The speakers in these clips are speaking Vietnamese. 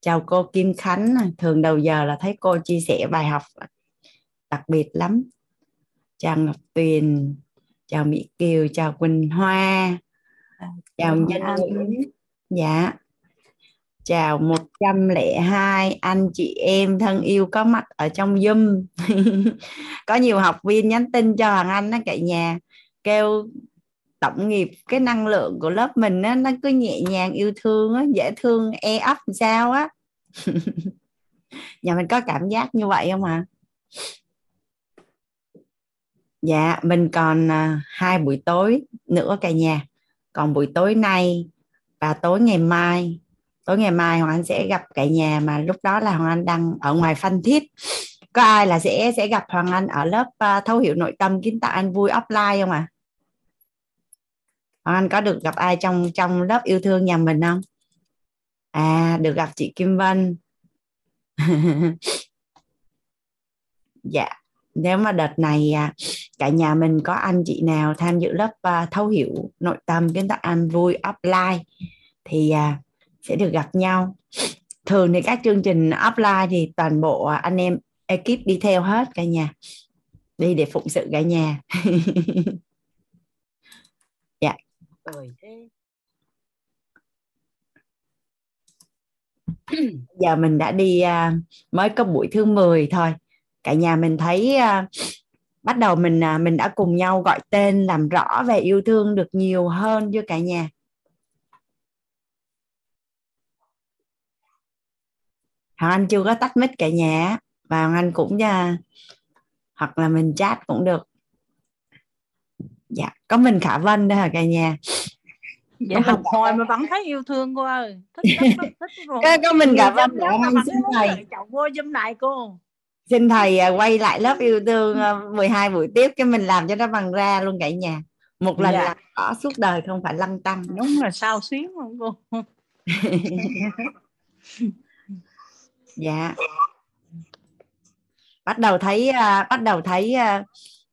chào cô Kim Khánh thường đầu giờ là thấy cô chia sẻ bài học đặc biệt lắm. Chào Ngọc Tuyền chào Mỹ Kiều chào Quỳnh Hoa chào Nhân Nguyễn. Dạ. Chào 102 anh chị em thân yêu có mặt ở trong Zoom. Có nhiều học viên nhắn tin cho Hoàng Anh đó cả nhà kêu tổng nghiệp cái năng lượng của lớp mình á, nó cứ nhẹ nhàng yêu thương á, dễ thương e ấp sao á nhà mình có cảm giác như vậy không ạ à? dạ mình còn à, hai buổi tối nữa cả nhà còn buổi tối nay và tối ngày mai tối ngày mai hoàng anh sẽ gặp cả nhà mà lúc đó là hoàng anh đang ở ngoài phan thiết có ai là sẽ sẽ gặp hoàng anh ở lớp uh, thấu hiểu nội tâm kiến tạo anh vui offline không ạ à? Hoàng anh có được gặp ai trong trong lớp yêu thương nhà mình không? À được gặp chị kim vân. Dạ nếu mà đợt này à, cả nhà mình có anh chị nào tham dự lớp uh, thấu hiểu nội tâm kiến tạo an vui offline thì uh, sẽ được gặp nhau. Thường thì các chương trình offline thì toàn bộ anh em ekip đi theo hết cả nhà. Đi để phụng sự cả nhà. giờ mình đã đi uh, mới có buổi thứ 10 thôi. Cả nhà mình thấy uh, bắt đầu mình uh, mình đã cùng nhau gọi tên làm rõ về yêu thương được nhiều hơn chưa cả nhà? Hoàng Anh chưa có tắt mic cả nhà. Và Hoàng Anh cũng hoặc là mình chat cũng được dạ có mình Khả Vân đây hả cả nhà? Dạ học hồi mà vẫn thấy yêu thương cô ơi. Thích thích, thích, thích rồi. có, có mình Khả Vân Anh xin thầy. chậu vô dâm lại cô. Xin thầy à, quay lại lớp yêu thương 12 buổi tiếp cái mình làm cho nó bằng ra luôn cả nhà. Một lần dạ. là có suốt đời không phải lăng tăng đúng là sao xuyến không cô. Dạ. Bắt đầu thấy uh, bắt đầu thấy uh,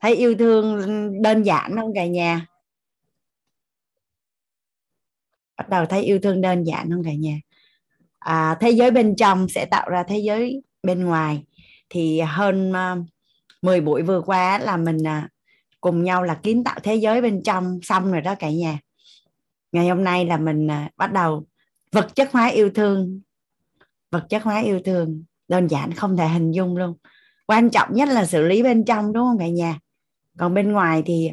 thấy yêu thương đơn giản không cả nhà? Bắt đầu thấy yêu thương đơn giản không cả nhà? À, thế giới bên trong sẽ tạo ra thế giới bên ngoài. Thì hơn ờ, uh, 10 buổi vừa qua là mình uh, cùng nhau là kiến tạo thế giới bên trong xong rồi đó cả nhà. Ngày hôm nay là mình uh, bắt đầu vật chất hóa yêu thương. Vật chất hóa yêu thương. Đơn giản không thể hình dung luôn. Quan trọng nhất là xử lý bên trong đúng không cả nhà? Còn bên ngoài thì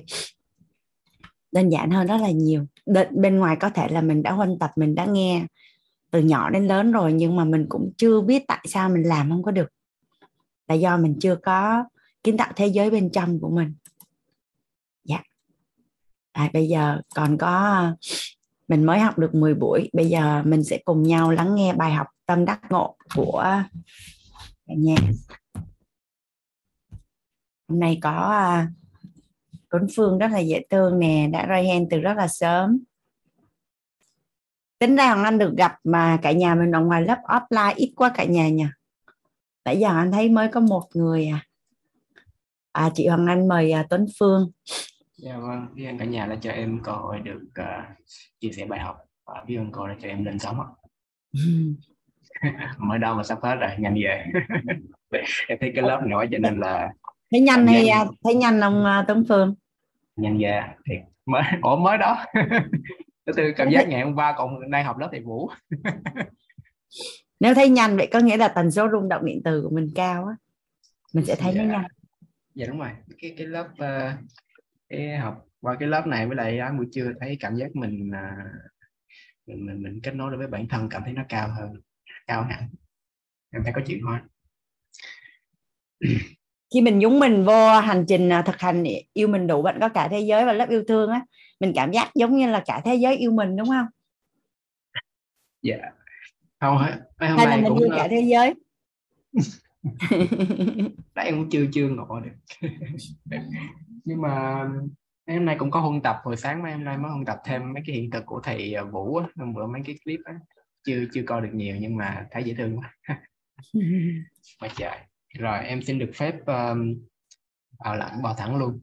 đơn giản hơn rất là nhiều. Bên ngoài có thể là mình đã huân tập mình đã nghe từ nhỏ đến lớn rồi nhưng mà mình cũng chưa biết tại sao mình làm không có được. Là do mình chưa có kiến tạo thế giới bên trong của mình. Dạ. À, bây giờ còn có mình mới học được 10 buổi bây giờ mình sẽ cùng nhau lắng nghe bài học tâm đắc ngộ của cả nhà hôm nay có uh, Tuấn Phương rất là dễ thương nè đã raise hand từ rất là sớm. Tính ra Hoàng Anh được gặp mà cả nhà mình ở ngoài lớp offline ít quá cả nhà nhỉ? Nãy giờ anh thấy mới có một người à. À chị Hoàng Anh mời uh, Tuấn Phương. Dạ vâng biết ơn cả nhà đã cho em cơ hội được uh, chia sẻ bài học và biết ơn cô đã cho em lên sóng ạ. Mới đâu mà sắp hết rồi nhanh về. Em thấy cái lớp nhỏ cho nên là thấy nhanh hay nhanh. thấy nhanh ông Tuấn Phương nhanh về thì mới ủa mới đó. Từ cảm giác ngày hôm qua còn nay học lớp thầy Vũ. Nếu thấy nhanh vậy có nghĩa là tần số rung động điện từ của mình cao á. Mình sẽ thấy dạ. nó nhanh. Dạ đúng rồi. Cái cái lớp uh, cái học qua cái lớp này với lại uh, buổi trưa thấy cảm giác mình, uh, mình mình mình kết nối được với bản thân cảm thấy nó cao hơn cao hẳn. Em thấy có chuyện hóa khi mình dũng mình vô hành trình à, thực hành yêu mình đủ bạn có cả thế giới và lớp yêu thương á mình cảm giác giống như là cả thế giới yêu mình đúng không? Dạ. Yeah. không hết hay là mình cũng... yêu cả thế giới? Tại em cũng chưa chưa ngộ được. Nhưng mà ngày hôm nay cũng có huân tập hồi sáng mấy hôm nay mới huân tập thêm mấy cái hiện thực của thầy à, Vũ á, hôm bữa mấy cái clip á. Chưa chưa coi được nhiều nhưng mà thấy dễ thương quá. Quá trời rồi em xin được phép um, vào lặng vào thẳng luôn.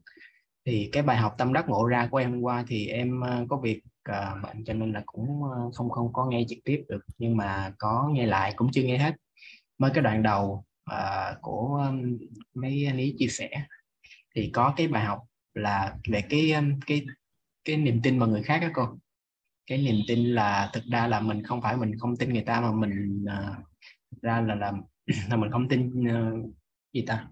Thì cái bài học tâm đắc ngộ ra của em hôm qua thì em uh, có việc à, uh, bệnh cho nên là cũng uh, không không có nghe trực tiếp được nhưng mà có nghe lại cũng chưa nghe hết. Mới cái đoạn đầu uh, của um, mấy anh ấy chia sẻ thì có cái bài học là về cái um, cái cái niềm tin vào người khác đó cô. Cái niềm tin là thực ra là mình không phải mình không tin người ta mà mình uh, ra là làm là mình không tin uh, gì ta?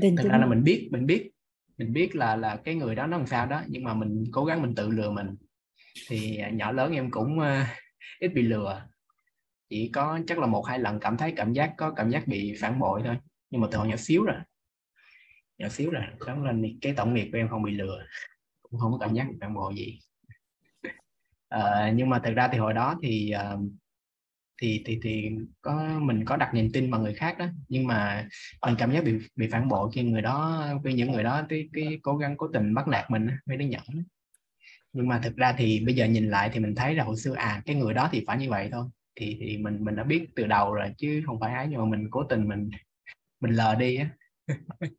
Tin thực ra là mình biết mình biết mình biết là là cái người đó nó làm sao đó nhưng mà mình cố gắng mình tự lừa mình. Thì à, nhỏ lớn em cũng uh, ít bị lừa. Chỉ có chắc là một hai lần cảm thấy cảm giác có cảm giác bị phản bội thôi nhưng mà từ hồi nhỏ xíu rồi. Nhỏ xíu rồi đó lên cái tổng nghiệp của em không bị lừa cũng không có cảm giác bị phản bội gì. Uh, nhưng mà thực ra thì hồi đó thì uh, thì thì thì có mình có đặt niềm tin vào người khác đó nhưng mà mình cảm giác bị bị phản bội khi người đó khi những người đó cái, cái cố gắng cố tình bắt nạt mình mới đứa nhỏ nhưng mà thực ra thì bây giờ nhìn lại thì mình thấy là hồi xưa à cái người đó thì phải như vậy thôi. Thì thì mình mình đã biết từ đầu rồi chứ không phải ấy nhưng mà mình cố tình mình mình lờ đi á.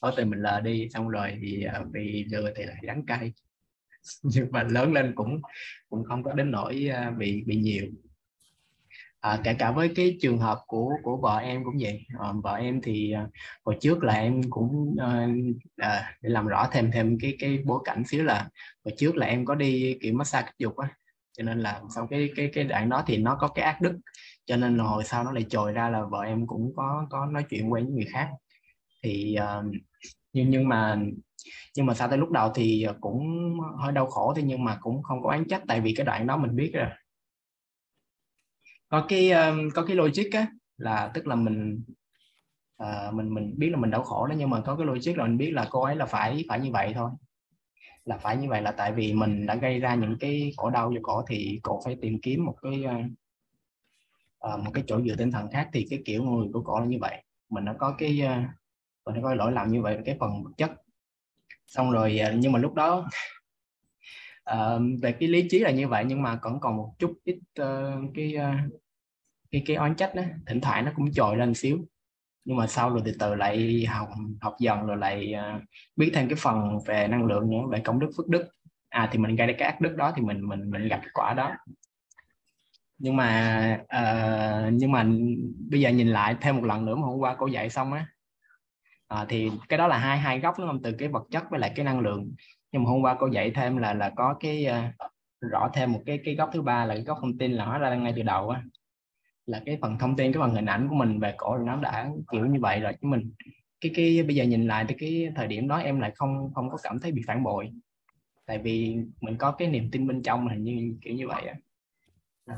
Cố tình mình lờ đi xong rồi thì à, bị lừa thì lại đắng cay. Nhưng mà lớn lên cũng cũng không có đến nỗi à, bị bị nhiều à, kể cả với cái trường hợp của của vợ em cũng vậy. À, vợ em thì à, hồi trước là em cũng à, à, để làm rõ thêm thêm cái cái bối cảnh xíu là hồi trước là em có đi kiểu massage kích dục á. Cho nên là sau cái cái cái đoạn đó thì nó có cái ác đức cho nên là hồi sau nó lại trồi ra là vợ em cũng có có nói chuyện quen với người khác. Thì uh, nhưng nhưng mà nhưng mà sau tới lúc đầu thì cũng hơi đau khổ thế nhưng mà cũng không có oán trách. Tại vì cái đoạn đó mình biết rồi có cái um, có cái logic á là tức là mình uh, mình mình biết là mình đau khổ đó nhưng mà có cái logic là mình biết là cô ấy là phải phải như vậy thôi. Là phải như vậy là tại vì mình đã gây ra những cái khổ đau cho cổ thì cổ phải tìm kiếm một cái uh, một cái chỗ dựa tinh thần khác thì cái kiểu người của cổ là như vậy. Mình đã có cái uh, mình đã có lỗi lầm như vậy cái phần vật chất. Xong rồi uh, nhưng mà lúc đó uh, về cái lý trí là như vậy nhưng mà còn còn một chút ít uh, cái uh, cái cái oán trách đó thỉnh thoảng nó cũng trồi lên xíu. Nhưng mà sau rồi từ từ lại học học dần rồi lại uh, biết thêm cái phần về năng lượng nữa về công đức phước đức. À thì mình gây ra cái ác đức đó thì mình mình mình gặp quả đó. Nhưng mà uh, nhưng mà bây giờ nhìn lại thêm một lần nữa mà hôm qua cô dạy xong á à, thì cái đó là hai hai góc đúng không? Từ cái vật chất với lại cái năng lượng nhưng mà hôm qua cô dạy thêm là là có cái uh, rõ thêm một cái cái góc thứ ba là cái góc thông tin là hóa ra ngay từ đầu á. Là cái phần thông tin cái phần hình ảnh của mình về cổ nó đã kiểu như vậy rồi. Chứ mình cái cái bây giờ nhìn lại thì cái thời điểm đó em lại không không có cảm thấy bị phản bội. Tại vì mình có cái niềm tin bên trong hình như kiểu như vậy á.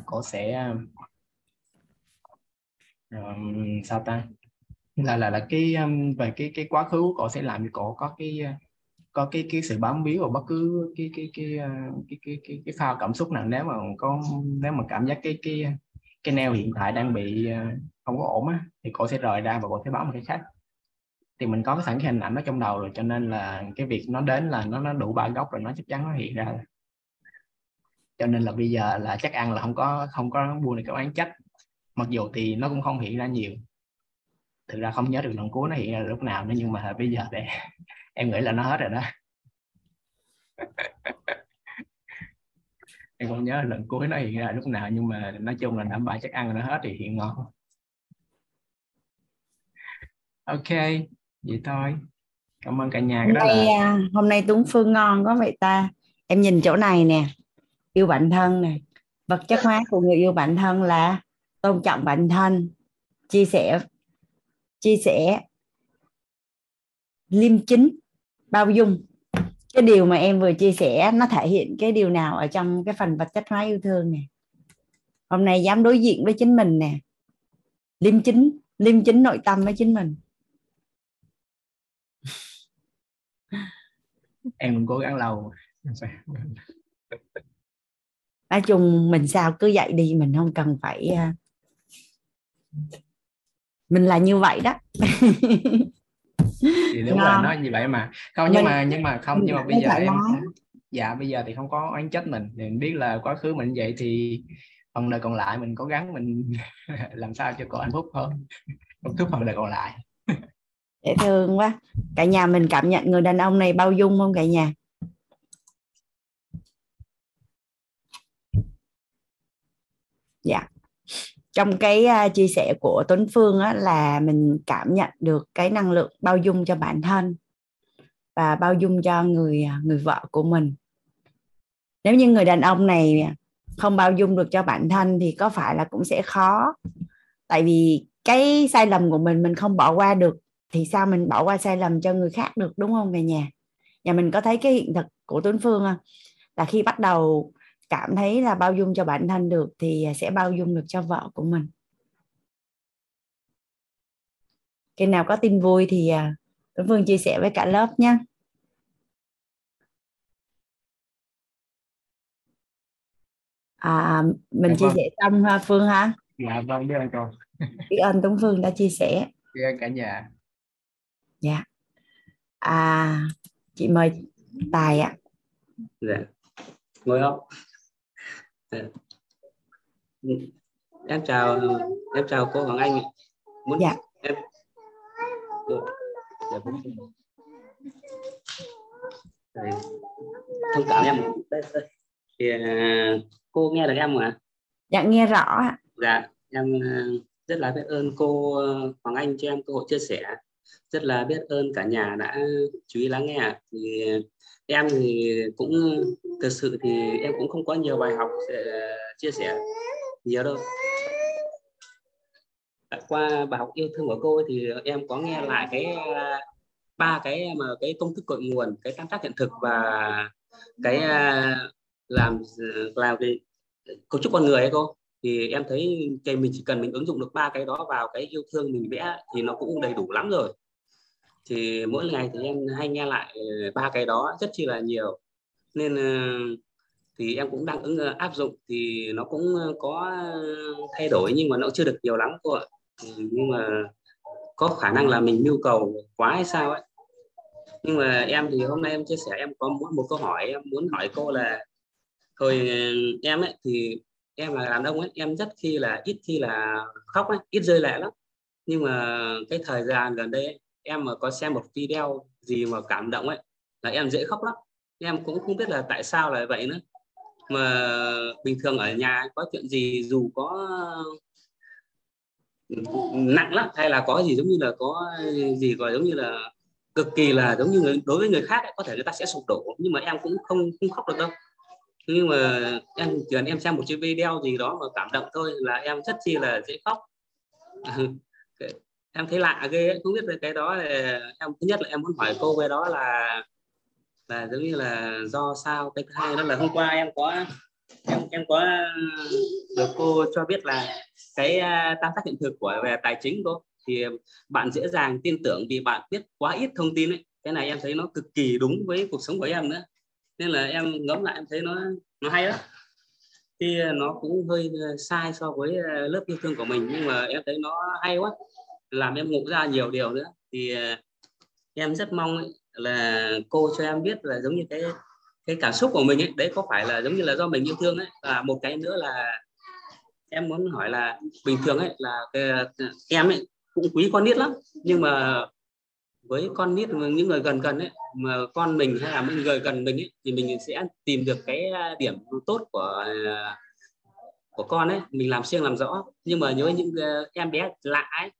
Cổ sẽ um, sao ta? Là là là cái um, về cái cái quá khứ của cổ sẽ làm cho cổ có cái ờ, có cái cái sự bám víu vào bất cứ cái cái cái à, cái cái cái, cái, phao cảm xúc nào nếu mà có nếu mà cảm giác cái cái cái neo hiện tại đang bị à, không có ổn á thì cô sẽ rời ra và cô sẽ báo một cái khác. Thì mình có sẵn cái hình ảnh đó trong đầu rồi cho nên là cái việc nó đến là nó nó đủ ba góc rồi nó chắc chắn nó hiện ra cho nên là bây giờ là chắc ăn là không có không có buồn được cái oán trách. Mặc dù thì nó cũng không hiện ra nhiều. Thực ra không nhớ được lần cuối nó hiện ra lúc nào nữa nhưng mà bây giờ để em nghĩ là nó hết rồi đó. Em không nhớ lần cuối nó hiện ra lúc nào nhưng mà nói chung là đảm bảo chắc ăn nó hết thì hiện ngon. Ok vậy thôi. Cảm ơn cả nhà hôm nay là... Hôm nay Tuấn Phương ngon có vậy ta. Em nhìn chỗ này nè. Yêu bản thân nè. Vật chất hóa của người yêu bản thân là tôn trọng bản thân chia sẻ chia sẻ liêm chính bao dung. Cái điều mà em vừa chia sẻ nó thể hiện cái điều nào ở trong cái phần vật chất hóa yêu thương này hôm nay dám đối diện với chính mình nè. Liêm chính liêm chính nội tâm với chính mình. Em cũng cố gắng lâu. Nói chung mình sao cứ dạy đi mình không cần phải à, mình là như vậy đó thì đúng là nó như vậy mà không nhưng mà nhưng mà không nhưng mà bây giờ em dạ bây giờ thì không có oán trách mình thì mình biết là quá khứ mình vậy thì phần đời còn lại mình cố gắng mình làm sao cho có hạnh phúc hơn. Hạnh phúc phần đời còn lại. Dễ thương quá. Cả nhà mình cảm nhận người đàn ông này bao dung không cả nhà? Dạ trong cái uh, chia sẻ của Tuấn Phương á, là mình cảm nhận được cái năng lượng bao dung cho bản thân và bao dung cho người à, người vợ của mình. Nếu như người đàn ông này không bao dung được cho bản thân thì có phải là cũng sẽ khó. Tại vì cái sai lầm của mình mình không bỏ qua được thì sao mình bỏ qua sai lầm cho người khác được đúng không về nhà? Nhà mình có thấy cái hiện thực của Tuấn Phương không? Là khi bắt đầu cảm thấy là bao dung cho bản thân được thì sẽ bao dung được cho vợ của mình. Khi nào có tin vui thì à, Tuấn Phương chia sẻ với cả lớp nhé à, mình dạ chia vâng. sẻ xong ha Phương ha dạ vâng biết ơn cô. Biết ơn Tuấn Phương đã chia sẻ. Biết ơn cả nhà. Dạ. À chị mời Tài ạ. Dạ. Ngồi không. Em chào em chào cô Hoàng Anh muốn dạ. em dạ, thông cảm em. Thì à, cô nghe được em mà dạ nghe rõ dạ em à, rất là biết ơn cô Hoàng Anh cho em cơ hội chia sẻ rất là biết ơn cả nhà đã chú ý lắng nghe thì em thì cũng thực sự thì em cũng không có nhiều bài học để chia sẻ nhiều đâu. Qua bài học yêu thương của cô thì em có nghe lại cái, ba cái mà cái công thức cội nguồn, cái tam tác hiện thực và cái à, làm làm cái cấu trúc con người ấy cô? Thì em thấy cái mình chỉ cần mình ứng dụng được ba cái đó vào cái yêu thương mình vẽ thì nó cũng đầy đủ lắm rồi. Thì mỗi ngày thì em hay nghe lại ờ, ba cái đó rất chi là nhiều. Nên ờ, thì em cũng đang ứng ờ, áp dụng thì nó cũng có thay đổi nhưng mà nó chưa được nhiều lắm cô ạ. Ừ, nhưng mà có khả năng là mình nhu cầu quá hay sao ấy. Nhưng mà em thì hôm nay em chia sẻ, em có muốn một câu hỏi, em muốn hỏi cô là hồi em ấy thì em là đàn ông ấy em rất khi là ít khi là khóc ấy ít rơi lệ lắm. Nhưng mà cái thời gian gần đây ấy, em mà có xem một video gì mà cảm động ấy là em dễ khóc lắm. Em cũng không biết là tại sao là vậy nữa. Mà bình thường ở nhà có chuyện gì dù có nặng lắm hay là có gì giống như là có gì gọi giống như là cực kỳ là giống như người, đối với người khác ấy, có thể người ta sẽ sụp đổ. Nhưng mà em cũng không không khóc được đâu nhưng mà em chỉ cần em xem một cái video gì đó mà cảm động thôi là em rất chi là dễ khóc. Em thấy lạ ghê ấy. không biết về cái đó là em, thứ nhất là em muốn hỏi cô về đó là là giống như là do sao? Cái thứ hai đó là hôm qua em có, em em có được cô cho biết là cái à, tam tác hiện thực của, về tài chính cô. Thì bạn dễ dàng tin tưởng vì bạn biết quá ít thông tin ấy. Cái này em thấy nó cực kỳ đúng với cuộc sống của em nữa nên là em ngẫm lại em thấy nó nó hay đó thì ờ, nó cũng hơi ờ, sai so với ờ, lớp yêu thương của mình nhưng mà em thấy nó hay quá làm em ngộ ra nhiều điều nữa. Thì em rất mong ấy, là cô cho em biết là giống như cái cái cảm xúc của mình ấy đấy có phải là giống như là do mình yêu thương ấy. Và một cái nữa là em muốn hỏi là bình thường ấy là cái, em ấy cũng quý con nít lắm nhưng mà với con nít những người gần gần ấy, mà con mình hay là những người gần mình ấy, thì mình sẽ tìm được cái à, điểm tốt của à, của con ấy, mình làm siêng làm rõ. Nhưng mà nhớ những à, em bé lạ ấy,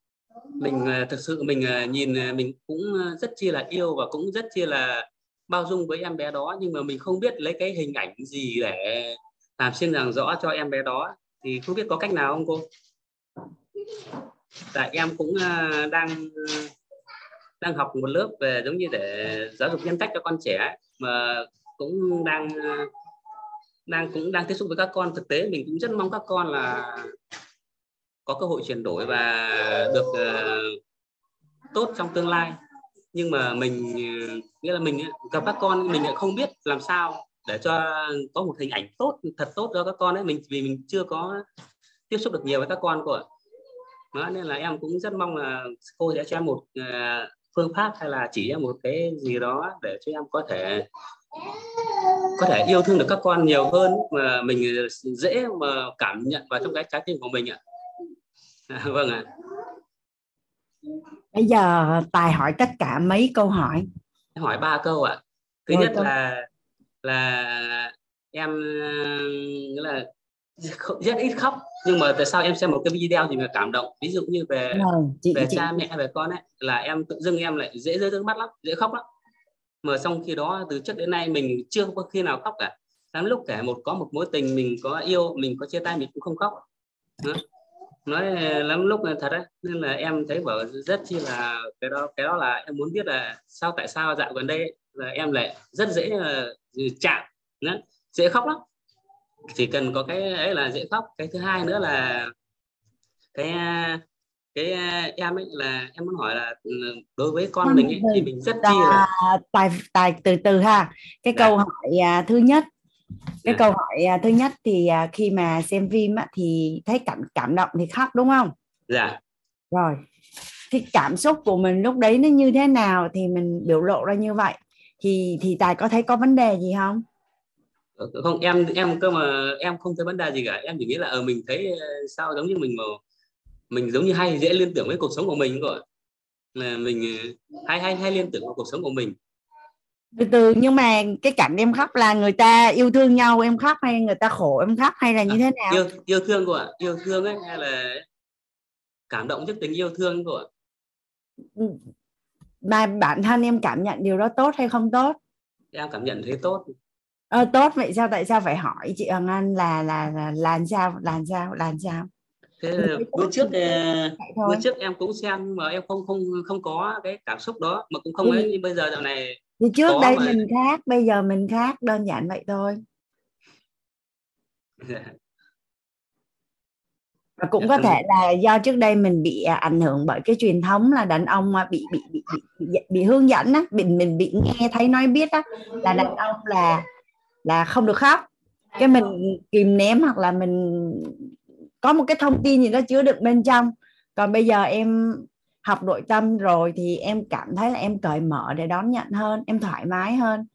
mình thực sự mình nhìn mình cũng rất chi là yêu và cũng rất chi là bao dung với em bé đó. Nhưng mà mình không biết lấy cái hình ảnh gì để làm xuyên rằng rõ cho em bé đó. Thì không biết có cách nào không cô? Tại em cũng đang đang học một lớp về giống như để giáo dục nhân cách cho con trẻ mà cũng đang đang cũng đang tiếp xúc với các con. Thực tế mình cũng rất mong các con là có cơ hội chuyển đổi và được uh, tốt trong tương lai. Nhưng mà mình nghĩa là mình gặp các con mình lại không biết làm sao để cho có một hình ảnh tốt thật tốt cho các con ấy. Mình vì mình chưa có tiếp xúc được nhiều với các con của nên là em cũng rất mong là cô sẽ cho em một uh, phương pháp hay là chỉ em một cái gì đó để cho em có thể có thể yêu thương được các con nhiều hơn mà mình dễ mà cảm nhận vào trong cái trái tim của mình ạ. Vâng ạ. Bây giờ tài hỏi tất cả mấy câu hỏi. Hỏi ba câu ạ. Thứ Rồi, nhất câu... là là em nghĩa là rất ít khóc. Nhưng mà tại sao em xem một cái video thì mà cảm động. Ví dụ như về Rồi, chị, về chị. cha mẹ về con ấy là em tự dưng em lại dễ rơi nước mắt lắm dễ khóc lắm. Mà trong khi đó từ trước đến nay mình chưa có khi nào khóc cả. Lắm lúc kể một có một mối tình mình có yêu mình có chia tay mình cũng không khóc. Đó. nói lắm lúc là thật đấy nên là em thấy bảo rất chi là cái đó cái đó là em muốn biết là sao tại sao dạo gần đây là em lại rất dễ là chạm Đó. dễ khóc lắm chỉ cần có cái ấy là dễ khóc. Cái thứ hai nữa là cái cái em ấy là em muốn hỏi là ừ, đối với con mình ấy, thì mình- rất chi là tài tài từ từ ha. Cái Dạ. câu hỏi à, thứ nhất cái Dạ. câu hỏi à, thứ nhất thì à, khi mà xem phim á, thì thấy cảm cảm động thì khóc đúng không? Dạ. Rồi cái cảm xúc của mình lúc đấy nó như thế nào thì mình biểu lộ ra như vậy? Thì thì tài có thấy có vấn đề gì không không em em cơ mà em không thấy vấn đề gì cả. Em chỉ nghĩ là ở mình thấy ờ, sao giống như mình mà mình giống như hay dễ liên tưởng với cuộc sống của mình rồi là mình ờ, hay hay hay liên tưởng vào cuộc sống của mình. Từ từ nhưng mà cái cảnh em khóc là người ta yêu thương nhau em khóc hay người ta khổ em khóc hay là như thế nào? yêu yêu thương của yêu thương ấy hay là cảm động trước tình yêu thương của ạ? mà bản thân em cảm nhận điều đó tốt hay không tốt? Em cảm nhận thấy tốt ờ, tốt. Vậy sao? Tại sao phải hỏi chị Hằng Anh là là là là làm sao làm sao làm sao? Thế thấy bữa trước ờ, bữa trước em cũng xem mà em không không không có cái cảm xúc đó mà cũng không Ừ. ấy. Nhưng bây giờ dạo này thì trước đây mà. mình khác bây giờ mình khác. Đơn giản vậy thôi. Và cũng có thể là do trước đây mình bị à, ảnh hưởng bởi cái truyền thống là đàn ông mà bị bị bị bị, bị, bị hướng dẫn á. Mình mình bị nghe thấy nói biết á là đàn ông là là không được khóc. Cái mình kìm ném hoặc là mình có một cái thông tin gì đó chứa đựng bên trong. Còn bây giờ em học nội tâm rồi thì em cảm thấy là em cởi mở để đón nhận hơn em thoải mái hơn.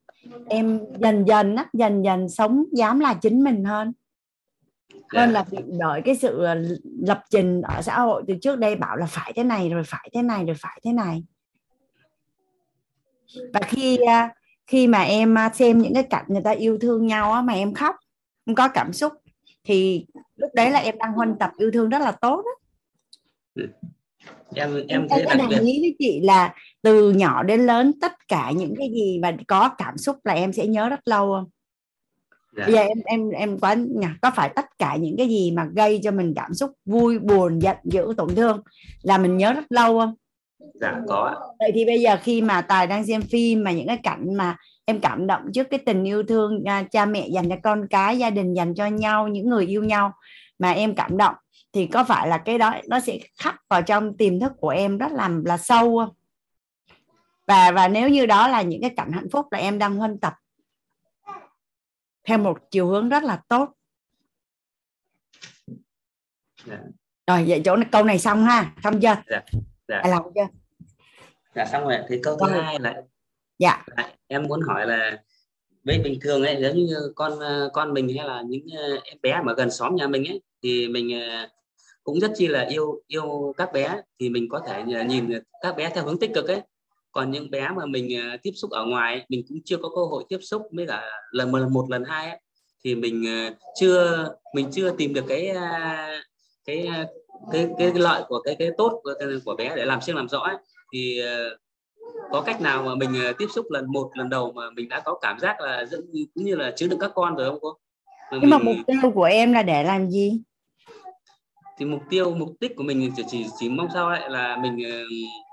Em dần dần á dần dần sống dám là chính mình hơn. Hơn Dạ. là bị bởi cái sự ờ, lập trình ở xã hội từ trước đây bảo là phải thế này rồi phải thế này rồi phải thế này. Và khi à, khi mà em xem những cái cảnh người ta yêu thương nhau á, mà em khóc em có cảm xúc thì lúc đấy là em đang huân tập yêu thương rất là tốt á. em em em thấy có đặc biệt ý với chị là từ nhỏ đến lớn tất cả những cái gì mà có cảm xúc là em sẽ nhớ rất lâu không dạ. bây giờ em em em nhỉ, có phải tất cả những cái gì mà gây cho mình cảm xúc vui buồn giận dữ tổn thương là mình nhớ rất lâu không dạ có vậy thì bây giờ khi mà tài đang xem phim mà những cái cảnh mà em cảm động trước cái tình yêu thương à, cha mẹ dành cho con cái gia đình dành cho nhau những người yêu nhau mà em cảm động thì có phải là cái đó nó sẽ khắc vào trong tiềm thức của em rất là là sâu không? Và và nếu như đó là những cái cảnh hạnh phúc là em đang huân tập theo một chiều hướng rất là tốt. Dạ. rồi vậy chỗ này, câu này xong ha xong chưa? Dạ. Dạ. hài lòng chưa? Dạ xong rồi thì câu thứ Rồi. hai là dạ. Em muốn hỏi là với bình thường ấy giống như con ờ, con mình hay là những ờ, em bé mà gần xóm nhà mình ấy thì mình ờ, cũng rất chi là yêu yêu các bé. Thì mình có thể nhìn các bé theo hướng tích cực ấy. Còn những bé mà mình tiếp xúc ở ngoài mình cũng chưa có cơ hội tiếp xúc với cả lần một, một lần hai ấy, thì mình chưa mình chưa tìm được cái cái cái cái, cái lợi của cái cái tốt của, của bé để làm siêng làm rõ ấy. thì ờ, có cách nào mà mình ờ, tiếp xúc lần một lần đầu mà mình đã có cảm giác là giống như cũng như là chứa được các con rồi không cô? Mà nhưng mà mình- mục tiêu của em là để làm gì thì mục tiêu mục đích của mình chỉ chỉ, chỉ mong sao lại là mình ờ,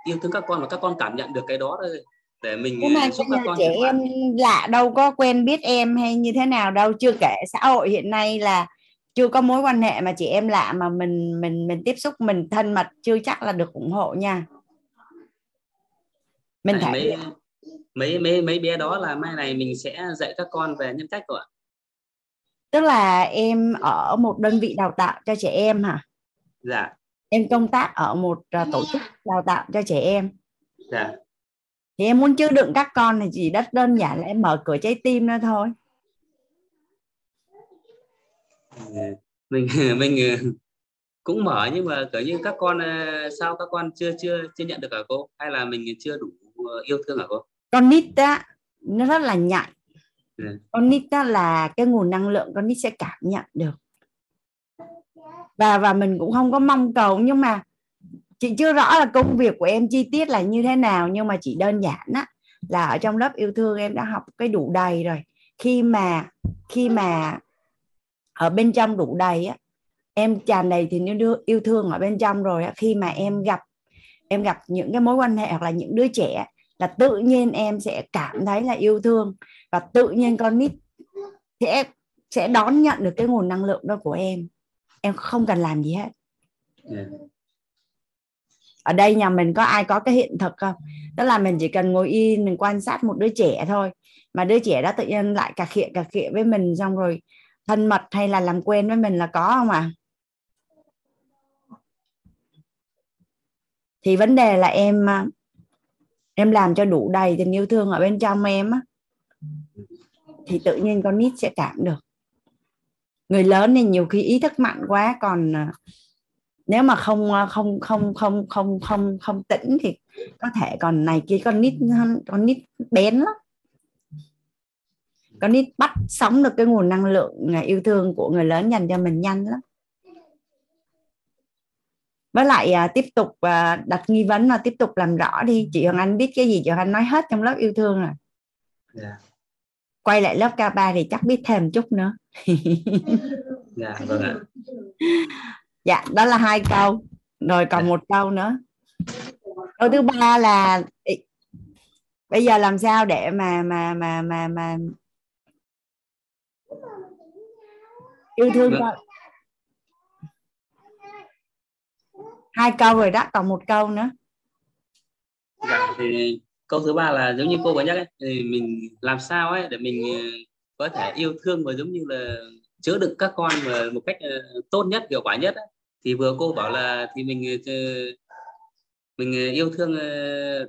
yêu thương các con và các con cảm nhận được cái đó thôi để mình nhưng mà giúp các con trẻ em lạ đâu có quen biết em hay như thế nào đâu chưa kể xã hội hiện nay là chưa có mối quan hệ mà chị em lạ mà mình mình mình tiếp xúc mình thân mật chưa chắc là được ủng hộ nha. Mình thể mấy mấy mấy mấy bé đó là mai này mình sẽ dạy các con về nhân cách của ạ. tức là em ở một đơn vị đào tạo cho trẻ em hả? Dạ, em công tác ở một à, tổ chức đào tạo cho trẻ em. Dạ. thì em muốn chứa đựng các con thì chỉ rất đơn giản là em mở cửa trái tim ra thôi Mình mình ờ, cũng mở nhưng mà kiểu như các con ờ, sao các con chưa chưa chưa nhận được hả cô? Hay là mình chưa đủ ờ, yêu thương hả cô? con nít á nó rất là nhạy Ừ. con nít á là cái nguồn năng lượng con nít sẽ cảm nhận được và và mình cũng không có mong cầu nhưng mà chị chưa rõ là công việc của em chi tiết là như thế nào nhưng mà chỉ đơn giản á là ở trong lớp yêu thương em đã học cái đủ đầy rồi khi mà khi mà ở bên trong đủ đầy á em tràn đầy thì yêu yêu thương ở bên trong rồi á khi mà em gặp em gặp những cái mối quan hệ hoặc là những đứa trẻ là tự nhiên em sẽ cảm thấy là yêu thương và tự nhiên con nít sẽ sẽ đón nhận được cái nguồn năng lượng đó của em. Em không cần làm gì hết. Yeah. Ở đây nhà mình có ai có cái hiện thực không? Tức là mình chỉ cần ngồi yên mình quan sát một đứa trẻ thôi. Mà đứa trẻ đó tự nhiên lại cà khịa cà khịa với mình xong rồi thân mật hay là làm quen với mình là có không ạ à? thì vấn đề là em à, em làm cho đủ đầy tình yêu thương ở bên trong em á, thì tự nhiên con nít sẽ cảm được người lớn thì nhiều khi ý thức mạnh quá, còn à, nếu mà không à, không không không không không không tĩnh thì có thể còn này kia, con nít con nít bén lắm con nít bắt sống được cái nguồn năng lượng yêu thương của người lớn dành cho mình nhanh lắm với lại à, tiếp tục à, đặt nghi vấn và tiếp tục làm rõ đi chị Hoàng Anh biết cái gì chị Hoàng Anh nói hết trong lớp yêu thương rồi yeah. Dạ. quay lại lớp K3 thì chắc biết thêm chút nữa dạ vâng ạ dạ đó là hai câu rồi còn dạ. một câu nữa câu thứ ba là bây giờ làm sao để mà mà mà mà mà yêu thương vâng hai câu rồi đó còn một câu nữa dạ thì câu thứ ba là giống như cô vừa nhắc ấy thì mình làm sao ấy để mình ờ, có thể yêu thương và giống như là chứa đựng các con mà một cách ờ, tốt nhất hiệu quả nhất ấy. thì vừa cô bảo là thì mình ờ, mình yêu thương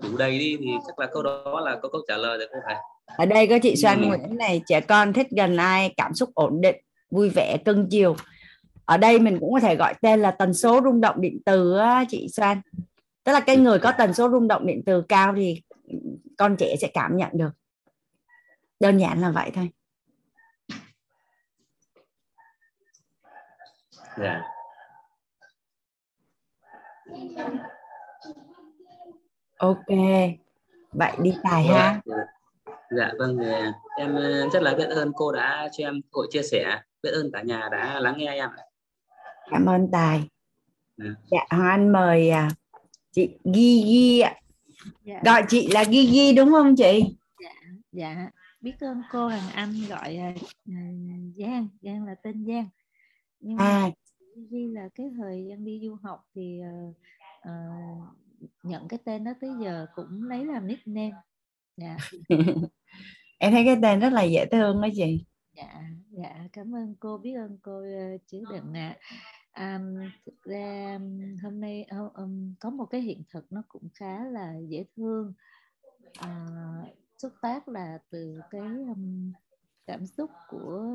đủ đầy đi thì chắc là câu đó là có câu trả lời để cô phải ở đây có chị Soan ừ. Nguyễn này trẻ con thích gần ai cảm xúc ổn định vui vẻ cưng chiều. Ở đây mình cũng có thể gọi tên là tần số rung động điện từ á, chị Soan. Tức là cái người có tần số rung động điện từ cao thì con trẻ sẽ cảm nhận được. Đơn giản là vậy thôi. Dạ. Ok vậy đi tài ha. dạ, dạ vâng em rất là biết ơn cô đã cho em cơ hội chia sẻ biết ơn cả nhà đã lắng nghe em cảm ơn tài. À. dạ hoàng anh mời à, chị Gigi ạ. Dạ. gọi chị là Gigi đúng không chị? Dạ dạ. Biết ơn cô Hằng Anh gọi uh, Giang. Giang là tên Giang. Nhưng à. mà Gigi là cái thời Giang đi du học thì uh, uh, nhận cái tên đó tới giờ cũng lấy làm nickname. Dạ. Em thấy cái tên rất là dễ thương đó chị dạ dạ cảm ơn cô biết ơn cô uh, chứa đựng ạ. À. um, thực ra hôm nay um, có một cái hiện thực nó cũng khá là dễ thương. Uh, xuất phát là từ cái um, cảm xúc của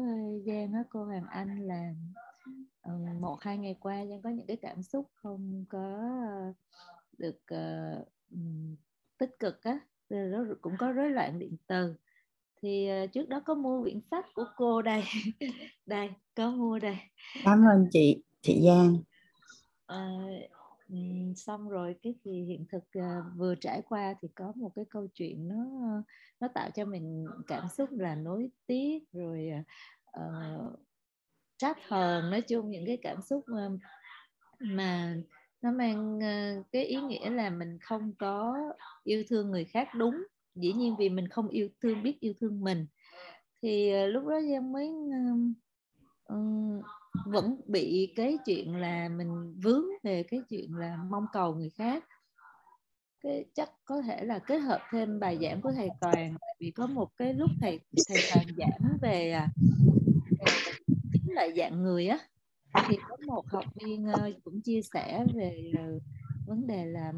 Giang á cô Hoàng Anh là um, một hai ngày qua Giang có những cái cảm xúc không có uh, được uh, tích cực á nó cũng có rối loạn điện từ thì uh, trước đó có mua quyển sách của cô đây. Đây có mua đây. Cảm ơn chị chị Giang. Uh, xong rồi cái thì hiện thực uh, vừa trải qua thì có một cái câu chuyện nó nó tạo cho mình cảm xúc là nối tiếc rồi uh, trách hờn. Nói chung những cái cảm xúc uh, mà nó mang cái ý nghĩa là mình không có yêu thương người khác đúng dĩ nhiên vì mình không yêu thương biết yêu thương mình. Thì ờ, lúc đó giang mới um, vẫn bị cái chuyện là mình vướng về cái chuyện là mong cầu người khác. Cái chắc có thể là kết hợp thêm bài giảng của thầy toàn vì có một cái lúc thầy thầy toàn giảng về, à, chính là dạng người á. Thì có một học viên ờ, cũng chia sẻ về ờ, vấn đề là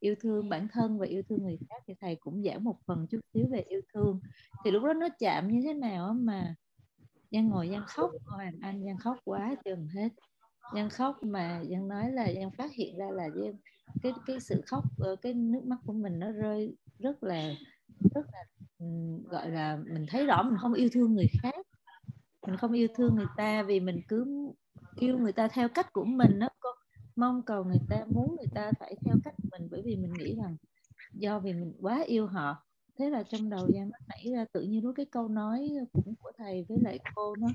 yêu thương bản thân và yêu thương người khác thì thầy cũng giảng một phần chút xíu về yêu thương. Thì lúc đó nó chạm như thế nào mà Giang ngồi Giang khóc Hoàng Anh Giang khóc quá chừng hết. Giang khóc mà Giang nói là Giang phát hiện ra là Giang cái cái sự khóc ờ, cái nước mắt của mình nó rơi rất là rất là gọi là mình thấy rõ mình không yêu thương người khác. Mình không yêu thương người ta vì mình cứ yêu người ta theo cách của mình đó cô mong cầu người ta muốn người ta phải theo cách mình bởi vì mình nghĩ rằng do vì mình quá yêu họ thế là trong đầu giang nó nảy ra tự nhiên lúc cái câu nói cũng của thầy với lại cô nó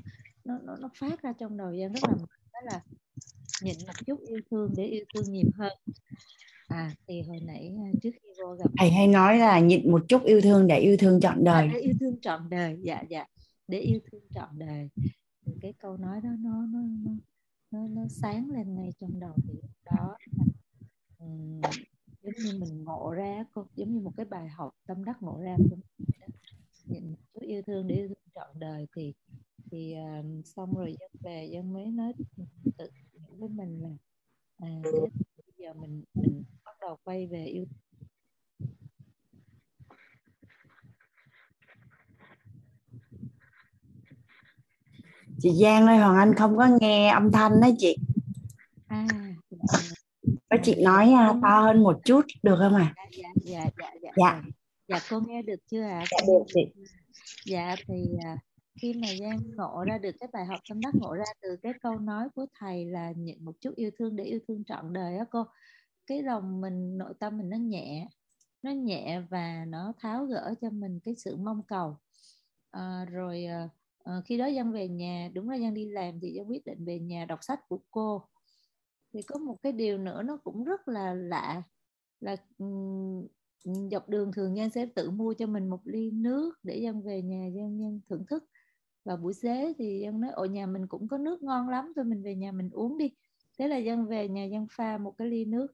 nó nó, nó phát ra trong đầu giang rất là đó là nhịn một chút yêu thương để yêu thương nhiều hơn. À thì hồi nãy à, trước khi vô gặp thầy hay nói là nhịn một chút yêu thương để yêu thương trọn đời. à, để yêu thương trọn đời dạ dạ để yêu thương trọn đời. Cái câu nói đó nó nó nó nó, nó sáng lên ngay trong đầu thì đó um, giống như mình ngộ ra cô giống như một cái bài học tâm đắc ngộ ra của mình chút yêu thương để yêu thương trọn đời thì thì um, xong rồi dân về dân mới nói tự với mình là à, bây giờ mình mình bắt đầu quay về yêu chị Giang ơi Hoàng Anh không có nghe âm thanh đó chị. À có chị nói uh, to hơn một chút được không ạ? À? dạ dạ dạ dạ. Dạ. Dạ cô nghe được chưa ạ? À? dạ được chị. Dạ thì uh, khi mà Giang ngộ ra được cái bài học tâm đắc ngộ ra từ cái câu nói của thầy là nhịn một chút yêu thương để yêu thương trọn đời á cô cái lòng mình nội tâm mình nó nhẹ nó nhẹ và nó tháo gỡ cho mình cái sự mong cầu. À, rồi à, khi đó dân về nhà đúng là dân đi làm thì dân quyết định về nhà đọc sách của cô. Thì có một cái điều nữa nó cũng rất là lạ là um, dọc đường thường dân sẽ tự mua cho mình một ly nước để dân về nhà dân dân thưởng thức. Và buổi xế thì dân nói ở nhà mình cũng có nước ngon lắm thôi mình về nhà mình uống đi. Thế là dân về nhà dân pha một cái ly nước.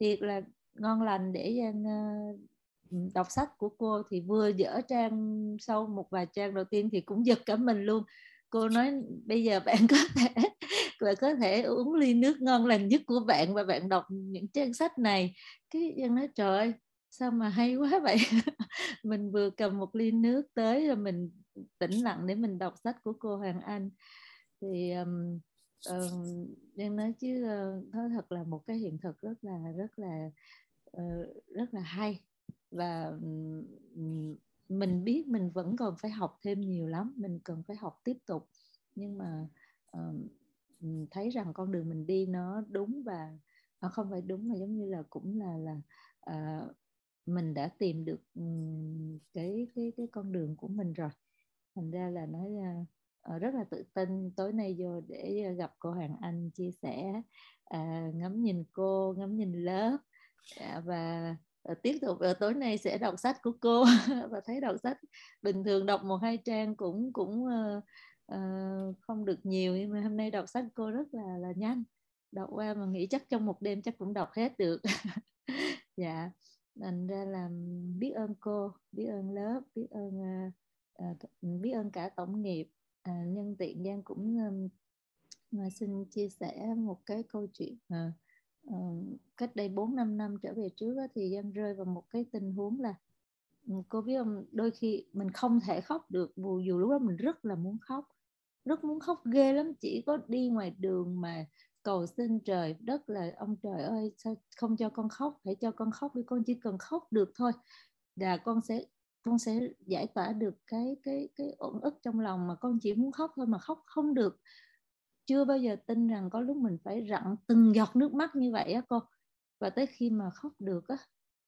Thiệt là ngon lành để dân uh, đọc sách của cô thì vừa dở trang sau một vài trang đầu tiên thì cũng giật cả mình luôn. Cô nói bây giờ bạn có thể bạn có thể uống ly nước ngon lành nhất của bạn và bạn đọc những trang sách này. Cái dân nói trời ơi sao mà hay quá vậy? Mình vừa cầm một ly nước tới rồi mình tĩnh lặng để mình đọc sách của cô Hoàng Anh. Thì um, um, dân nói chứ ờ, uh, nó thật là một cái hiện thực rất là rất là uh, rất là hay và mình biết mình vẫn còn phải học thêm nhiều lắm mình cần phải học tiếp tục. Nhưng mà uh, thấy rằng con đường mình đi nó đúng và nó không phải đúng mà giống như là cũng là là uh, mình đã tìm được um, cái cái cái con đường của mình rồi. Thành ra là nói uh, rất là tự tin tối nay vô để ờ, gặp cô Hoàng Anh chia sẻ uh, ngắm nhìn cô ngắm nhìn lớp uh, và Ờ, tiếp tục ờ, tối nay sẽ đọc sách của cô. Và thấy đọc sách bình thường đọc một hai trang cũng cũng uh, uh, không được nhiều nhưng mà hôm nay đọc sách cô rất là là nhanh. Đọc qua mà nghĩ chắc trong một đêm chắc cũng đọc hết được. Dạ thành ra là biết ơn cô biết ơn lớp biết ơn uh, uh, biết ơn cả tổng nghiệp. Uh, nhân tiện giang cũng um, xin chia sẻ một cái câu chuyện uh, Ờ, cách đây 4 năm năm trở về trước đó, thì em rơi vào một cái tình huống là ừ, cô biết không đôi khi mình không thể khóc được dù dù lúc đó mình rất là muốn khóc rất muốn khóc ghê lắm chỉ có đi ngoài đường mà cầu xin trời đất là ông trời ơi sao không cho con khóc hãy cho con khóc đi con chỉ cần khóc được thôi. Là con sẽ con sẽ giải tỏa được cái cái cái ổn ức trong lòng mà con chỉ muốn khóc thôi mà khóc không được chưa bao giờ tin rằng có lúc mình phải rặn từng giọt nước mắt như vậy á cô. Và tới khi mà khóc được á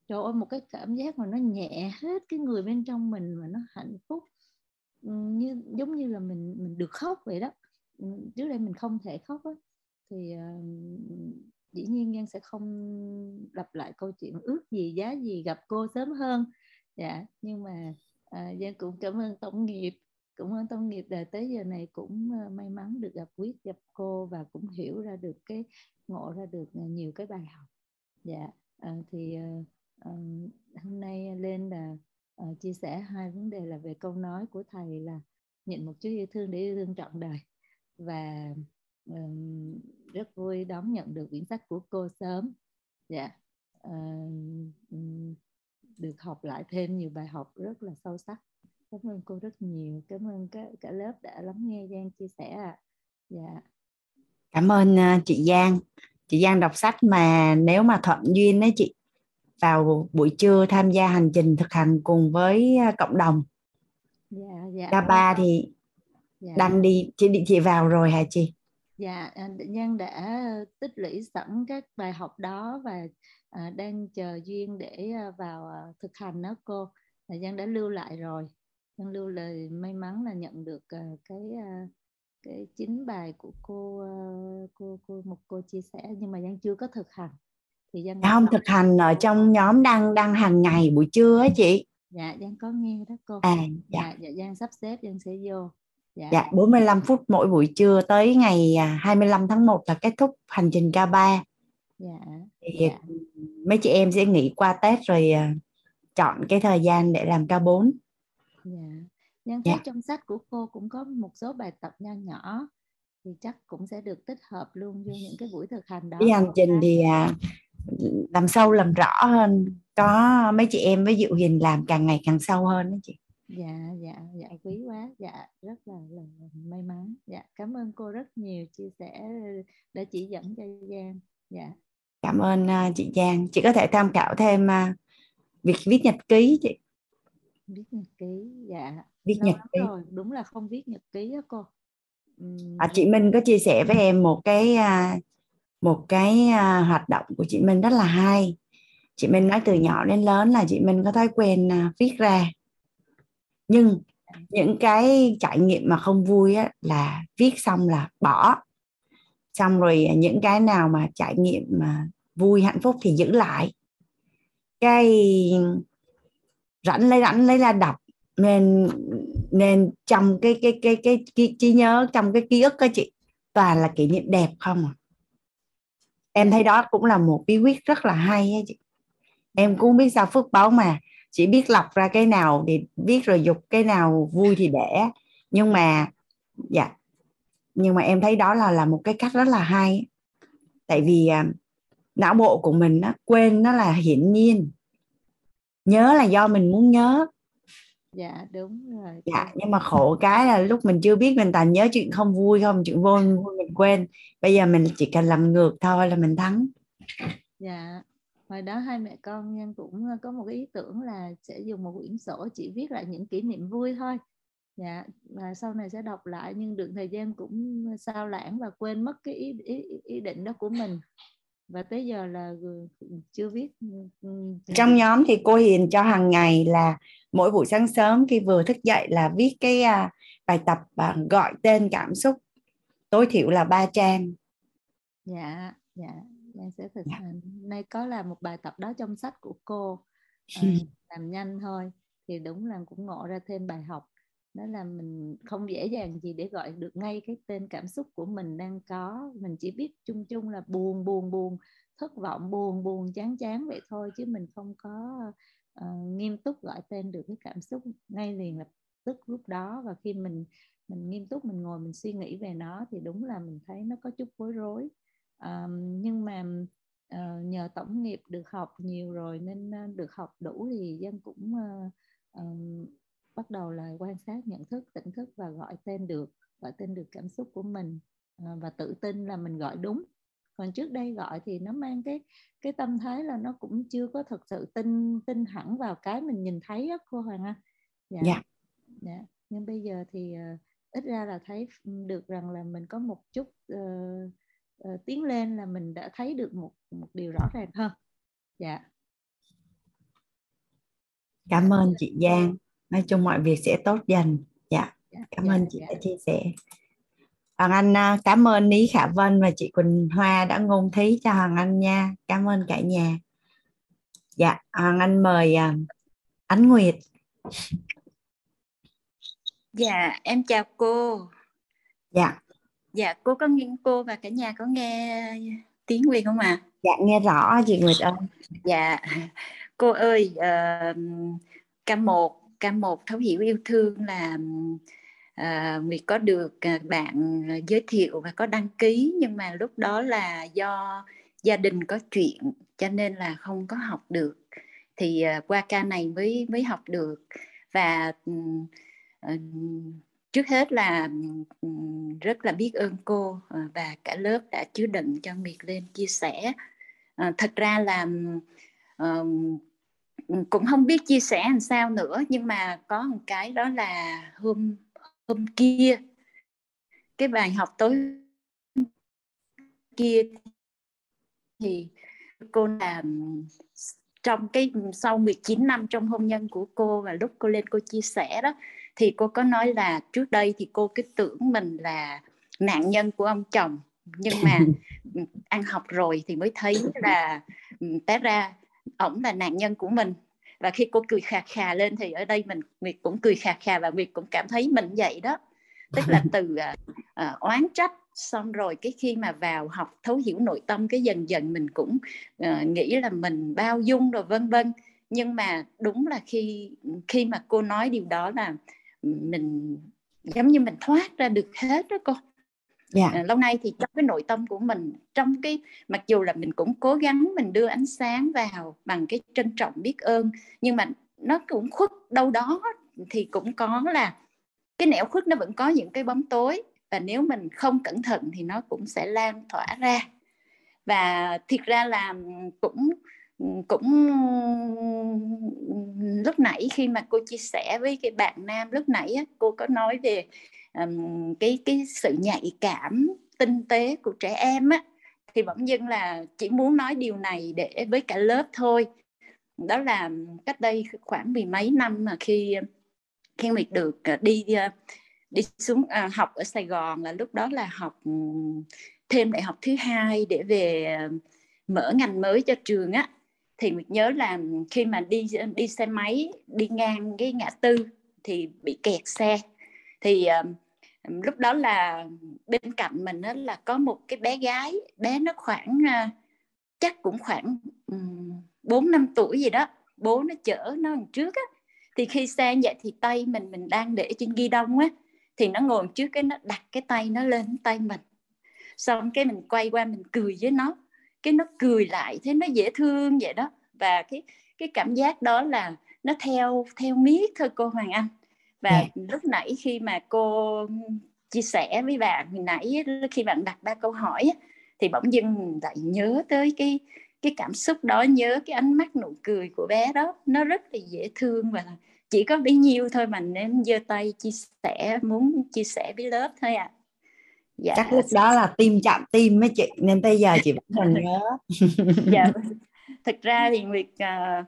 trời ơi một cái cảm giác mà nó nhẹ hết cái người bên trong mình mà nó hạnh phúc. Như giống như là mình mình được khóc vậy đó. Trước đây mình không thể khóc á thì uh, dĩ nhiên nhân sẽ không lặp lại câu chuyện ước gì giá gì gặp cô sớm hơn. Dạ nhưng mà uh, Giang cũng cảm ơn tổng nghiệp cũng ơn tâm nghiệp là tới giờ này cũng ờ, may mắn được gặp quyết gặp cô và cũng hiểu ra được cái ngộ ra được ờ, nhiều cái bài học. Dạ à, thì uh, hôm nay lên là uh, chia sẻ hai vấn đề là về câu nói của thầy là nhận một chút yêu thương để yêu thương trọn đời và um, rất vui đón nhận được quyển sách của cô sớm. Dạ uh, được học lại thêm nhiều bài học rất là sâu sắc cảm ơn cô rất nhiều. Cảm ơn cả, cả lớp đã lắng nghe Giang chia sẻ ạ. Dạ. Cảm ơn uh, chị Giang. Chị Giang đọc sách mà nếu mà thuận duyên đấy chị vào buổi trưa tham gia hành trình thực hành cùng với à, cộng đồng. Dạ dạ. Ba thì dạ. đang đi chị định chị vào rồi hả chị? Dạ à, Giang đã tích lũy sẵn các bài học đó và à, đang chờ duyên để à, vào à, thực hành đó cô. Giang đã lưu lại rồi Giang lưu lời may mắn là nhận được à, cái à, cái chính bài của cô à, cô cô một cô chia sẻ nhưng mà Giang chưa có thực hành thì Giang không thực hành ở trong nhóm đang đang hàng ngày buổi trưa á chị dạ Giang có nghe đó cô à dạ dạ, dạ Giang sắp xếp Giang sẽ vô dạ. dạ 45 phút mỗi buổi trưa tới ngày 25 à, tháng 1 là kết thúc hành trình K3 dạ. thì dạ. mấy chị em sẽ nghỉ qua Tết rồi à, chọn cái thời gian để làm K4 dạ. Giang thấy dạ. trong sách của cô cũng có một số bài tập nho nhỏ thì chắc cũng sẽ được tích hợp luôn vô những cái buổi thực hành đó cái hành trình thì à, làm sâu làm rõ hơn có mấy chị em với Diệu Hiền làm càng ngày càng sâu hơn đó chị. Dạ dạ dạ quý quá. Dạ rất là, là may mắn. Dạ cảm ơn cô rất nhiều chia sẻ đã chỉ dẫn cho Giang. Dạ. Cảm ơn uh, chị Giang. Chị có thể tham khảo thêm uh, việc viết nhật ký chị viết nhật ký dạ. Viết nhật ký. rồi đúng là không viết nhật ký á cô. À, chị Minh có chia sẻ với em một cái uh, một cái uh, hoạt động của chị Minh rất là hay. Chị Minh nói từ nhỏ đến lớn là chị Minh có thói quen uh, viết ra. Nhưng những cái trải nghiệm mà không vui á, là viết xong là bỏ. Xong rồi những cái nào mà trải nghiệm mà vui hạnh phúc thì giữ lại. Cái rảnh lấy rảnh lấy ra đọc nên nên trong cái cái cái cái, cái trí nhớ trong cái ký ức đó chị. Toàn là kỷ niệm đẹp không à. Em thấy đó cũng là một bí quyết rất là hay ấy chị. Em cũng biết sao phước báo mà chỉ biết lọc ra cái nào thì biết rồi dục cái nào vui thì để. Nhưng mà dạ. Nhưng mà em thấy đó là là một cái cách rất là hay. Tại vì à, não bộ của mình nó quên nó là hiển nhiên nhớ là do mình muốn nhớ. Dạ đúng rồi. Dạ nhưng mà khổ cái là lúc mình chưa biết mình toàn nhớ chuyện không vui không chuyện vui, vui mình quên. Bây giờ mình chỉ cần làm ngược thôi là mình thắng. Dạ hồi đó hai mẹ con nhân cũng có một cái ý tưởng là sẽ dùng một quyển sổ chỉ viết lại những kỷ niệm vui thôi. Dạ và sau này sẽ đọc lại nhưng được thời gian cũng sao lãng và quên mất cái ý, ý, ý định đó của mình và tới giờ là chưa viết trong nhóm thì cô Hiền cho hàng ngày là mỗi buổi sáng sớm khi vừa thức dậy là viết cái uh, bài tập uh, gọi tên cảm xúc tối thiểu là ba trang. Dạ dạ Giang sẽ thực dạ. hành. Nay có là một bài tập đó trong sách của cô à, làm nhanh thôi. Thì đúng là cũng ngộ ra thêm bài học đó là mình không dễ dàng gì để gọi được ngay cái tên cảm xúc của mình đang có. Mình chỉ biết chung chung là buồn buồn buồn thất vọng buồn buồn chán chán vậy thôi chứ mình không có uh, nghiêm túc gọi tên được cái cảm xúc ngay liền lập tức lúc đó. Và khi mình mình nghiêm túc mình ngồi mình suy nghĩ về nó thì đúng là mình thấy nó có chút bối rối. Uh, nhưng mà uh, nhờ tổng nghiệp được học nhiều rồi nên uh, được học đủ thì dân cũng uh, uh, bắt đầu là quan sát nhận thức tỉnh thức và gọi tên được gọi tên được cảm xúc của mình uh, và tự tin là mình gọi đúng. Còn trước đây gọi thì nó mang cái cái tâm thái là nó cũng chưa có thật sự tin tin hẳn vào cái mình nhìn thấy á cô Hoàng Anh. Dạ. Yeah. dạ. Nhưng bây giờ thì uh, ít ra là thấy được rằng là mình có một chút uh, uh, tiến lên là mình đã thấy được một một điều rõ ràng hơn. Dạ. Cảm ơn chị Giang nói chung mọi việc sẽ tốt dần. Dạ, dạ cảm dạ, ơn chị dạ. đã chia sẻ. Hoàng Anh à, cảm ơn Lý Khả Vân và chị Quỳnh Hoa đã ngôn thí cho Hoàng Anh nha. Cảm ơn cả nhà. Dạ Hoàng Anh mời uh, Ánh Nguyệt. Dạ em chào cô. Dạ. Dạ cô có nghe cô và cả nhà có nghe tiếng Nguyệt không ạ? À? dạ nghe rõ chị Nguyệt ơi. Dạ. Cô ơi uh, K1 K1 thấu hiểu yêu thương là ờ, à, Nguyệt có được ờ, bạn ờ, giới thiệu và có đăng ký. Nhưng mà lúc đó là do gia đình có chuyện cho nên là không có học được. Thì à, qua ca này mới mới học được. Và à, trước hết là rất là biết ơn cô và cả lớp đã chứa đựng cho Nguyệt lên chia sẻ. À, thật ra là uh, cũng không biết chia sẻ làm sao nữa nhưng mà có một cái đó là hôm hôm kia cái bài học tối kia thì cô làm trong cái sau 19 năm trong hôn nhân của cô và lúc cô lên cô chia sẻ đó thì cô có nói là trước đây thì cô cứ tưởng mình là nạn nhân của ông chồng nhưng mà ăn học rồi thì mới thấy là té ra ổng là nạn nhân của mình. Và khi cô cười khà khà lên thì ở đây mình Nguyệt cũng cười khà khà và Nguyệt cũng cảm thấy mình vậy đó. Tức là từ uh, uh, oán trách xong rồi cái khi mà vào học thấu hiểu nội tâm cái dần dần mình cũng uh, nghĩ là mình bao dung rồi vân vân. Nhưng mà đúng là khi khi mà cô nói điều đó là mình giống như mình thoát ra được hết đó cô yeah. À, lâu nay thì trong cái nội tâm của mình trong cái mặc dù là mình cũng cố gắng mình đưa ánh sáng vào bằng cái trân trọng biết ơn nhưng mà nó cũng khuất đâu đó thì cũng có là cái nẻo khuất nó vẫn có những cái bóng tối và nếu mình không cẩn thận thì nó cũng sẽ lan tỏa ra và thiệt ra là cũng cũng lúc nãy khi mà cô chia sẻ với cái bạn nam lúc nãy cô có nói về um, cái cái sự nhạy cảm tinh tế của trẻ em á thì bỗng dưng là chỉ muốn nói điều này để với cả lớp thôi. Đó là cách đây khoảng mười mấy năm mà khi khi Nguyệt được ờ, đi ờ, đi xuống à, học ở Sài Gòn là lúc đó là học thêm đại học thứ hai để về mở ngành mới cho trường á. Thì Nguyệt nhớ là khi mà đi đi xe máy đi ngang cái ngã tư thì bị kẹt xe thì uh, lúc đó là bên cạnh mình đó là có một cái bé gái bé nó khoảng uh, chắc cũng khoảng bốn um, năm tuổi gì đó. Bố nó chở nó đằng trước á. Thì khi xe vậy thì tay mình mình đang để trên ghi đông á thì nó ngồi trước cái nó đặt cái tay nó lên tay mình. Xong cái mình quay qua mình cười với nó. Cái nó cười lại thế nó dễ thương vậy đó. Và cái cái cảm giác đó là nó theo theo miết thôi cô Hoàng Anh và yeah. Dạ. lúc nãy khi mà cô chia sẻ với bạn hồi nãy khi bạn đặt ba câu hỏi thì bỗng dưng lại nhớ tới cái cái cảm xúc đó nhớ cái ánh mắt nụ cười của bé đó nó rất là dễ thương và chỉ có bấy nhiêu thôi mà nên giơ tay chia sẻ muốn chia sẻ với lớp thôi ạ à. dạ. chắc lúc đó là tim chạm tim mấy chị nên bây giờ chị vẫn còn nhớ dạ thực ra thì nguyệt uh,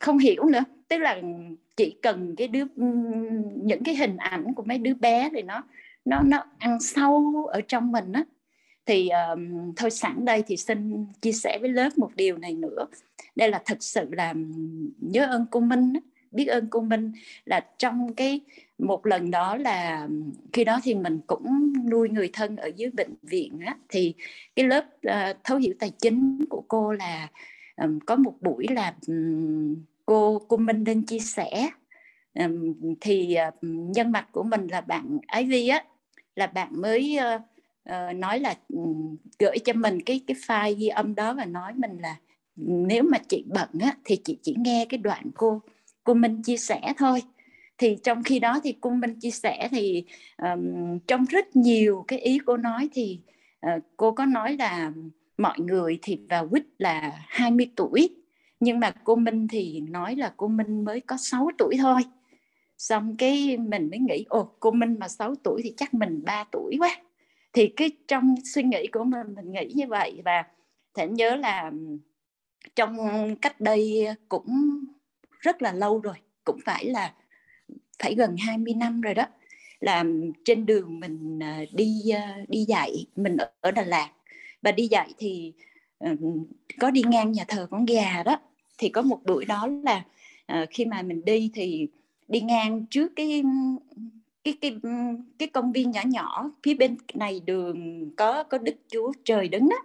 không hiểu nữa. Tức là chỉ cần cái đứa ừ, những cái hình ảnh của mấy đứa bé thì nó nó nó ăn sâu ở trong mình á. Thì um, thôi sẵn đây thì xin chia sẻ với lớp một điều này nữa. Đây là thật sự là nhớ ơn cô Minh biết ơn cô Minh là trong cái một lần đó là khi đó thì mình cũng nuôi người thân ở dưới bệnh viện á, thì cái lớp uh, thấu hiểu tài chính của cô là um, có một buổi là um, cô cô Minh lên chia sẻ. Um, thì ờ, nhân mặt của mình là bạn Ái Vi á là bạn mới uh, uh, nói là um, gửi cho mình cái cái file ghi âm đó và nói mình là nếu mà chị bận á thì chị chỉ nghe cái đoạn cô cô Minh chia sẻ thôi. Thì trong khi đó thì cô Minh chia sẻ thì um, trong rất nhiều cái ý cô nói thì uh, cô có nói là mọi người thì vào quýt là 20 tuổi, nhưng mà cô Minh thì nói là cô Minh mới có 6 tuổi thôi. Xong cái mình mới nghĩ, ồ, cô Minh mà 6 tuổi thì chắc mình 3 tuổi quá. Thì cái trong suy nghĩ của mình mình nghĩ như vậy và thể nhớ là trong cách đây cũng rất là lâu rồi, cũng phải là, phải gần 20 năm rồi đó, là trên đường mình à, đi à, đi dạy, mình ở Đà Lạt và đi dạy thì ờ, có đi ngang nhà thờ con gà đó. Thì có một buổi đó là ờ, khi mà mình đi thì đi ngang trước cái cái cái cái công viên nhỏ nhỏ, phía bên này đường có có đức chúa trời đứng á.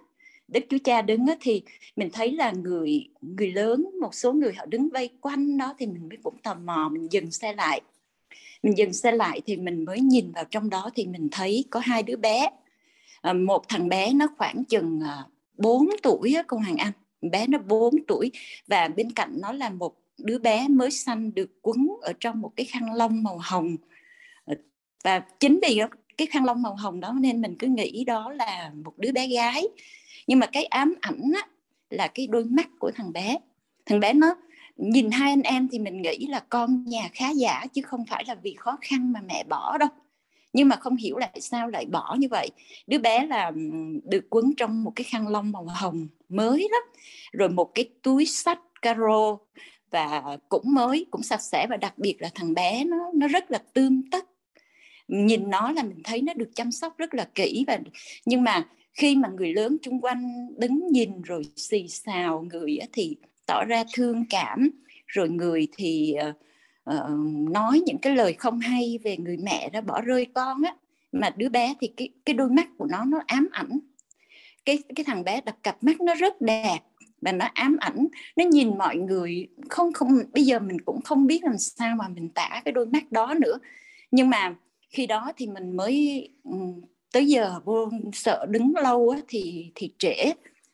Đức chúa cha đứng á, thì mình thấy là người người lớn, một số người họ đứng vây quanh đó thì mình mới cũng tò mò, mình dừng xe lại. Mình dừng xe lại thì mình mới nhìn vào trong đó thì mình thấy có hai đứa bé à, một thằng bé nó khoảng chừng ờ, 4 tuổi á cô Hoàng Anh. Bé nó 4 tuổi và bên cạnh nó là một đứa bé mới sanh được quấn ở trong một cái khăn lông màu hồng. Ờ, và chính vì cái khăn lông màu hồng đó nên mình cứ nghĩ đó là một đứa bé gái. Nhưng mà cái ám ảnh á, là cái đôi mắt của thằng bé. Thằng bé nó nhìn hai anh em thì mình nghĩ là con nhà khá giả chứ không phải là vì khó khăn mà mẹ bỏ đâu nhưng mà không hiểu lại sao lại bỏ như vậy. Đứa bé là được quấn trong một cái khăn lông màu hồng mới lắm rồi một cái túi sách caro và cũng mới cũng sạch sẽ và đặc biệt là thằng bé nó nó rất là tươm tất. Nhìn nó là mình thấy nó được chăm sóc rất là kỹ và nhưng mà khi mà người lớn chung quanh đứng nhìn rồi xì xào người thì tỏ ra thương cảm rồi người thì uh, uh, nói những cái lời không hay về người mẹ đã bỏ rơi con á mà đứa bé thì cái cái đôi mắt của nó nó ám ảnh. Cái cái thằng bé đặt cặp mắt nó rất đẹp và nó ám ảnh nó nhìn mọi người không không bây giờ mình cũng không biết làm sao mà mình tả cái đôi mắt đó nữa. Nhưng mà khi đó thì mình mới ừ, tới giờ vô sợ đứng lâu á, thì thì trễ.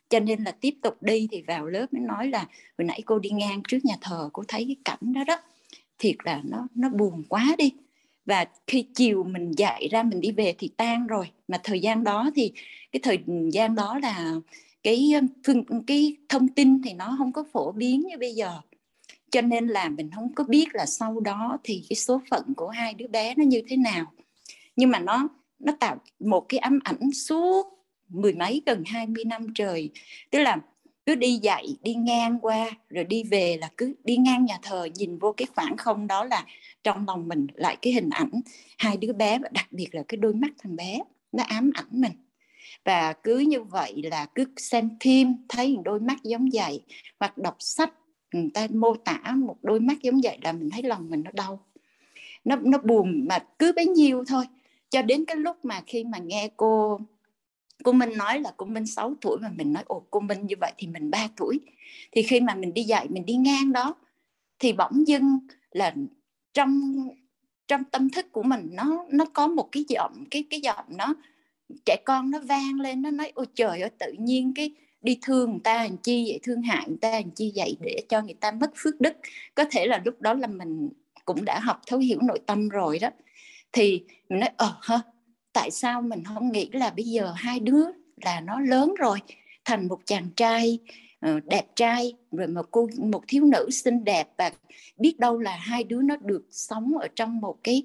Cho nên là tiếp tục đi thì vào lớp mới nói là hồi nãy cô đi ngang trước nhà thờ cô thấy cái cảnh đó đó thiệt là nó nó buồn quá đi. Và khi chiều mình dạy ra mình đi về thì tan rồi. Mà thời gian đó thì, cái thời gian đó là cái um, phương, cái thông tin thì nó không có phổ biến như bây giờ. Cho nên là mình không có biết là sau đó thì cái số phận của hai đứa bé nó như thế nào. Nhưng mà nó nó tạo một cái ám ảnh suốt mười mấy, gần hai mươi năm trời. Tức là cứ đi dạy đi ngang qua, rồi đi về là cứ đi ngang nhà thờ, nhìn vô cái khoảng không đó là trong lòng mình lại cái hình ảnh hai đứa bé và đặc biệt là cái đôi mắt thằng bé, nó ám ảnh mình. Và cứ như vậy là cứ xem phim, thấy đôi mắt giống vậy, hoặc đọc sách, người ta mô tả một đôi mắt giống vậy là mình thấy lòng mình nó đau. Nó nó buồn mà cứ bấy nhiêu thôi. Cho đến cái lúc mà khi mà nghe cô cô Minh nói là cô Minh 6 tuổi mà mình nói, ồ, cô Minh như vậy thì mình 3 tuổi. Thì khi mà mình đi dạy, mình đi ngang đó, thì bỗng dưng là trong trong tâm thức của mình nó nó có một cái giọng, cái cái giọng nó, trẻ con nó vang lên, nó nói, ôi trời ơi, tự nhiên cái đi thương người ta làm chi vậy? Thương hại người ta làm chi vậy? Để cho người ta mất phước đức. Có thể là lúc đó là mình cũng đã học thấu hiểu nội tâm rồi đó. Thì mình nói ờ hả tại sao mình không nghĩ là bây giờ hai đứa là nó lớn rồi thành một chàng trai uh, đẹp trai rồi một cô một thiếu nữ xinh đẹp và biết đâu là hai đứa nó được sống ở trong một cái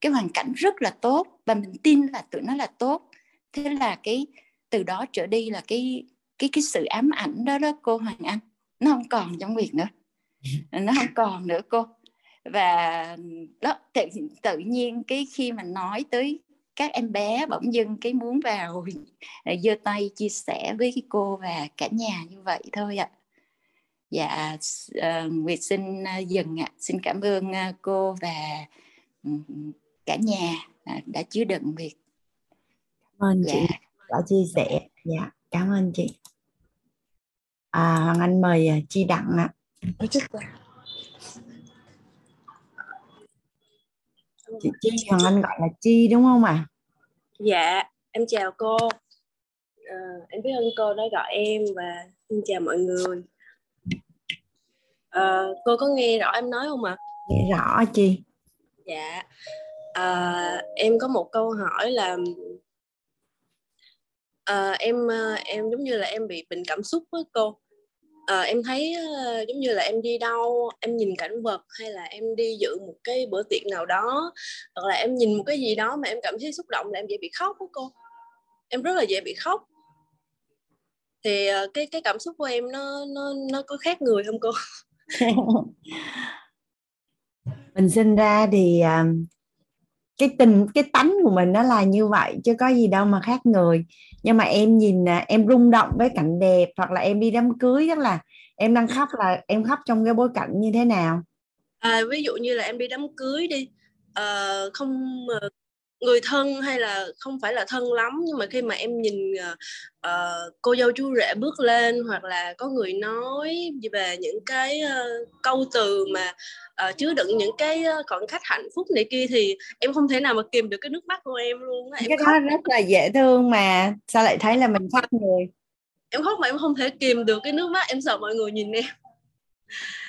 cái hoàn cảnh rất là tốt và mình tin là tụi nó là tốt. Thế là cái từ đó trở đi là cái cái cái sự ám ảnh đó đó cô Hoàng Anh nó không còn trong việc nữa. Nó không còn nữa cô. Và đó tự, tự nhiên cái khi mà nói tới các em bé bỗng dưng cái muốn vào à, giơ tay chia sẻ với cái cô và cả nhà như vậy thôi ạ. Dạ uh, nguyệt xin uh, dừng ạ. Xin cảm ơn uh, cô và um, cả nhà uh, đã chứa đựng việc cảm ơn dạ. chị đã chia sẻ. Dạ cảm ơn chị. À, hoàng anh mời uh, chi đặng ạ chị chi hoàng anh gọi là chi đúng không ạ? À? dạ em chào cô. À, em biết ơn cô đã gọi em và xin chào mọi người. À, cô có nghe rõ em nói không ạ? À? nghe rõ chi. Dạ. À, em có một câu hỏi là à, em em giống như là em bị bệnh cảm xúc với cô à, em thấy uh, giống như là em đi đâu em nhìn cảnh vật hay là em đi dự một cái bữa tiệc nào đó hoặc là em nhìn một cái gì đó mà em cảm thấy xúc động là em dễ bị khóc đó cô. Em rất là dễ bị khóc. Thì uh, cái cái cảm xúc của em nó nó nó có khác người không cô? Mình sinh ra thì uh, cái tình cái tánh của mình nó là như vậy chứ có gì đâu mà khác người. Nhưng mà em nhìn em rung động với cảnh đẹp hoặc là em đi đám cưới chắc là em đang khóc là em khóc trong cái bối cảnh như thế nào? À, ví dụ như là em đi đám cưới đi à, không người thân hay là không phải là thân lắm nhưng mà khi mà em nhìn uh, cô dâu chú rể bước lên hoặc là có người nói về những cái uh, câu từ mà uh, chứa đựng những cái khoảnh khắc hạnh phúc này kia thì em không thể nào mà kìm được cái nước mắt của em luôn em cái khóc. đó rất là dễ thương mà sao lại thấy là mình khóc. người? Em khóc mà em không thể kìm được cái nước mắt em sợ mọi người nhìn em.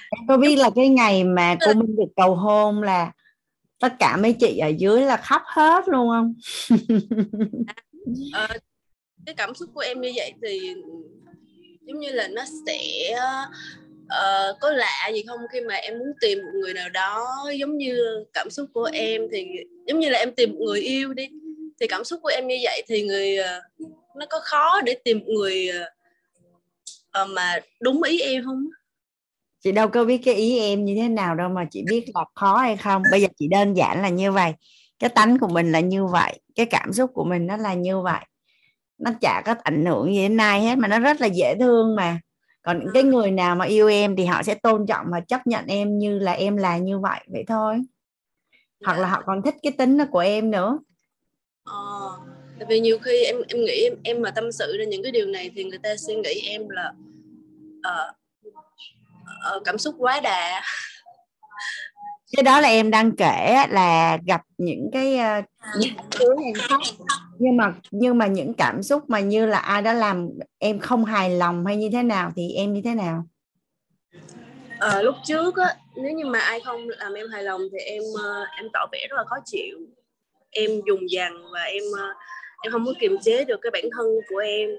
Em có biết là cái ngày mà cô Minh được cầu hôn là tất cả mấy chị ở dưới là khóc hết luôn không? À, cái cảm xúc của em như vậy thì giống như là nó sẽ uh, có lạ gì không? Khi mà em muốn tìm một người nào đó giống như cảm xúc của em thì giống như là em tìm một người yêu đi. Thì cảm xúc của em như vậy thì người uh, nó có khó để tìm một người uh, mà đúng ý em không? Chị đâu có biết cái ý em như thế nào đâu mà chị biết là khó hay không. Bây giờ chị đơn giản là như vậy. Cái tánh của mình là như vậy. Cái cảm xúc của mình nó là như vậy. Nó chả có ảnh hưởng gì đến ai hết mà nó rất là dễ thương mà. Còn những cái người nào mà yêu em thì họ sẽ tôn trọng và chấp nhận em như là em là như vậy. Vậy thôi. Hoặc là họ còn thích cái tính của em nữa. Ờ, vì nhiều khi em em nghĩ em, em mà tâm sự ra những cái điều này thì người ta suy nghĩ em là uh, cảm xúc quá đà. Cái đó là em đang kể là gặp những cái những em khóc. Nhưng mà nhưng mà những cảm xúc mà như là ai đó làm em không hài lòng hay như thế nào thì em như thế nào? À, lúc trước á nếu như mà ai không làm em hài lòng thì em em tỏ vẻ rất là khó chịu. Em dùng dằn và em em không có kiềm chế được cái bản thân của em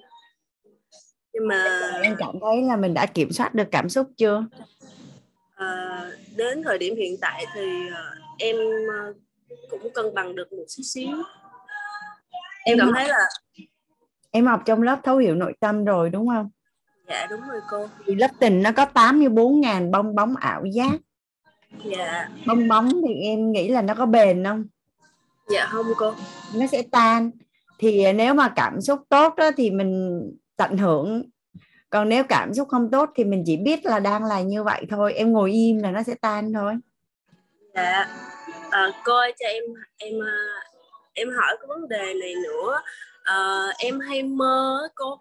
nhưng mà em cảm thấy là mình đã kiểm soát được cảm xúc chưa? À, đến thời điểm hiện tại thì uh, em uh, cũng cân bằng được một xíu xíu. Em cảm thấy là em học trong lớp thấu hiểu nội tâm rồi đúng không? Dạ đúng rồi cô. Thì lớp tình nó có 84 ngàn bong bóng ảo giác. Dạ. Bong bóng thì em nghĩ là nó có bền không? Dạ không cô. Nó sẽ tan. Thì nếu mà cảm xúc tốt đó thì mình tận hưởng. Còn nếu cảm xúc không tốt thì mình chỉ biết là đang là như vậy thôi em ngồi im là nó sẽ tan thôi. Dạ. À, cô ơi cho em em ờ, em hỏi cái vấn đề này nữa. À, em hay mơ cô?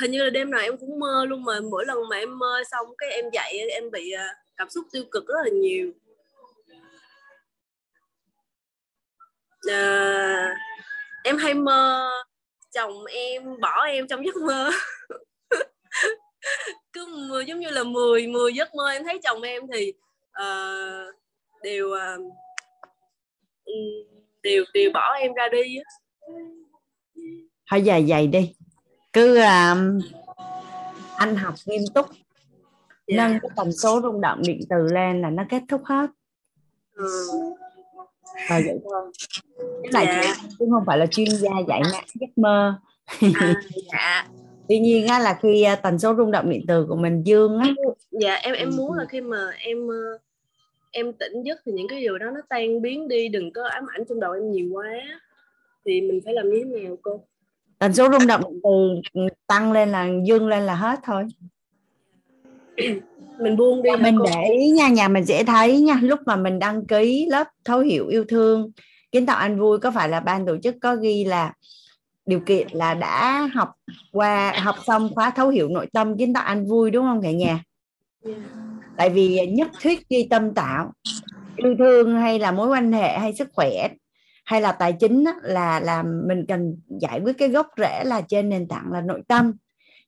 Hình như là đêm nào em cũng mơ luôn mà mỗi lần mà em mơ xong cái em dậy em bị cảm xúc tiêu cực rất là nhiều. À, em hay mơ chồng em bỏ em trong giấc mơ cứ giống như là 10 10 giấc mơ em thấy chồng em thì uh, đều uh, đều đều bỏ em ra đi thôi dài dày đi cứ um, anh học nghiêm túc yeah. Dạ. nâng cái tần số rung động điện từ lên là nó kết thúc hết ừ. Và vậy thôi. Cái này. Dạ. chứ không phải là chuyên gia dạy giấc mơ. À, dạ. Tuy nhiên á, là khi à, tần số rung động điện từ của mình dương á. Dạ em em muốn là khi mà em ờ, em tỉnh giấc thì những cái điều đó nó tan biến đi đừng có ám ảnh trong đầu em nhiều quá. Thì mình phải làm như thế nào cô? Tần số rung động điện từ tăng lên là dương lên là hết thôi mình buông đi mình để ý nha nhà mình sẽ thấy nha. Lúc mà mình đăng ký lớp thấu hiểu yêu thương kiến tạo anh vui có phải là ban tổ chức có ghi là điều kiện là đã học qua học xong khóa thấu hiểu nội tâm kiến tạo anh vui đúng không cả nhà? Tại vì nhất thuyết ghi tâm tạo yêu thương hay là mối quan hệ hay sức khỏe hay là tài chính là là mình cần giải quyết cái gốc rễ là trên nền tảng là nội tâm.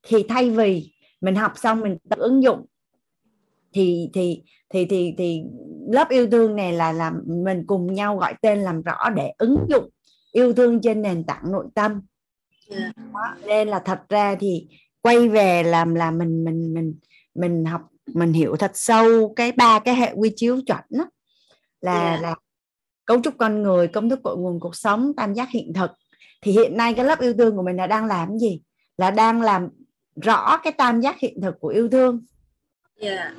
Thì thay vì mình học xong mình tự ứng dụng thì thì thì thì thì lớp yêu thương này là làm mình cùng nhau gọi tên làm rõ để ứng dụng yêu thương trên nền tảng nội tâm yeah. Đó, nên là thật ra thì quay về làm là mình mình mình mình học mình hiểu thật sâu cái ba cái hệ quy chiếu chuẩn đó là yeah. là cấu trúc con người công thức cội nguồn cuộc sống tam giác hiện thực thì hiện nay cái lớp yêu thương của mình là đang làm gì là đang làm rõ cái tam giác hiện thực của yêu thương yeah.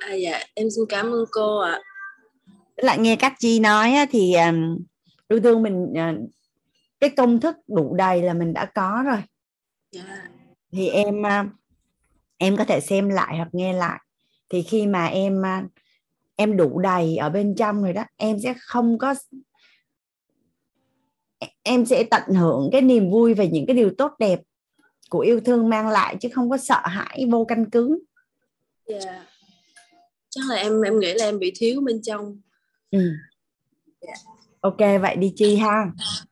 À, dạ em xin cảm ơn cô ạ. À. Lại nghe các chi nói thì yêu thương mình uh, cái công thức đủ đầy là mình đã có rồi. Yeah. Thì em uh, em có thể xem lại hoặc nghe lại. Thì khi mà em uh, em đủ đầy ở bên trong rồi đó, em sẽ không có em sẽ tận hưởng cái niềm vui về những cái điều tốt đẹp của yêu thương mang lại chứ không có sợ hãi vô căn cứ. Yeah chắc là em em nghĩ là em bị thiếu bên trong ừ. yeah. Dạ. ok vậy đi chi ha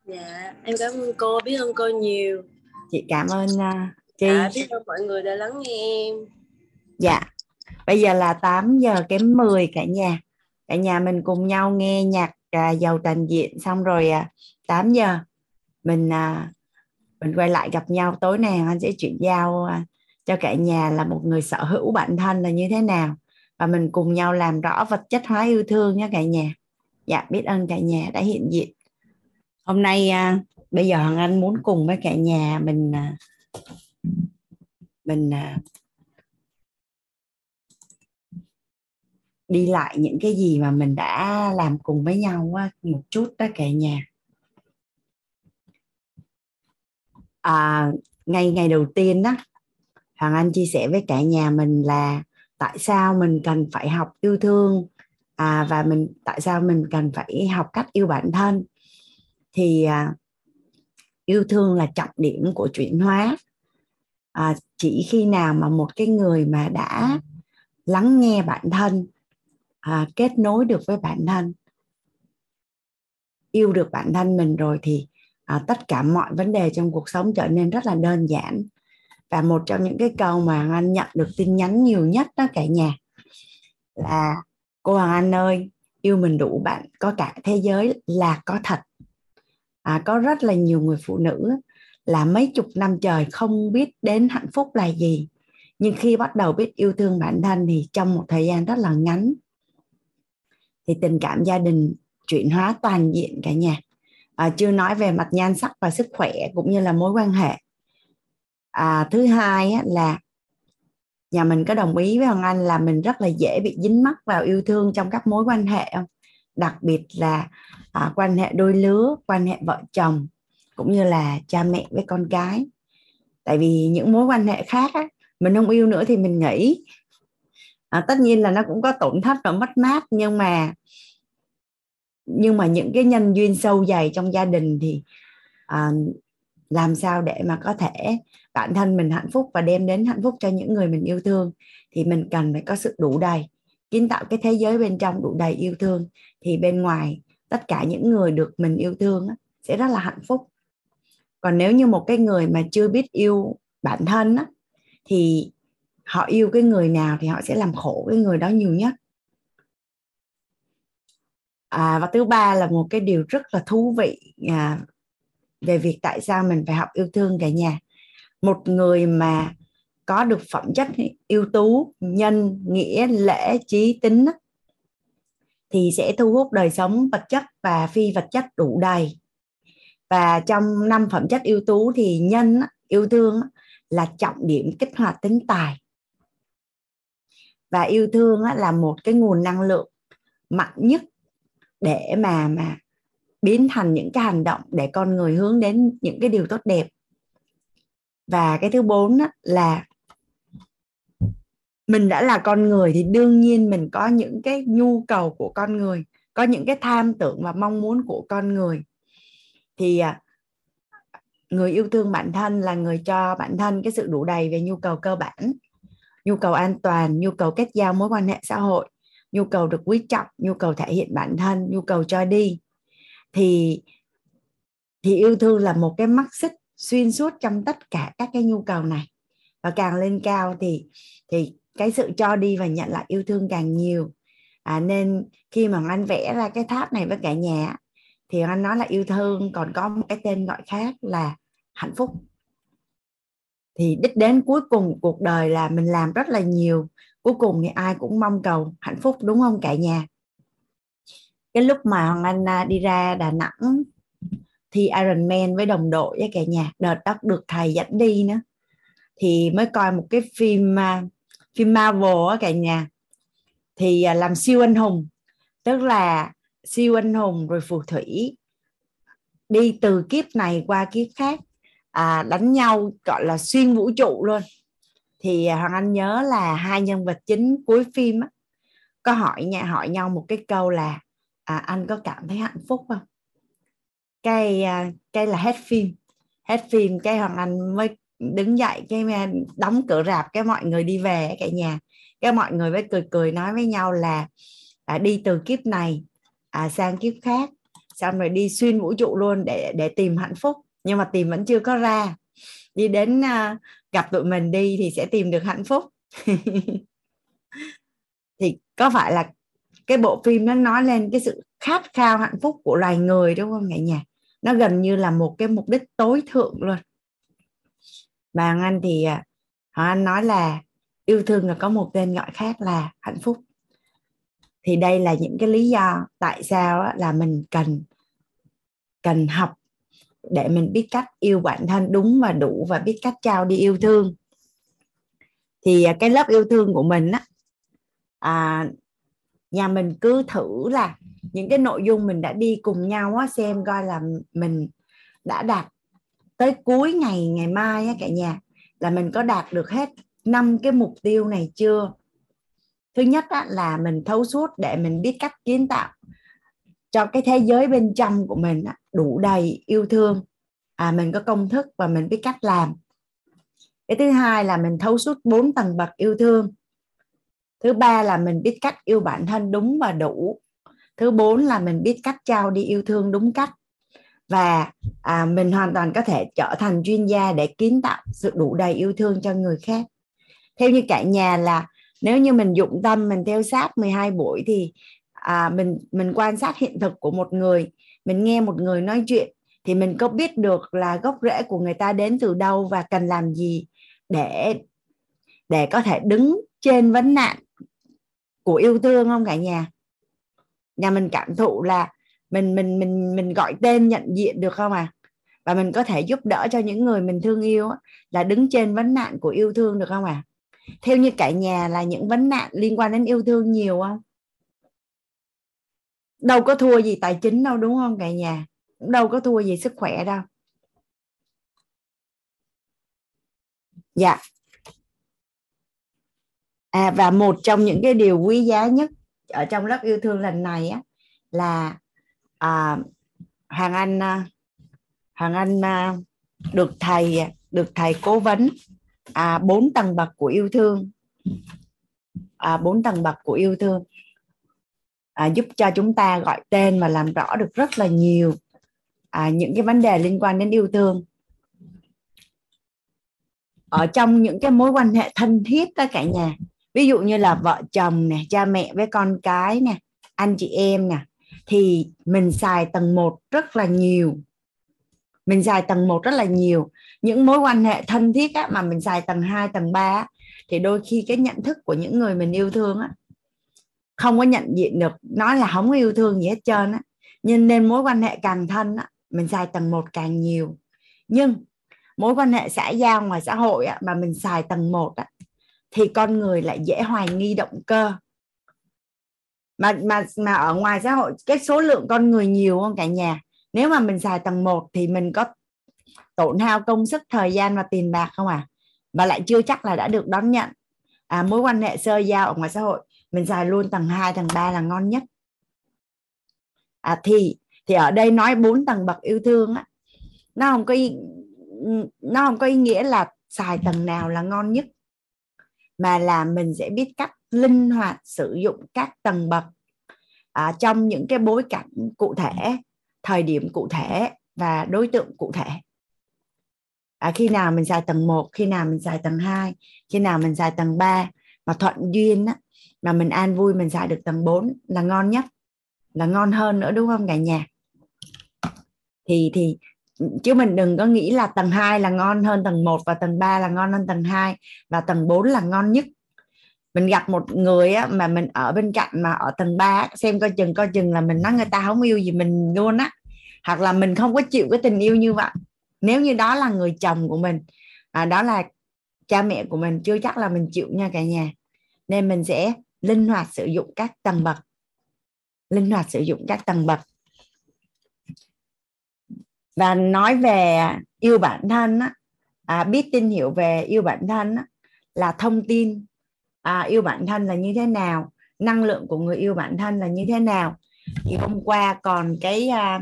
dạ em cảm ơn cô biết ơn cô nhiều chị cảm ơn uh, chi dạ, biết ơn mọi người đã lắng nghe em dạ bây giờ là 8 giờ kém 10 cả nhà cả nhà mình cùng nhau nghe nhạc à, giàu toàn diện xong rồi à, 8 giờ mình à, mình quay lại gặp nhau tối nay anh sẽ chuyển giao à, cho cả nhà là một người sở hữu bản thân là như thế nào. Và mình cùng nhau làm rõ vật chất hóa yêu thương nhé cả nhà. Dạ biết ơn cả nhà đã hiện diện. Hôm nay à, bây giờ hoàng Anh muốn cùng với cả nhà mình à, mình à, đi lại những cái gì mà mình đã làm cùng với nhau một chút đó cả nhà. À, ngày ngày đầu tiên đó Hoàng Anh chia sẻ với cả nhà mình là tại sao mình cần phải học yêu thương? À, và mình tại sao mình cần phải học cách yêu bản thân? Thì à, yêu thương là trọng điểm của chuyển hóa. À, chỉ khi nào mà một cái người mà đã lắng nghe bản thân à, kết nối được với bản thân yêu được bản thân mình rồi thì à, tất cả mọi vấn đề trong cuộc sống trở nên rất là đơn giản. Và một trong những cái câu mà anh nhận được tin nhắn nhiều nhất đó cả nhà là cô Hoàng Anh ơi yêu mình đủ bạn có cả thế giới là có thật. À, có rất là nhiều người phụ nữ là mấy chục năm trời không biết đến hạnh phúc là gì. Nhưng khi bắt đầu biết yêu thương bản thân thì trong một thời gian rất là ngắn thì tình cảm gia đình chuyển hóa toàn diện cả nhà à, chưa nói về mặt nhan sắc và sức khỏe cũng như là mối quan hệ. À, thứ hai á, là nhà mình có đồng ý với hoàng anh là mình rất là dễ bị dính mắc vào yêu thương trong các mối quan hệ không? Đặc biệt là à, quan hệ đôi lứa quan hệ vợ chồng cũng như là cha mẹ với con cái. Tại vì những mối quan hệ khác á, mình không yêu nữa thì mình nghĩ. À, tất nhiên là nó cũng có tổn thất và mất mát nhưng mà nhưng mà những cái nhân duyên sâu dày trong gia đình thì à, làm sao để mà có thể bản thân mình hạnh phúc và đem đến hạnh phúc cho những người mình yêu thương thì mình cần phải có sự đủ đầy kiến tạo cái thế giới bên trong đủ đầy yêu thương. Thì bên ngoài tất cả những người được mình yêu thương sẽ rất là hạnh phúc. Còn nếu như một cái người mà chưa biết yêu bản thân thì họ yêu cái người nào thì họ sẽ làm khổ cái người đó nhiều nhất à, và thứ ba là một cái điều rất là thú vị à, về việc tại sao mình phải học yêu thương cả nhà. Một người mà có được phẩm chất ưu tú nhân nghĩa lễ trí tính thì sẽ thu hút đời sống vật chất và phi vật chất đủ đầy. Và trong năm phẩm chất ưu tú thì nhân yêu thương là trọng điểm kích hoạt tính tài. Và yêu thương là một cái nguồn năng lượng mạnh nhất để mà mà biến thành những cái hành động để con người hướng đến những cái điều tốt đẹp. Và cái thứ bốn là mình đã là con người thì đương nhiên mình có những cái nhu cầu của con người, có những cái tham tưởng và mong muốn của con người. Thì à, người yêu thương bản thân là người cho bản thân cái sự đủ đầy về nhu cầu cơ bản, nhu cầu an toàn, nhu cầu kết giao mối quan hệ xã hội nhu cầu được quý trọng nhu cầu thể hiện bản thân nhu cầu cho đi thì thì yêu thương là một cái mắt xích xuyên suốt trong tất cả các cái nhu cầu này. Và càng lên cao thì thì cái sự cho đi và nhận lại yêu thương càng nhiều. À, nên khi mà anh vẽ ra cái tháp này với cả nhà thì anh nói là yêu thương còn có một cái tên gọi khác là hạnh phúc. Thì đích đến cuối cùng cuộc đời là mình làm rất là nhiều cuối cùng thì ai cũng mong cầu hạnh phúc đúng không cả nhà? Cái lúc mà hoàng anh à, đi ra đà nẵng thi Ironman với đồng đội với cả nhà đợt đó được thầy dẫn đi nữa. Thì mới coi một cái phim à, phim Marvel á cả nhà. Thì à, làm siêu anh hùng tức là siêu anh hùng rồi phù thủy đi từ kiếp này qua kiếp khác à, đánh nhau gọi là xuyên vũ trụ luôn thì à, hoàng anh nhớ là hai nhân vật chính cuối phim á, có hỏi nhà hỏi nhau một cái câu là à, anh có cảm thấy hạnh phúc không? Cái à, cái là hết phim. Hết phim cái hoàng anh mới đứng dậy cái đóng cửa rạp cái mọi người đi về cả nhà. Cái mọi người mới cười cười nói với nhau là à, đi từ kiếp này à, sang kiếp khác xong rồi đi xuyên vũ trụ luôn để để tìm hạnh phúc. Nhưng mà tìm vẫn chưa có ra. Đi đến à, gặp tụi mình đi thì sẽ tìm được hạnh phúc. Thì có phải là cái bộ phim nó nói lên cái sự khát khao hạnh phúc của loài người đúng không cả nhà nó gần như là một cái mục đích tối thượng luôn. Bà anh thì à, họ anh nói là yêu thương là có một tên gọi khác là hạnh phúc. Thì đây là những cái lý do tại sao là mình cần cần học để mình biết cách yêu bản thân đúng và đủ và biết cách trao đi yêu thương. Thì à, cái lớp yêu thương của mình á à, nhà mình cứ thử là những cái nội dung mình đã đi cùng nhau á xem coi là mình đã đạt tới cuối ngày ngày mai á cả nhà là mình có đạt được hết năm cái mục tiêu này chưa? Thứ nhất á, là mình thấu suốt để mình biết cách kiến tạo cho cái thế giới bên trong của mình á, đủ đầy yêu thương. À mình có công thức và mình biết cách làm. Cái thứ hai là mình thấu suốt bốn tầng bậc yêu thương. Thứ ba là mình biết cách yêu bản thân đúng và đủ. Thứ bốn là mình biết cách trao đi yêu thương đúng cách. Và à, mình hoàn toàn có thể trở thành chuyên gia để kiến tạo sự đủ đầy yêu thương cho người khác. Theo như cả nhà là nếu như mình dụng tâm mình theo sát 12 buổi thì à, mình mình quan sát hiện thực của một người mình nghe một người nói chuyện thì mình có biết được là gốc rễ của người ta đến từ đâu và cần làm gì để để có thể đứng trên vấn nạn của yêu thương không cả nhà? Nhà mình cảm thụ là mình mình mình mình gọi tên nhận diện được không à? Và mình có thể giúp đỡ cho những người mình thương yêu là đứng trên vấn nạn của yêu thương được không à? Theo như cả nhà là những vấn nạn liên quan đến yêu thương nhiều không? Đâu có thua gì tài chính đâu đúng không cả nhà? Đâu có thua gì sức khỏe đâu. Dạ. À và một trong những cái điều quý giá nhất ở trong lớp yêu thương lần này á là à, hoàng anh à, hoàng anh à, được thầy được thầy cố vấn à, bốn tầng bậc của yêu thương. À, bốn tầng bậc của yêu thương à, giúp cho chúng ta gọi tên và làm rõ được rất là nhiều à, những cái vấn đề liên quan đến yêu thương. Ở trong những cái mối quan hệ thân thiết đó cả nhà ví dụ như là vợ chồng nè cha mẹ với con cái nè anh chị em nè thì mình xài tầng 1 rất là nhiều. Mình xài tầng 1 rất là nhiều. Những mối quan hệ thân thiết á, mà mình xài tầng 2, tầng 3 á, thì đôi khi cái nhận thức của những người mình yêu thương á, không có nhận diện được nói là không có yêu thương gì hết trơn á. Nhưng nên mối quan hệ càng thân á, mình xài tầng 1 càng nhiều. Nhưng mối quan hệ xã giao ngoài xã hội á, mà mình xài tầng 1 á, thì con người lại dễ hoài nghi động cơ. Mà mà mà ở ngoài xã hội cái số lượng con người nhiều không cả nhà. Nếu mà mình xài tầng 1 thì mình có tổn hao công sức thời gian và tiền bạc không à? Mà lại chưa chắc là đã được đón nhận. À, mối quan hệ sơ giao ở ngoài xã hội mình xài luôn tầng 2, tầng 3 là ngon nhất. À, thì thì ở đây nói bốn tầng bậc yêu thương á nó không có ý, nó không có ý nghĩa là xài tầng nào là ngon nhất mà là mình sẽ biết cách linh hoạt sử dụng các tầng bậc à, trong những cái bối cảnh cụ thể thời điểm cụ thể và đối tượng cụ thể. À, khi nào mình xài tầng 1 khi nào mình xài tầng 2 khi nào mình xài tầng 3 mà thuận duyên á, mà mình an vui mình xài được tầng 4 là ngon nhất là ngon hơn nữa đúng không cả nhà? Thì thì chứ mình đừng có nghĩ là tầng 2 là ngon hơn tầng 1 và tầng 3 là ngon hơn tầng 2 và tầng 4 là ngon nhất. Mình gặp một người á, mà mình ở bên cạnh mà ở tầng 3 xem coi chừng coi chừng là mình nói người ta không yêu gì mình luôn á. Hoặc là mình không có chịu cái tình yêu như vậy. Nếu như đó là người chồng của mình à, đó là cha mẹ của mình chưa chắc là mình chịu nha cả nhà. Nên mình sẽ linh hoạt sử dụng các tầng bậc. Linh hoạt sử dụng các tầng bậc. Và nói về yêu bản thân á, à, biết tin hiểu về yêu bản thân á, là thông tin. À, yêu bản thân là như thế nào? Năng lượng của người yêu bản thân là như thế nào? Thì hôm qua còn cái à,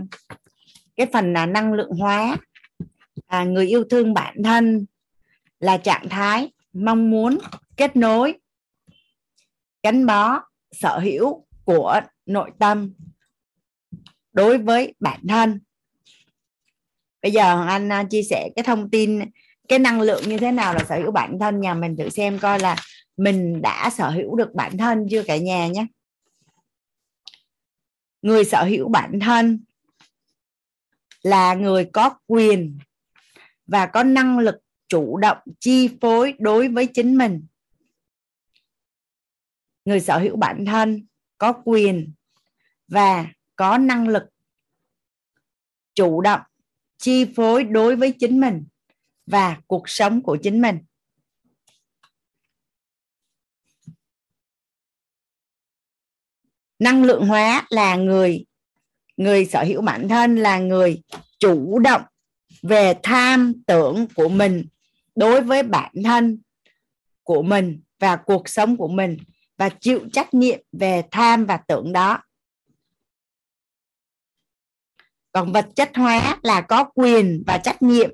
cái phần là năng lượng hóa. À, người yêu thương bản thân là trạng thái mong muốn kết nối gắn bó, sở hữu của nội tâm đối với bản thân. Bây giờ anh à, chia sẻ cái thông tin, cái năng lượng như thế nào là sở hữu bản thân. Nhà mình thử xem coi là mình đã sở hữu được bản thân chưa cả nhà nhé. Người sở hữu bản thân là người có quyền và có năng lực chủ động chi phối đối với chính mình người sở hữu bản thân có quyền và có năng lực chủ động chi phối đối với chính mình và cuộc sống của chính mình. Năng lượng hóa là người người sở hữu bản thân là người chủ động về tham tưởng của mình đối với bản thân của mình và cuộc sống của mình và chịu trách nhiệm về tham và tưởng đó. Còn vật chất hóa là có quyền và trách nhiệm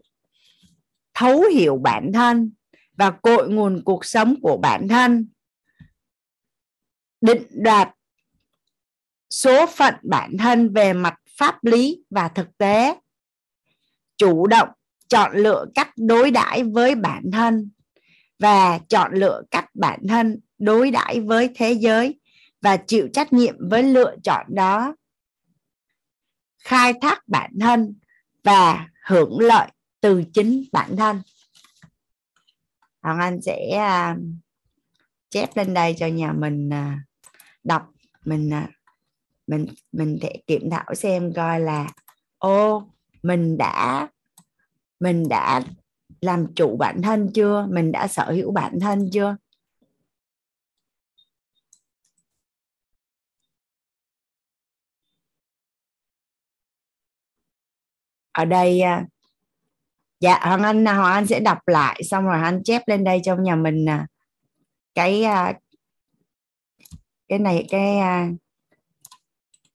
thấu hiểu bản thân và cội nguồn cuộc sống của bản thân. Định đoạt số phận bản thân về mặt pháp lý và thực tế. Chủ động chọn lựa cách đối đãi với bản thân và chọn lựa cách bản thân đối đãi với thế giới và chịu trách nhiệm với lựa chọn đó. Khai thác bản thân và hưởng lợi từ chính bản thân. Hoàng Anh sẽ à, chép lên đây cho nhà mình à, đọc. Mình à, mình mình thể kiểm thảo xem coi là, ô, mình đã mình đã làm chủ bản thân chưa? Mình đã sở hữu bản thân chưa? Ở đây à, dạ hoàng anh à, hoàng anh sẽ đọc lại, xong rồi anh chép lên đây trong nhà mình à. cái cái này, cái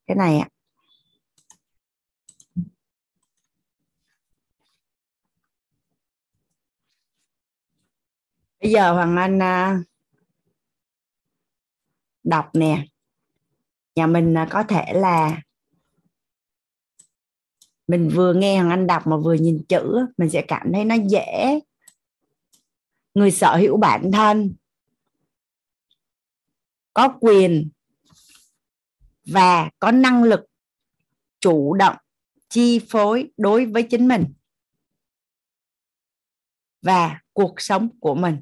cái này ạ. Bây giờ hoàng anh đọc nè. Nhà mình có thể là mình vừa nghe hoàng anh đọc mà vừa nhìn chữ, mình sẽ cảm thấy nó dễ. Người sở hữu bản thân, có quyền và có năng lực chủ động chi phối đối với chính mình và cuộc sống của mình.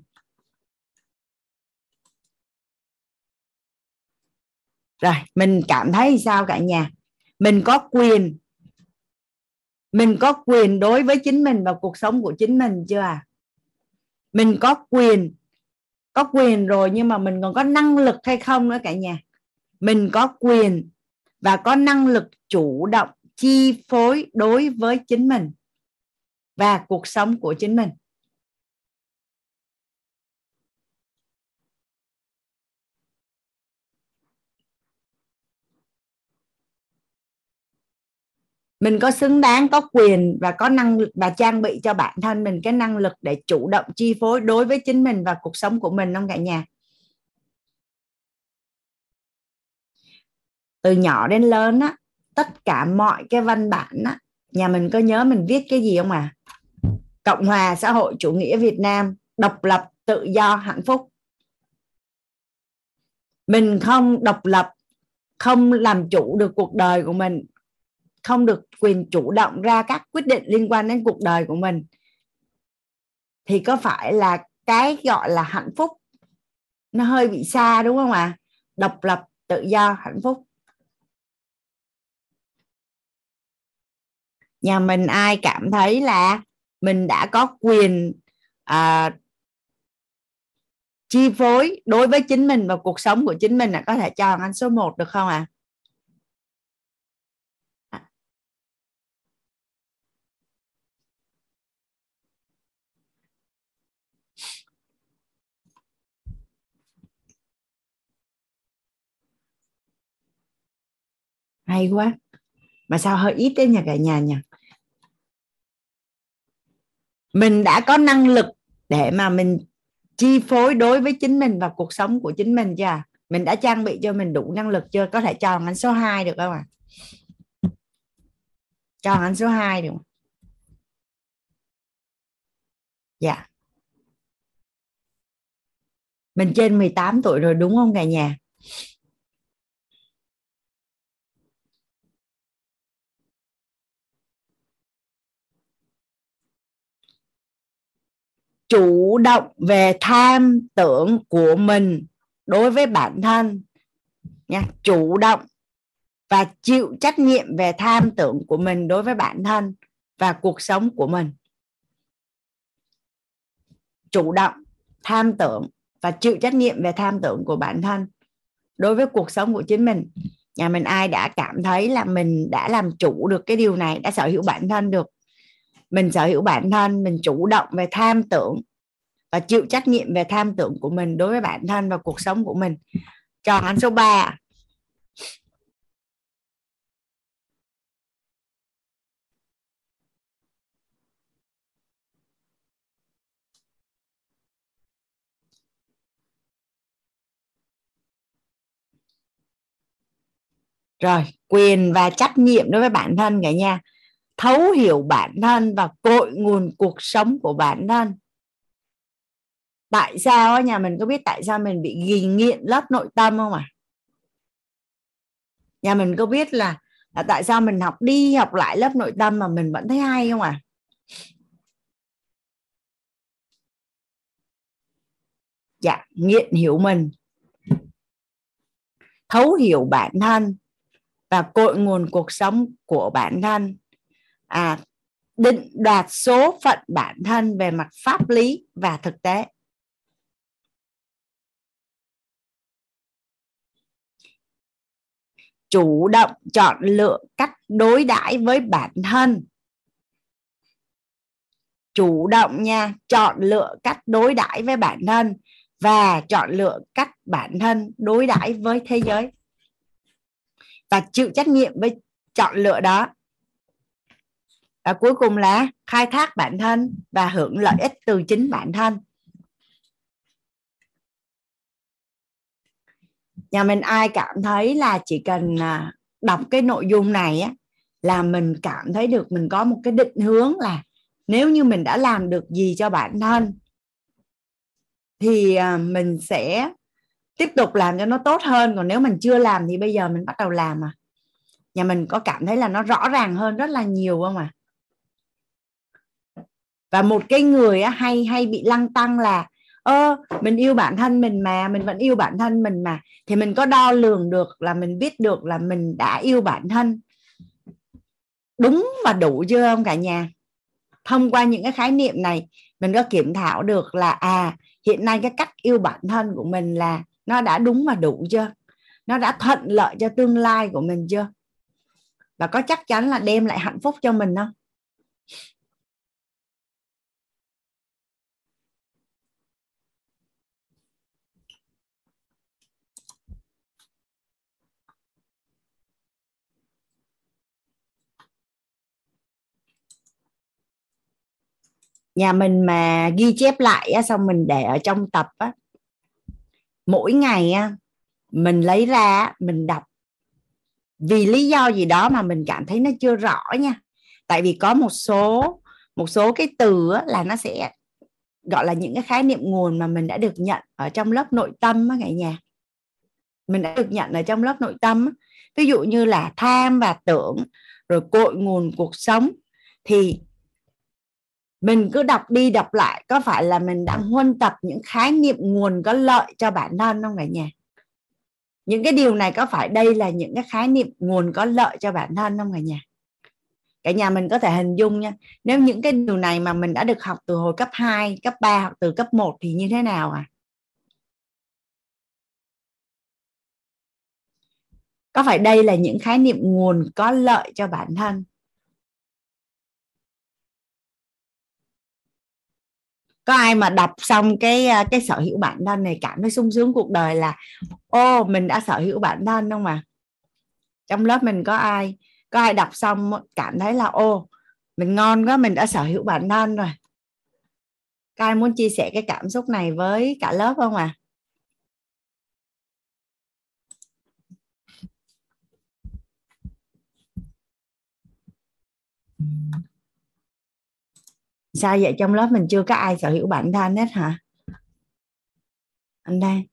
Rồi, mình cảm thấy sao cả nhà? Mình có quyền mình có quyền đối với chính mình và cuộc sống của chính mình chưa à? Mình có quyền có quyền rồi nhưng mà mình còn có năng lực hay không nữa cả nhà? Mình có quyền và có năng lực chủ động chi phối đối với chính mình và cuộc sống của chính mình. Mình có xứng đáng, có quyền và có năng lực và trang bị cho bản thân mình cái năng lực để chủ động chi phối đối với chính mình và cuộc sống của mình, không cả nhà? Từ nhỏ đến lớn á, tất cả mọi cái văn bản á, nhà mình có nhớ mình viết cái gì không à cộng hòa xã hội chủ nghĩa việt nam, độc lập, tự do, hạnh phúc. Mình không độc lập, không làm chủ được cuộc đời của mình không được quyền chủ động ra các quyết định liên quan đến cuộc đời của mình thì có phải là cái gọi là hạnh phúc nó hơi bị xa đúng không ạ à? độc lập tự do hạnh phúc nhà mình ai cảm thấy là mình đã có quyền à, chi phối đối với chính mình và cuộc sống của chính mình là có thể cho anh số 1 được không ạ à? Hay quá. Mà sao hơi ít đấy nhà cả nhà nhỉ? Mình đã có năng lực để mà mình chi phối đối với chính mình và cuộc sống của chính mình chưa à? mình đã trang bị cho mình đủ năng lực chưa? Có thể cho anh số 2 được không ạ? À? cho anh số 2 được dạ. Mình trên 18 tuổi rồi đúng không cả nhà? Chủ động về tham tưởng của mình đối với bản thân nha. Chủ động và chịu trách nhiệm về tham tưởng của mình đối với bản thân và cuộc sống của mình. Chủ động tham tưởng và chịu trách nhiệm về tham tưởng của bản thân đối với cuộc sống của chính mình. Nhà mình ai đã cảm thấy là mình đã làm chủ được cái điều này, đã sở hữu bản thân được mình sở hữu bản thân, mình chủ động về tham tưởng và chịu trách nhiệm về tham tưởng của mình đối với bản thân và cuộc sống của mình. Chọn án số 3 rồi, quyền và trách nhiệm đối với bản thân cả nha thấu hiểu bản thân và cội nguồn cuộc sống của bản thân. Tại sao nhà mình có biết tại sao mình bị ghi nghiện lớp nội tâm không à nhà mình có biết là, là tại sao mình học đi học lại lớp nội tâm mà mình vẫn thấy hay không à dạ nghiện hiểu mình. Thấu hiểu bản thân và cội nguồn cuộc sống của bản thân à, định đoạt số phận bản thân về mặt pháp lý và thực tế. Chủ động chọn lựa cách đối đãi với bản thân. Chủ động nha chọn lựa cách đối đãi với bản thân và chọn lựa cách bản thân đối đãi với thế giới. Và chịu trách nhiệm với chọn lựa đó và cuối cùng là khai thác bản thân và hưởng lợi ích từ chính bản thân. Nhà mình ai cảm thấy là chỉ cần à, đọc cái nội dung này á, là mình cảm thấy được mình có một cái định hướng là nếu như mình đã làm được gì cho bản thân, thì à, mình sẽ tiếp tục làm cho nó tốt hơn. Còn nếu mình chưa làm thì bây giờ mình bắt đầu làm à. Nhà mình có cảm thấy là nó rõ ràng hơn rất là nhiều không à và một cái người á, hay hay bị lăng tăng là ơ mình yêu bản thân mình mà mình vẫn yêu bản thân mình mà. Thì mình có đo lường được là mình biết được là mình đã yêu bản thân. Đúng và đủ chưa không cả nhà? Thông qua những cái khái niệm này mình có kiểm thảo được là à hiện nay cái cách yêu bản thân của mình là nó đã đúng và đủ chưa? Nó đã thuận lợi cho tương lai của mình chưa? Và có chắc chắn là đem lại hạnh phúc cho mình không? Nhà mình mà ghi chép lại á, xong mình để ở trong tập á mỗi ngày á, mình lấy ra mình đọc. Vì lý do gì đó mà mình cảm thấy nó chưa rõ nha. Tại vì có một số một số cái từ á, là nó sẽ gọi là những cái khái niệm nguồn mà mình đã được nhận ở trong lớp nội tâm á cả nhà. Mình đã được nhận ở trong lớp nội tâm á. ví dụ như là tham và tưởng rồi cội nguồn cuộc sống thì mình cứ đọc đi đọc lại có phải là mình đang huân tập những khái niệm nguồn có lợi cho bản thân không cả nhà? Những cái điều này có phải đây là những cái khái niệm nguồn có lợi cho bản thân không cả nhà? Cả nhà mình có thể hình dung nha nếu những cái điều này mà mình đã được học từ hồi cấp 2, cấp 3 hoặc từ cấp 1 thì như thế nào à? Có phải đây là những khái niệm nguồn có lợi cho bản thân? Có ai mà đọc xong cái ờ, cái sở hữu bản thân này cảm thấy sung sướng cuộc đời là, ô, mình đã sở hữu bản thân không mà trong lớp mình có ai có ai đọc xong cảm thấy là, ô, mình ngon quá, mình đã sở hữu bản thân rồi. Các ai muốn chia sẻ cái cảm xúc này với cả lớp không à? Sao vậy? Trong lớp mình chưa có ai sở hữu bản thân hết hả? Anh đây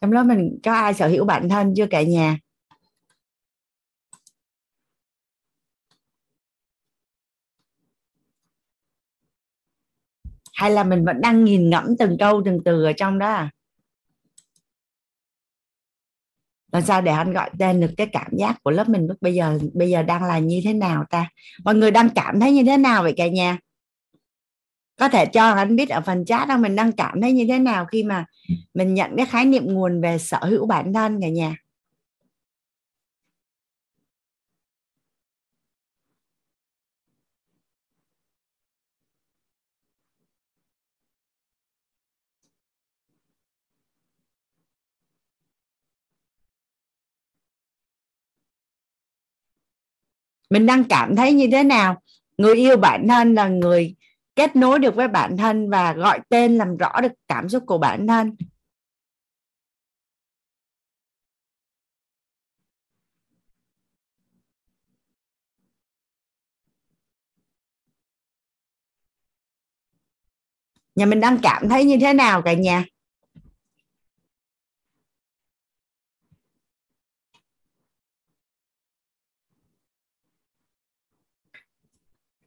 trong lớp mình có ai sở hữu bản thân chưa cả nhà? Hay là mình vẫn đang nhìn ngẫm từng câu từng từ ở trong đó à? Làm sao để anh gọi tên được cái cảm giác của lớp mình lúc bây giờ? Bây giờ đang là như thế nào ta? Mọi người đang cảm thấy như thế nào vậy cả nhà? Có thể cho anh biết ở phần chat đó mình đang cảm thấy như thế nào khi mà mình nhận cái khái niệm nguồn về sở hữu bản thân cả nhà. Mình đang cảm thấy như thế nào? Người yêu bản thân là người kết nối được với bản thân và gọi tên làm rõ được cảm xúc của bản thân. Nhà mình đang cảm thấy như thế nào cả nhà?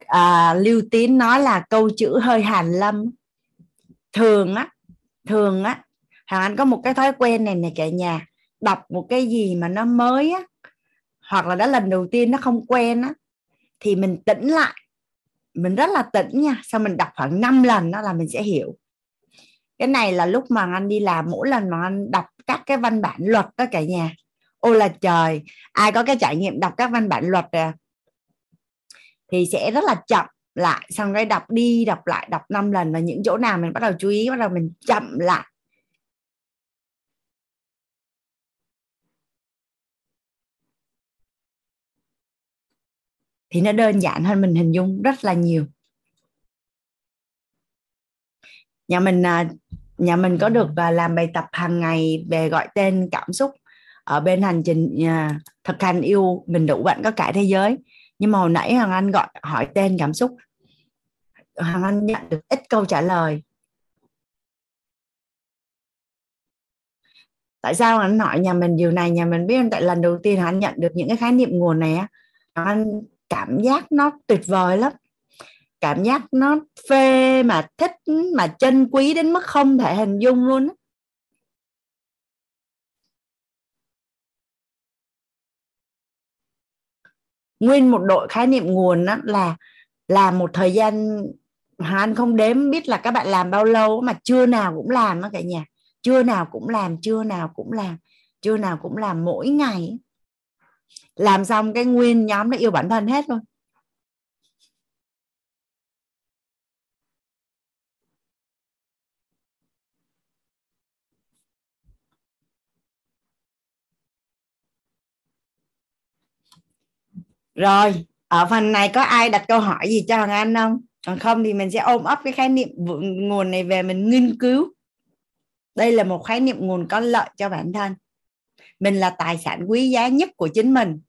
À, lưu tín nói là câu chữ hơi hàn lâm. Thường á thường á hoàng anh có một cái thói quen này này cả nhà đọc một cái gì mà nó mới á hoặc là đã lần đầu tiên nó không quen á thì mình tĩnh lại. Mình rất là tĩnh nha sau mình đọc khoảng 5 lần đó là mình sẽ hiểu. Cái này là lúc mà anh đi làm mỗi lần mà anh đọc các cái văn bản luật đó cả nhà. Ô là trời ai có cái trải nghiệm đọc các văn bản luật à? Thì sẽ rất là chậm lại, xong cái đọc đi đọc lại đọc 5 lần và những chỗ nào mình bắt đầu chú ý, bắt đầu mình chậm lại. Thì nó đơn giản hơn mình hình dung rất là nhiều. Nhà mình à, nhà mình có được à, làm bài tập hàng ngày về gọi tên cảm xúc ở bên hành trình à, thực hành yêu mình đủ bạn có cả thế giới nhưng mà hồi nãy hoàng anh gọi, hỏi tên cảm xúc. Hoàng anh nhận được ít câu trả lời. Tại sao anh hỏi nhà mình điều này? Nhà mình biết tại lần đầu tiên anh nhận được những cái khái niệm nguồn này anh cảm giác nó tuyệt vời lắm. Cảm giác nó phê mà thích, mà chân quý đến mức không thể hình dung luôn á nguyên một đội khái niệm nguồn đó là là một thời gian anh không đếm biết là các bạn làm bao lâu mà chưa nào cũng làm đó cả nhà. Chưa nào cũng làm, chưa nào cũng làm, chưa nào cũng làm mỗi ngày làm xong cái nguyên nhóm nó yêu bản thân hết luôn. Rồi, ở phần này có ai đặt câu hỏi gì cho Hoàng Anh không? Còn không thì mình sẽ ôm ấp cái khái niệm nguồn này về mình nghiên cứu. Đây là một khái niệm nguồn có lợi cho bản thân. Mình là tài sản quý giá nhất của chính mình.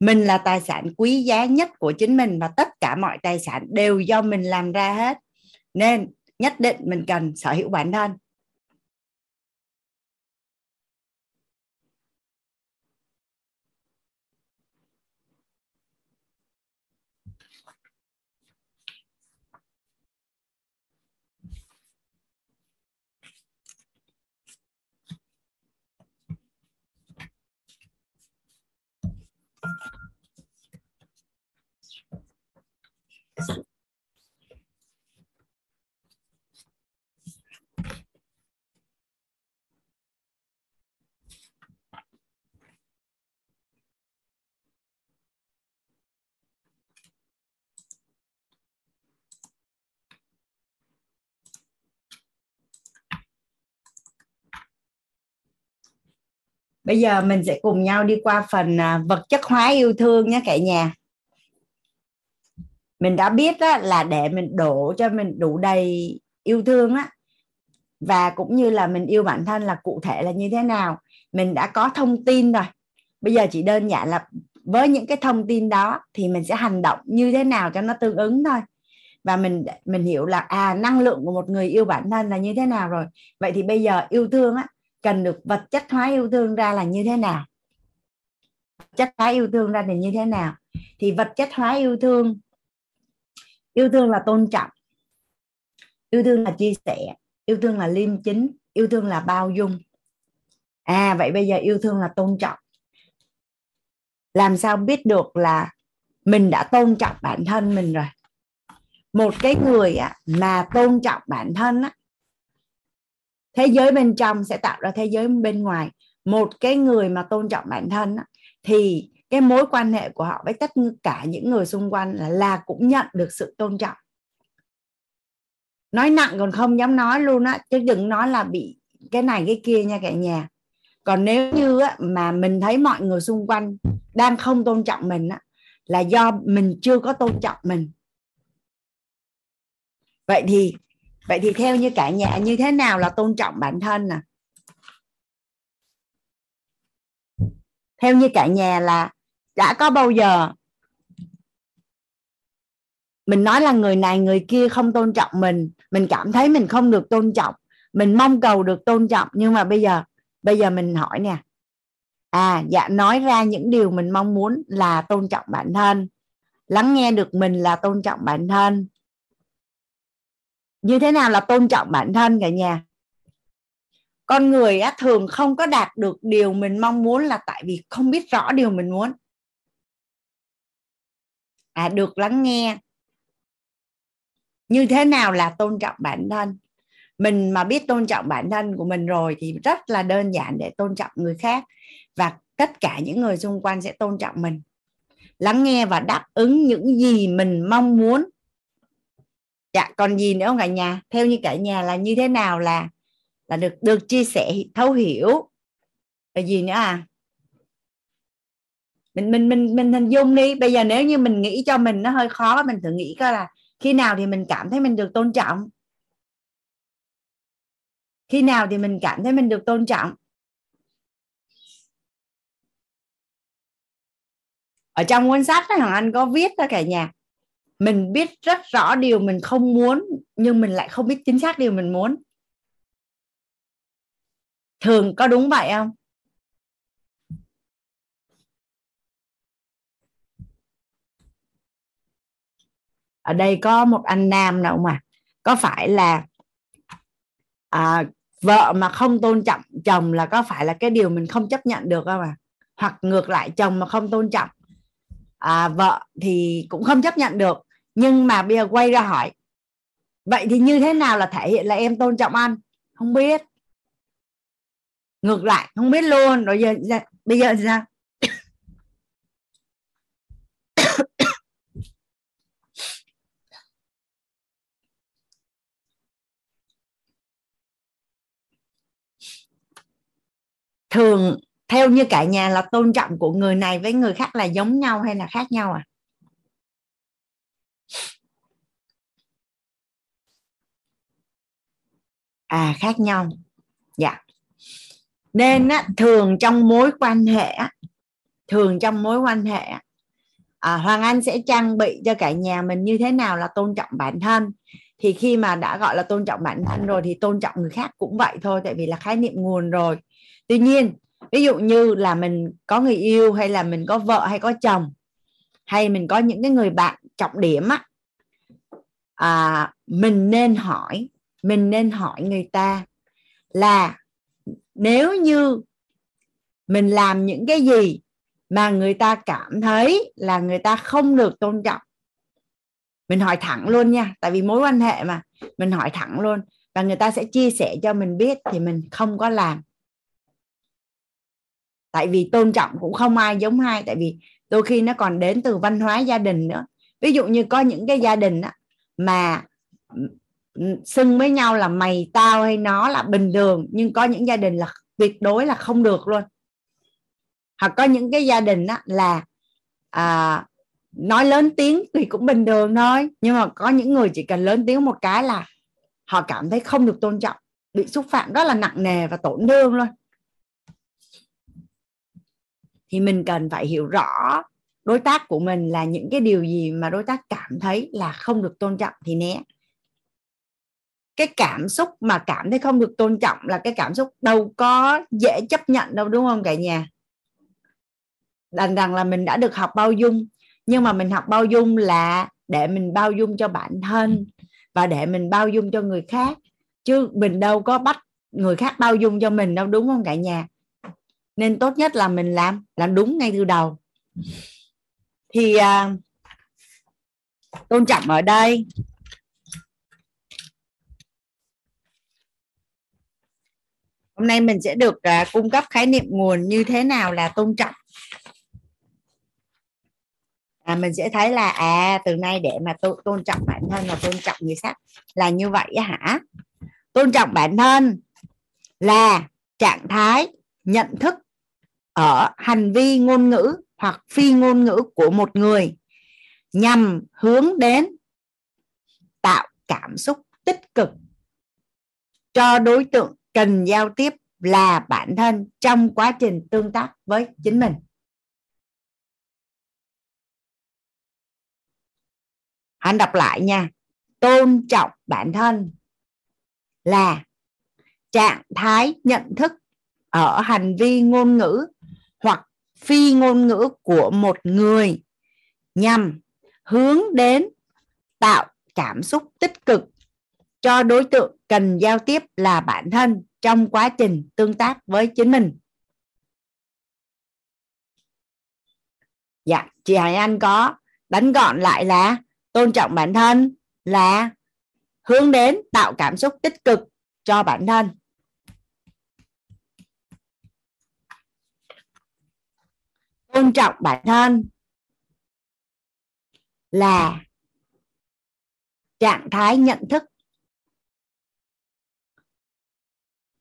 Mình là tài sản quý giá nhất của chính mình và tất cả mọi tài sản đều do mình làm ra hết. Nên nhất định mình cần sở hữu bản thân. Bây giờ mình sẽ cùng nhau đi qua phần à, vật chất hóa yêu thương nhé cả nhà mình đã biết đó là để mình đổ cho mình đủ đầy yêu thương á. Và cũng như là mình yêu bản thân là cụ thể là như thế nào, mình đã có thông tin rồi. Bây giờ chỉ đơn giản là với những cái thông tin đó thì mình sẽ hành động như thế nào cho nó tương ứng thôi. Và mình mình hiểu là à năng lượng của một người yêu bản thân là như thế nào rồi. Vậy thì bây giờ yêu thương á, cần được vật chất hóa yêu thương ra là như thế nào? Chất hóa yêu thương ra thì như thế nào? Thì vật chất hóa yêu thương yêu thương là tôn trọng. Yêu thương là chia sẻ. Yêu thương là liêm chính. Yêu thương là bao dung. À vậy bây giờ yêu thương là tôn trọng. Làm sao biết được là mình đã tôn trọng bản thân mình rồi? Một cái người mà tôn trọng bản thân á, thế giới bên trong sẽ tạo ra thế giới bên ngoài. Một cái người mà tôn trọng bản thân á, thì cái mối quan hệ của họ với tất cả những người xung quanh là là cũng nhận được sự tôn trọng. Nói nặng còn không dám nói luôn á chứ đừng nói là bị cái này cái kia nha cả nhà. Còn nếu như á, mà mình thấy mọi người xung quanh đang không tôn trọng mình á, là do mình chưa có tôn trọng mình. Vậy thì vậy thì theo như cả nhà như thế nào là tôn trọng bản thân nè? Theo như cả nhà là đã có bao giờ. Mình nói là người này người kia không tôn trọng mình. Mình cảm thấy mình không được tôn trọng. Mình mong cầu được tôn trọng. Nhưng mà bây giờ bây giờ mình hỏi nè. À dạ nói ra những điều mình mong muốn là tôn trọng bản thân. Lắng nghe được mình là tôn trọng bản thân. Như thế nào là tôn trọng bản thân cả nhà? Con người á, thường không có đạt được điều mình mong muốn là tại vì không biết rõ điều mình muốn à được lắng nghe. Như thế nào là tôn trọng bản thân? Mình mà biết tôn trọng bản thân của mình rồi thì rất là đơn giản để tôn trọng người khác và tất cả những người xung quanh sẽ tôn trọng mình. Lắng nghe và đáp ứng những gì mình mong muốn. Dạ còn gì nữa không cả nhà? Theo như cả nhà là như thế nào là là được được chia sẻ, thấu hiểu. Là gì nữa à? Mình mình mình mình hình dung đi. Bây giờ nếu như mình nghĩ cho mình nó hơi khó mình thử nghĩ coi là khi nào thì mình cảm thấy mình được tôn trọng? Khi nào thì mình cảm thấy mình được tôn trọng? Ở trong cuốn sách đó, hoàng anh có viết đó cả nhà mình biết rất rõ điều mình không muốn nhưng mình lại không biết chính xác điều mình muốn. Thường có đúng vậy không? Ở đây có một anh nam nào mà có phải là à, vợ mà không tôn trọng chồng là có phải là cái điều mình không chấp nhận được không à hoặc ngược lại chồng mà không tôn trọng à, vợ thì cũng không chấp nhận được. Nhưng mà bây giờ quay ra hỏi vậy thì như thế nào là thể hiện là em tôn trọng anh? Không biết. Ngược lại không biết luôn. Rồi giờ bây giờ sao? Thường theo như cả nhà là tôn trọng của người này với người khác là giống nhau hay là khác nhau à? À khác nhau. Dạ. Nên á, thường trong mối quan hệ á, thường trong mối quan hệ à, hoàng anh sẽ trang bị cho cả nhà mình như thế nào là tôn trọng bản thân. Thì khi mà đã gọi là tôn trọng bản thân rồi thì tôn trọng người khác cũng vậy thôi tại vì là khái niệm nguồn rồi tuy nhiên ví dụ như là mình có người yêu hay là mình có vợ hay có chồng hay mình có những cái người bạn trọng điểm á à, mình nên hỏi mình nên hỏi người ta là nếu như mình làm những cái gì mà người ta cảm thấy là người ta không được tôn trọng mình hỏi thẳng luôn nha. Tại vì mối quan hệ mà mình hỏi thẳng luôn và người ta sẽ chia sẻ cho mình biết thì mình không có làm tại vì tôn trọng cũng không ai giống ai tại vì đôi khi nó còn đến từ văn hóa gia đình nữa. Ví dụ như có những cái gia đình mà xưng với nhau là mày tao hay nó là bình thường nhưng có những gia đình là tuyệt đối là không được luôn. Hoặc có những cái gia đình á, là à, nói lớn tiếng thì cũng bình thường thôi nhưng mà có những người chỉ cần lớn tiếng một cái là họ cảm thấy không được tôn trọng bị xúc phạm rất là nặng nề và tổn thương luôn thì mình cần phải hiểu rõ đối tác của mình là những cái điều gì mà đối tác cảm thấy là không được tôn trọng thì né. Cái cảm xúc mà cảm thấy không được tôn trọng là cái cảm xúc đâu có dễ chấp nhận đâu, đúng không cả nhà? Đành rằng là mình đã được học bao dung, nhưng mà mình học bao dung là để mình bao dung cho bản thân và để mình bao dung cho người khác. Chứ mình đâu có bắt người khác bao dung cho mình đâu, đúng không cả nhà? Nên tốt nhất là mình làm làm đúng ngay từ đầu. Thì à, tôn trọng ở đây. Hôm nay mình sẽ được à, cung cấp khái niệm nguồn như thế nào là tôn trọng. À, mình sẽ thấy là à từ nay để mà tôn, tôn trọng bản thân và tôn trọng người khác là như vậy hả? Tôn trọng bản thân là trạng thái nhận thức ở hành vi ngôn ngữ hoặc phi ngôn ngữ của một người nhằm hướng đến tạo cảm xúc tích cực cho đối tượng cần giao tiếp là bản thân trong quá trình tương tác với chính mình. Anh đọc lại nha. Tôn trọng bản thân là trạng thái nhận thức ở hành vi ngôn ngữ phi ngôn ngữ của một người nhằm hướng đến tạo cảm xúc tích cực cho đối tượng cần giao tiếp là bản thân trong quá trình tương tác với chính mình. Dạ chị Hải Anh có đánh gọn lại là tôn trọng bản thân là hướng đến tạo cảm xúc tích cực cho bản thân. Tôn trọng bản thân là trạng thái nhận thức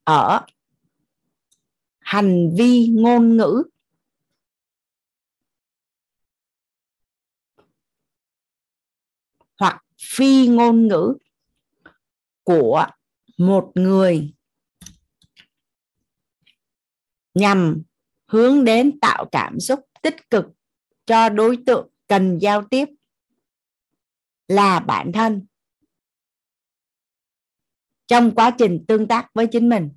ở hành vi ngôn ngữ. Hoặc phi ngôn ngữ của một người nhằm hướng đến tạo cảm xúc tích cực cho đối tượng cần giao tiếp là bản thân trong quá trình tương tác với chính mình.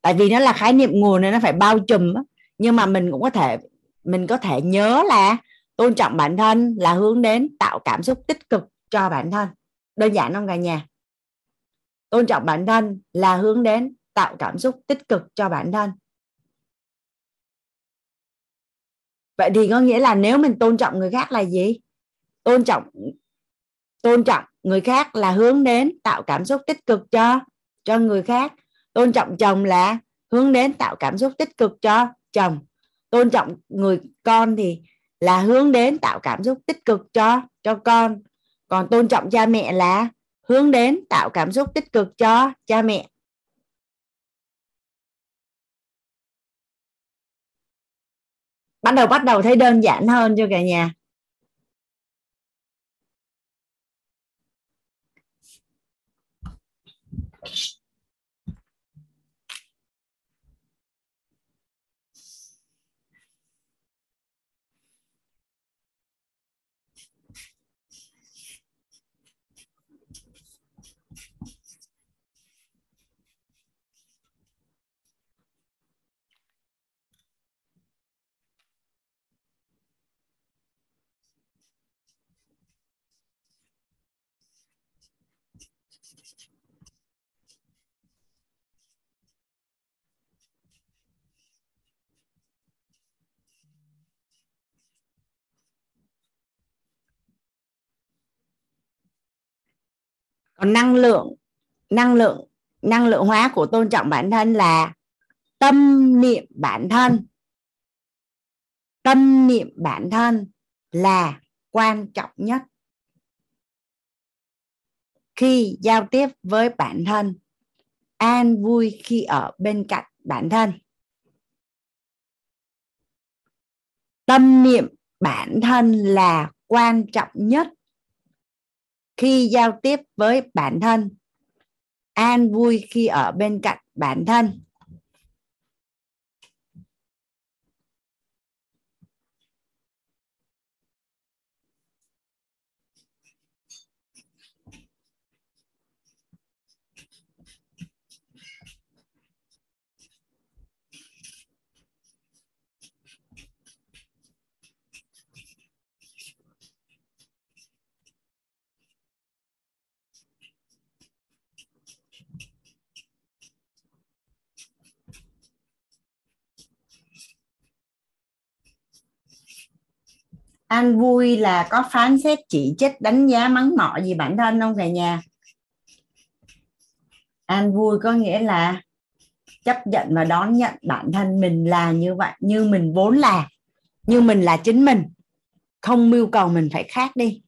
Tại vì nó là khái niệm nguồn nên nó phải bao trùm nhưng mà mình cũng có thể, mình có thể nhớ là tôn trọng bản thân là hướng đến tạo cảm xúc tích cực cho bản thân. Đơn giản không cả nhà? Tôn trọng bản thân là hướng đến tạo cảm xúc tích cực cho bản thân. Vậy thì có nghĩa là nếu mình tôn trọng người khác là gì? Tôn trọng tôn trọng người khác là hướng đến tạo cảm xúc tích cực cho cho người khác. Tôn trọng chồng là hướng đến tạo cảm xúc tích cực cho chồng. Tôn trọng người con thì là hướng đến tạo cảm xúc tích cực cho cho con. Còn tôn trọng cha mẹ là hướng đến tạo cảm xúc tích cực cho cha mẹ. Bắt đầu bắt đầu thấy đơn giản hơn cho cả nhà? Năng lượng năng lượng năng lượng hóa của tôn trọng bản thân là tâm niệm bản thân. Tâm niệm bản thân là quan trọng nhất. Khi giao tiếp với bản thân, an vui khi ở bên cạnh bản thân. Tâm niệm bản thân là quan trọng nhất khi giao tiếp với bản thân an vui khi ở bên cạnh bản thân. An vui là có phán xét chỉ trích đánh giá mắng mỏ gì bản thân không cả nhà? An vui có nghĩa là chấp nhận và đón nhận bản thân mình là như vậy, như mình vốn là, như mình là chính mình. Không mưu cầu mình phải khác đi.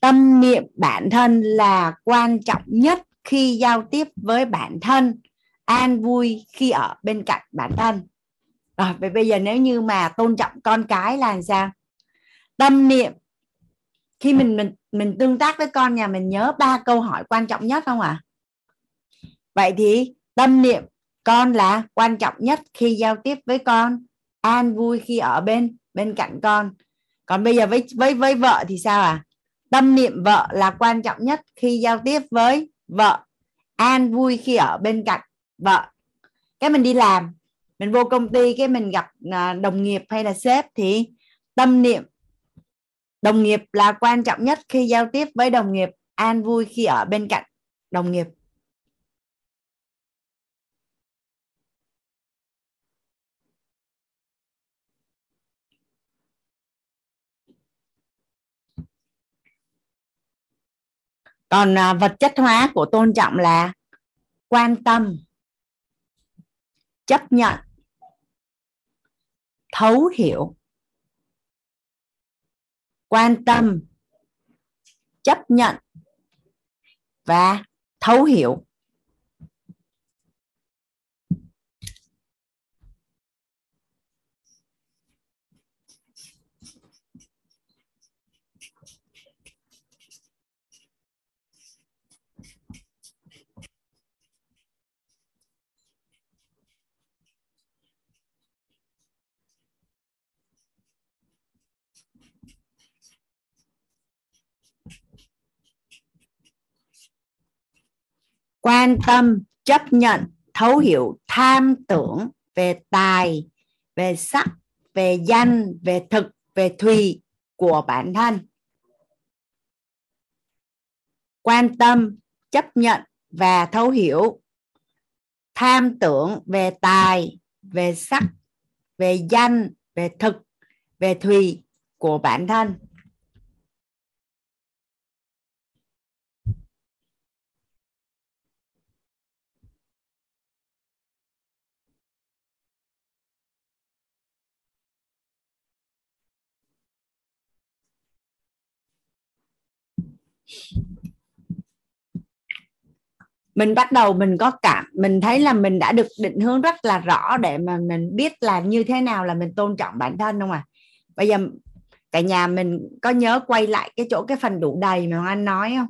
Tâm niệm bản thân là quan trọng nhất khi giao tiếp với bản thân. An vui khi ở bên cạnh bản thân rồi, vậy bây giờ nếu như mà tôn trọng con cái là sao? Tâm niệm. Khi mình mình mình tương tác với con nhà mình nhớ ba câu hỏi quan trọng nhất không ạ? À? vậy thì tâm niệm con là quan trọng nhất khi giao tiếp với con, an vui khi ở bên bên cạnh con. Còn bây giờ với với với vợ thì sao à tâm niệm vợ là quan trọng nhất khi giao tiếp với vợ, an vui khi ở bên cạnh vợ. Cái mình đi làm mình vô công ty cái mình gặp à, đồng nghiệp hay là sếp thì tâm niệm đồng nghiệp là quan trọng nhất khi giao tiếp với đồng nghiệp, an vui khi ở bên cạnh đồng nghiệp. Còn à, vật chất hóa của tôn trọng là quan tâm chấp nhận thấu hiểu quan tâm chấp nhận và thấu hiểu. Quan tâm, chấp nhận, thấu hiểu, tham tưởng về tài, về sắc, về danh, về thực, về thùy của bản thân. Quan tâm, chấp nhận và thấu hiểu. Tham tưởng về tài, về sắc, về danh, về thực, về thùy của bản thân. Mình bắt đầu mình có cảm, mình thấy là mình đã được định hướng rất là rõ để mà mình biết là như thế nào là mình tôn trọng bản thân không à. Bây giờ cả nhà mình có nhớ quay lại cái chỗ cái phần đủ đầy mà anh nói không?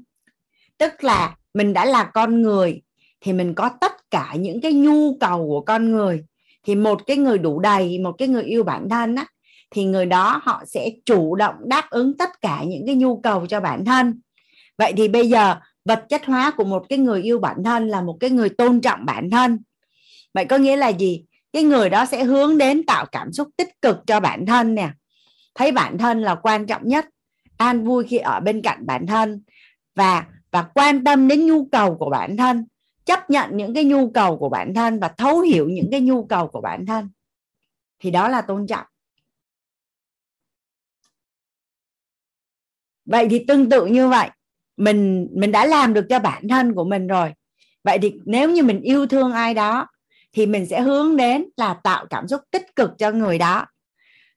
Tức là mình đã là con người thì mình có tất cả những cái nhu cầu của con người. Thì một cái người đủ đầy, một cái người yêu bản thân á, thì người đó họ sẽ chủ động đáp ứng tất cả những cái nhu cầu cho bản thân vậy thì bây giờ, vật chất hóa của một cái người yêu bản thân là một cái người tôn trọng bản thân. Vậy có nghĩa là gì? Cái người đó sẽ hướng đến tạo cảm xúc tích cực cho bản thân nè. Thấy bản thân là quan trọng nhất, an vui khi ở bên cạnh bản thân và và quan tâm đến nhu cầu của bản thân, chấp nhận những cái nhu cầu của bản thân và thấu hiểu những cái nhu cầu của bản thân. Thì đó là tôn trọng. Vậy thì tương tự như vậy mình mình đã làm được cho bản thân của mình rồi. Vậy thì nếu như mình yêu thương ai đó, thì mình sẽ hướng đến là tạo cảm xúc tích cực cho người đó.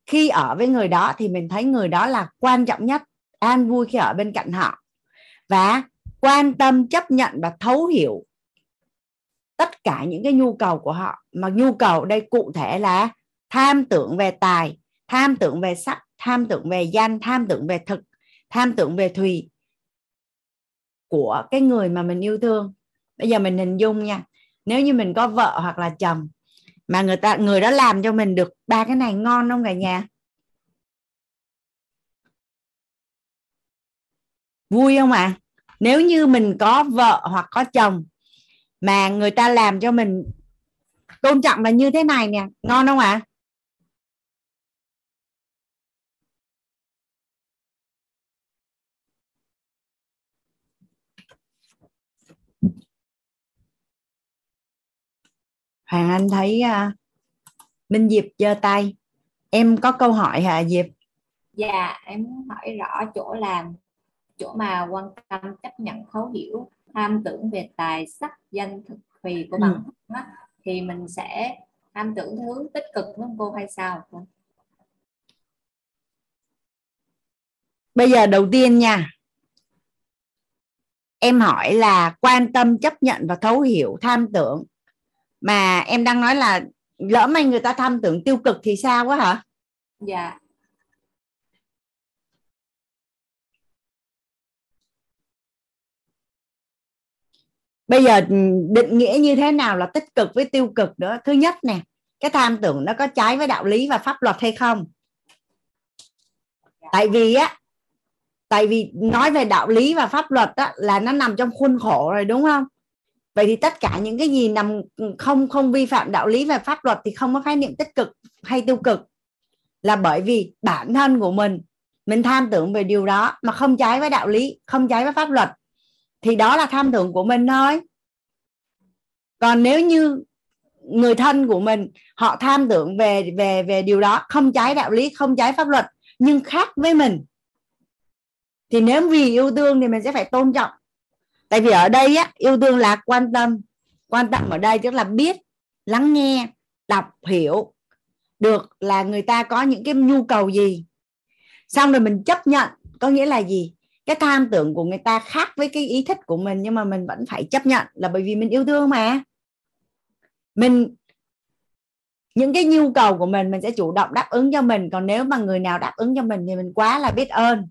Khi ở với người đó thì mình thấy người đó là quan trọng nhất, an vui khi ở bên cạnh họ. Và quan tâm, chấp nhận và thấu hiểu tất cả những cái nhu cầu của họ. Mà nhu cầu đây cụ thể là tham tưởng về tài, tham tưởng về sắc, tham tưởng về danh, tham tưởng về thực, tham tưởng về thùy của cái người mà mình yêu thương bây giờ mình hình dung nha, nếu như mình có vợ hoặc là chồng mà người ta, người đó làm cho mình được ba cái này ngon không cả nhà vui không ạ à? nếu như mình có vợ hoặc có chồng mà người ta làm cho mình tôn trọng là như thế này nè, ngon không ạ à? Hoàng Anh thấy uh, Minh Diệp giơ tay. Em có câu hỏi hả Diệp? Dạ em muốn hỏi rõ chỗ làm chỗ mà quan tâm chấp nhận thấu hiểu tham tưởng về tài sắc danh thực thùy của Ừ. bản thân á, thì mình sẽ tham tưởng hướng tích cực không cô hay sao bây giờ đầu tiên nha em hỏi là quan tâm chấp nhận và thấu hiểu tham tưởng. Mà em đang nói là lỡ may người ta tham tưởng tiêu cực thì sao quá hả? Dạ. Bây giờ định nghĩa như thế nào là tích cực với tiêu cực nữa? Thứ nhất nè cái tham tưởng nó có trái với đạo lý và pháp luật hay không? Tại vì á tại vì nói về đạo lý và pháp luật đó là nó nằm trong khuôn khổ rồi, đúng không? Vậy thì tất cả những cái gì nằm, không không vi phạm đạo lý và pháp luật thì không có khái niệm tích cực hay tiêu cực. Là bởi vì bản thân của mình mình tham tưởng về điều đó mà không trái với đạo lý, không trái với pháp luật, thì đó là tham tưởng của mình thôi. Còn nếu như người thân của mình, họ tham tưởng về về về điều đó, không trái đạo lý, không trái pháp luật, nhưng khác với mình thì nếu vì yêu thương thì mình sẽ phải tôn trọng. Tại vì ở đây á, yêu thương là quan tâm. Quan tâm ở đây tức là biết, lắng nghe, đọc, hiểu được là người ta có những cái nhu cầu gì. Xong rồi mình chấp nhận, có nghĩa là gì? Cái tham tưởng của người ta khác với cái ý thích của mình, nhưng mà mình vẫn phải chấp nhận là bởi vì mình yêu thương mà. Mình, những cái nhu cầu của mình mình sẽ chủ động đáp ứng cho mình. Còn nếu mà người nào đáp ứng cho mình thì mình quá là biết ơn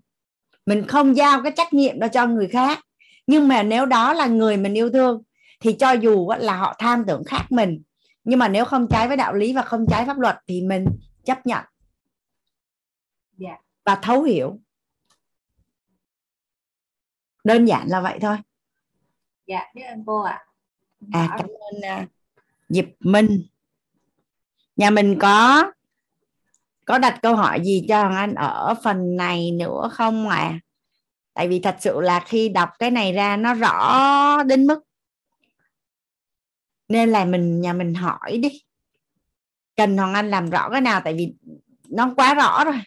mình không giao cái trách nhiệm đó cho người khác. Nhưng mà nếu đó là người mình yêu thương thì cho dù là họ tham tưởng khác mình nhưng mà nếu không trái với đạo lý và không trái pháp luật thì mình chấp nhận. Dạ. Và thấu hiểu. Đơn giản là vậy thôi. Dạ biết ơn cô ạ. À Hỏi- cảm ơn à, Diệp Minh. Nhà mình có có đặt câu hỏi gì cho Hoàng Anh ở phần này nữa không ạ? À? tại vì thật sự là khi đọc cái này ra nó rõ đến mức nên là mình, nhà mình hỏi đi. Cần Hoàng Anh làm rõ cái nào? Tại vì nó quá rõ rồi.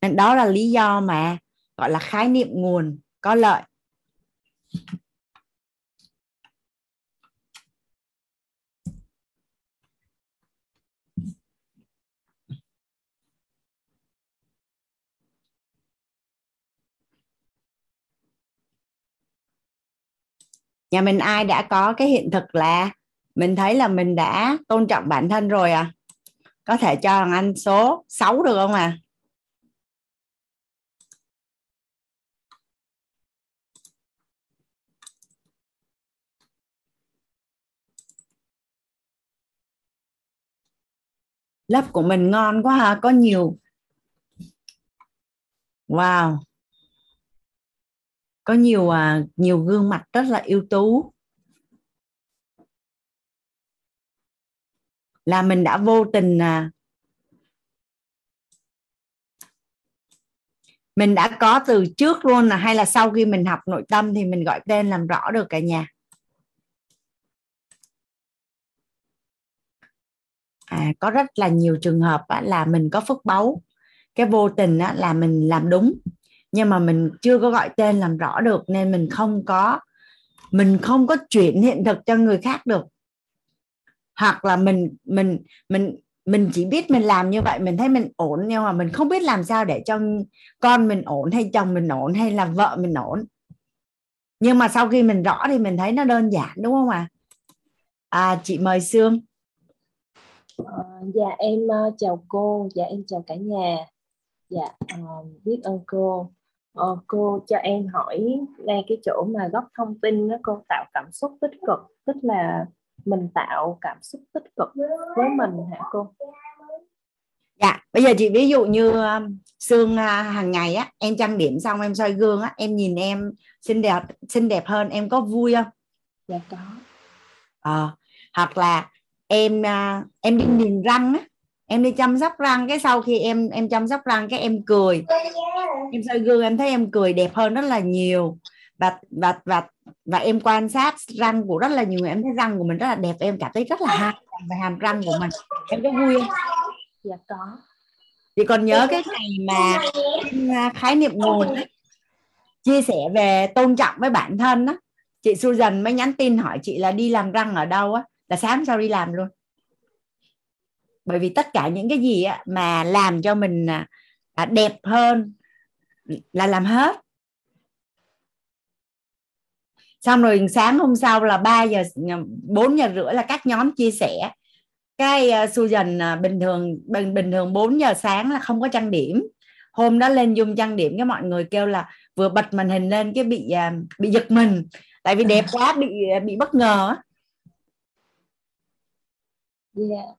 Nên đó là lý do mà gọi là khái niệm nguồn có lợi. Nhà mình ai đã có cái hiện thực là mình thấy là mình đã tôn trọng bản thân rồi à? Có thể cho thằng anh số 6 được không à? Lớp của mình ngon quá ha, có nhiều. Wow có nhiều à, nhiều gương mặt rất là ưu tú. Là mình đã vô tình à, mình đã có từ trước luôn là hay là sau khi mình học nội tâm thì mình gọi tên làm rõ được cả nhà. À, có rất là nhiều trường hợp á, là mình có phước báu. Cái vô tình á, là mình làm đúng nhưng mà mình chưa có gọi tên làm rõ được nên mình không có mình không có chuyển hiện thực cho người khác được hoặc là mình mình mình mình chỉ biết mình làm như vậy mình thấy mình ổn nhưng mà mình không biết làm sao để cho con mình ổn hay chồng mình ổn hay là vợ mình ổn nhưng mà sau khi mình rõ thì mình thấy nó đơn giản đúng không ạ à? à chị mời Sương à, dạ em ờ, chào cô, dạ em chào cả nhà. Dạ ờ, biết ơn cô. Ờ, cô cho em hỏi ngay cái chỗ mà góc thông tin đó cô tạo cảm xúc tích cực, tức là mình tạo cảm xúc tích cực với mình hả cô? Dạ, bây giờ chị ví dụ như um, Sương uh, hàng ngày á, em trang điểm xong em soi gương á, em nhìn em xinh đẹp xinh đẹp hơn, em có vui không? Dạ có. Ờ, hoặc là em uh, em đi niềng răng á, em đi chăm sóc răng cái sau khi em em chăm sóc răng cái em cười, em soi gương em thấy em cười đẹp hơn rất là nhiều. Và và và và em quan sát răng của rất là nhiều người em thấy răng của mình rất là đẹp em cảm thấy rất là hay về hàm răng của mình. Em có vui không? Dạ có. Chị còn nhớ cái ngày mà à, khái niệm nguồn ấy, chia sẻ về tôn trọng với bản thân á. Chị Susan mới nhắn tin hỏi chị là đi làm răng ở đâu á? Là sáng sau đi làm luôn bởi vì tất cả những cái gì mà làm cho mình à, à, đẹp hơn là làm hết. Xong rồi sáng hôm sau là 3 giờ 4 giờ rưỡi là các nhóm chia sẻ. Cái uh, Susan uh, bình thường bình, bình thường 4 giờ sáng là không có trang điểm. Hôm đó lên dùng trang điểm cái mọi người kêu là vừa bật màn hình lên cái bị uh, bị giật mình. Tại vì đẹp quá bị bị bất ngờ yeah.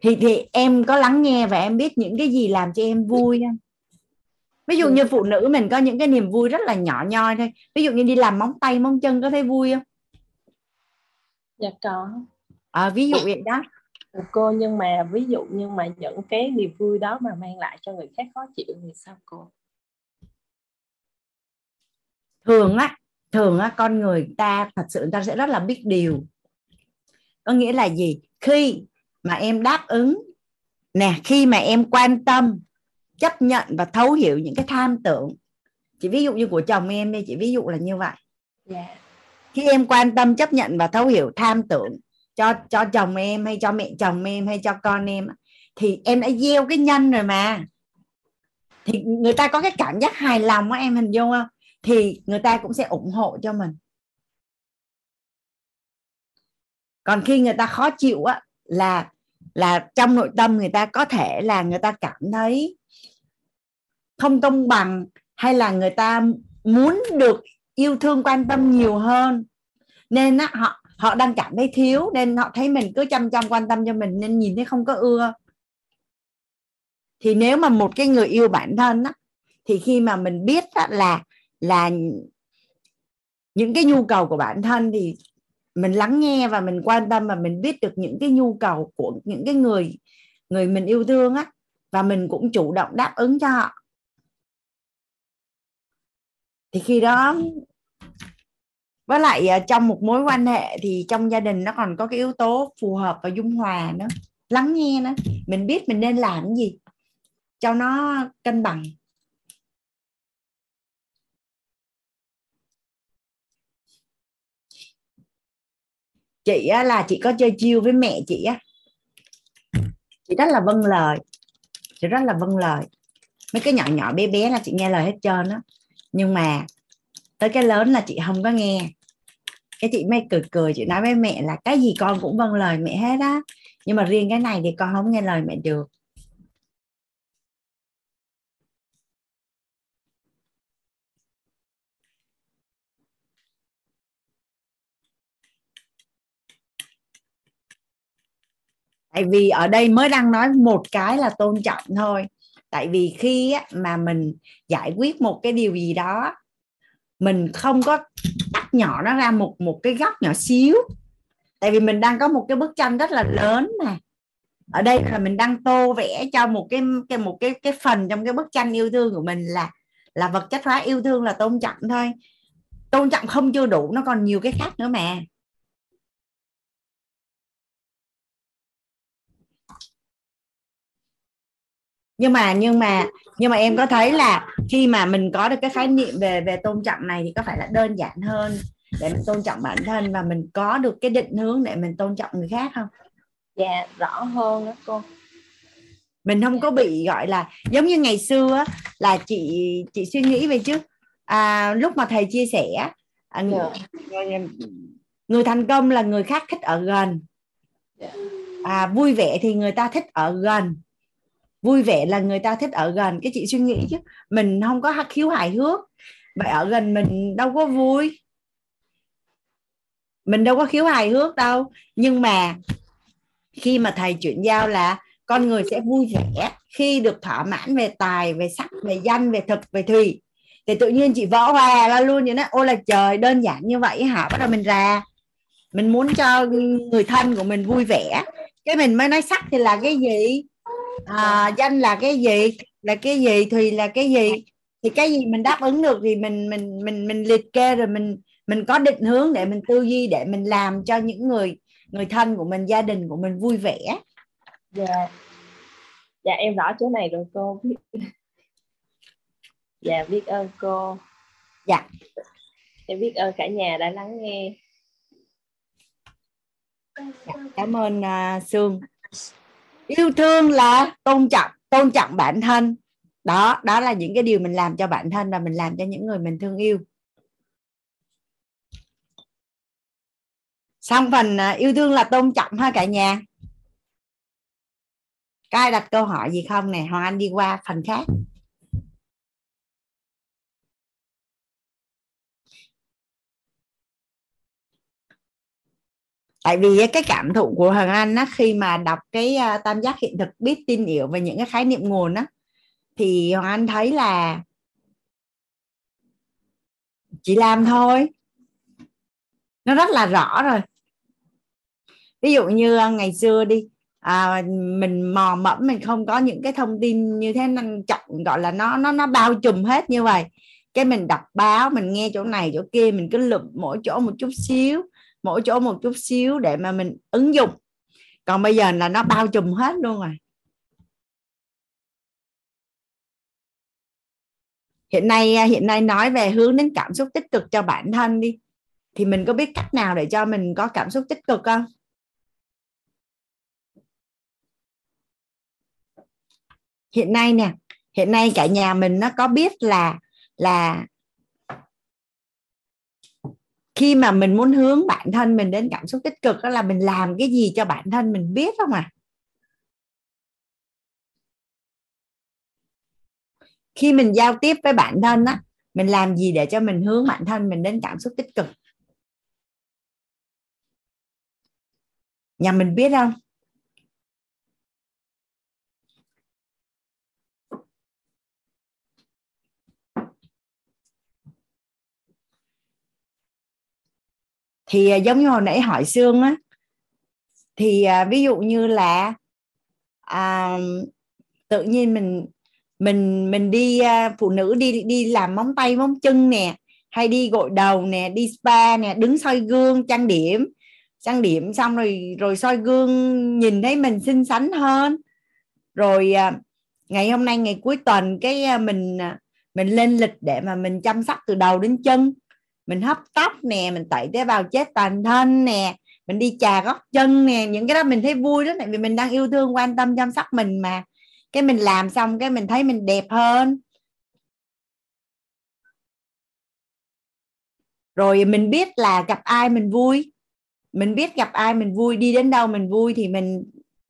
Thì thì em có lắng nghe và em biết những cái gì làm cho em vui không? Ví dụ như phụ nữ mình có những cái niềm vui rất là nhỏ nhoi thôi. Ví dụ như đi làm móng tay móng chân có thấy vui không? Dạ có. À, ví dụ vậy đó. Cô nhưng mà ví dụ như mà những cái niềm vui đó mà mang lại cho người khác khó chịu thì sao cô? Thường á thường á con người ta thật sự người ta sẽ rất là biết điều. Có nghĩa là gì? Khi mà em đáp ứng nè khi mà em quan tâm chấp nhận và thấu hiểu những cái tham tưởng chỉ ví dụ như của chồng em đi chỉ ví dụ là như vậy yeah. Dạ. khi em quan tâm chấp nhận và thấu hiểu tham tưởng cho cho chồng em hay cho mẹ chồng em hay cho con em thì em đã gieo cái nhân rồi mà thì người ta có cái cảm giác hài lòng á em hình dung không thì người ta cũng sẽ ủng hộ cho mình còn khi người ta khó chịu á là là trong nội tâm người ta có thể là người ta cảm thấy không công bằng hay là người ta muốn được yêu thương quan tâm nhiều hơn. Nên á, họ họ đang cảm thấy thiếu nên họ thấy mình cứ chăm chăm quan tâm cho mình nên nhìn thấy không có ưa. Thì nếu mà một cái người yêu bản thân á, thì khi mà mình biết á, là là những cái nhu cầu của bản thân thì mình lắng nghe và mình quan tâm và mình biết được những cái nhu cầu của những cái người người mình yêu thương á, và mình cũng chủ động đáp ứng cho họ. Thì khi đó, với lại à, trong một mối quan hệ thì trong gia đình nó còn có cái yếu tố phù hợp và dung hòa nữa, lắng nghe nữa. Mình biết mình nên làm cái gì cho nó cân bằng. Chị á, là chị có chơi chiêu với mẹ chị á. Chị rất là vâng lời. Chị rất là vâng lời. Mấy cái nhỏ nhỏ bé bé là chị nghe lời hết trơn á. Nhưng mà tới cái lớn là chị không có nghe. Cái chị mới cười cười chị nói với mẹ là cái gì con cũng vâng lời mẹ hết á. Nhưng mà riêng cái này thì con không nghe lời mẹ được tại vì ở đây mới đang nói một cái là tôn trọng thôi. Tại vì khi á, mà mình giải quyết một cái điều gì đó mình không có cắt nhỏ nó ra một một cái góc nhỏ xíu. Tại vì mình đang có một cái bức tranh rất là lớn mà. ở đây là mình đang tô vẽ cho một cái cái một cái cái phần trong cái bức tranh yêu thương của mình là là vật chất hóa yêu thương là tôn trọng thôi. Tôn trọng không chưa đủ nó còn nhiều cái khác nữa mà. Nhưng mà nhưng mà nhưng mà em có thấy là khi mà mình có được cái khái niệm về về tôn trọng này thì có phải là đơn giản hơn để mình tôn trọng bản thân và mình có được cái định hướng để mình tôn trọng người khác không? Dạ rõ hơn đó cô. Mình không có bị gọi là giống như ngày xưa là chị chị suy nghĩ về chứ. À, lúc mà thầy chia sẻ à, người, dạ. người thành công là người khác thích ở gần. Dạ. à, vui vẻ thì người ta thích ở gần vui vẻ là người ta thích ở gần. Cái chị suy nghĩ chứ mình không có khiếu hài hước. Vậy ở gần mình đâu có vui. Mình đâu có khiếu hài hước đâu. Nhưng mà khi mà thầy chuyển giao là con người sẽ vui vẻ khi được thỏa mãn về tài về sắc về danh về thực về thùy. Thì tự nhiên chị vỡ hòa ra luôn vậy đó. Ôi là trời đơn giản như vậy hả? Bắt đầu mình ra. Mình muốn cho người thân của mình vui vẻ. Cái mình mới nói sắc thì là cái gì à, danh là cái gì? Là cái gì thì là cái gì? Thì cái gì mình đáp ứng được thì mình mình mình mình liệt kê rồi mình mình có định hướng để mình tư duy để mình làm cho những người người thân của mình gia đình của mình vui vẻ. Dạ. Dạ em rõ chỗ này rồi cô dạ biết ơn cô. Dạ. Em biết ơn cả nhà đã lắng nghe. Dạ, cảm ơn uh, sương yêu thương là tôn trọng tôn trọng bản thân. Đó đó là những cái điều mình làm cho bản thân và mình làm cho những người mình thương yêu. Xong phần à, yêu thương là tôn trọng ha cả nhà. Có ai đặt câu hỏi gì không nè? Hoàng anh đi qua phần khác. Tại vì cái cảm thụ của hoàng anh á, khi mà đọc cái uh, tam giác hiện thực biết tin hiểu về những cái khái niệm nguồn á thì hoàng anh thấy là chỉ làm thôi. Nó rất là rõ rồi. Ví dụ như ngày xưa đi à, mình mò mẫm mình không có những cái thông tin như thế năng trọng gọi là nó nó nó bao trùm hết như vậy. Cái mình đọc báo mình nghe chỗ này chỗ kia mình cứ lụm mỗi chỗ một chút xíu mỗi chỗ một chút xíu để mà mình ứng dụng. Còn bây giờ là nó bao trùm hết luôn rồi. Hiện nay à, hiện nay nói về hướng đến cảm xúc tích cực cho bản thân đi. Thì mình có biết cách nào để cho mình có cảm xúc tích cực không? Hiện nay nè, hiện nay cả nhà mình nó có biết là là khi mà mình muốn hướng bản thân mình đến cảm xúc tích cực đó là mình làm cái gì cho bản thân mình biết không à? Khi mình giao tiếp với bản thân á, mình làm gì để cho mình hướng bản thân mình đến cảm xúc tích cực? Nhà mình biết không? Thì à, giống như hồi nãy hỏi xương á thì à, ví dụ như là à, tự nhiên mình mình mình đi à, phụ nữ đi đi làm móng tay móng chân nè hay đi gội đầu nè đi spa nè đứng soi gương trang điểm. Trang điểm xong rồi rồi soi gương nhìn thấy mình xinh xắn hơn. Rồi à, ngày hôm nay ngày cuối tuần cái à, mình à, mình lên lịch để mà mình chăm sóc từ đầu đến chân mình hấp tóc nè, mình tẩy tế bào chết toàn thân nè, mình đi chà gót chân nè, những cái đó mình thấy vui đó tại vì mình đang yêu thương, quan tâm, chăm sóc mình mà. Cái mình làm xong, cái mình thấy mình đẹp hơn. Rồi mình biết là gặp ai mình vui. Mình biết gặp ai mình vui, đi đến đâu mình vui thì mình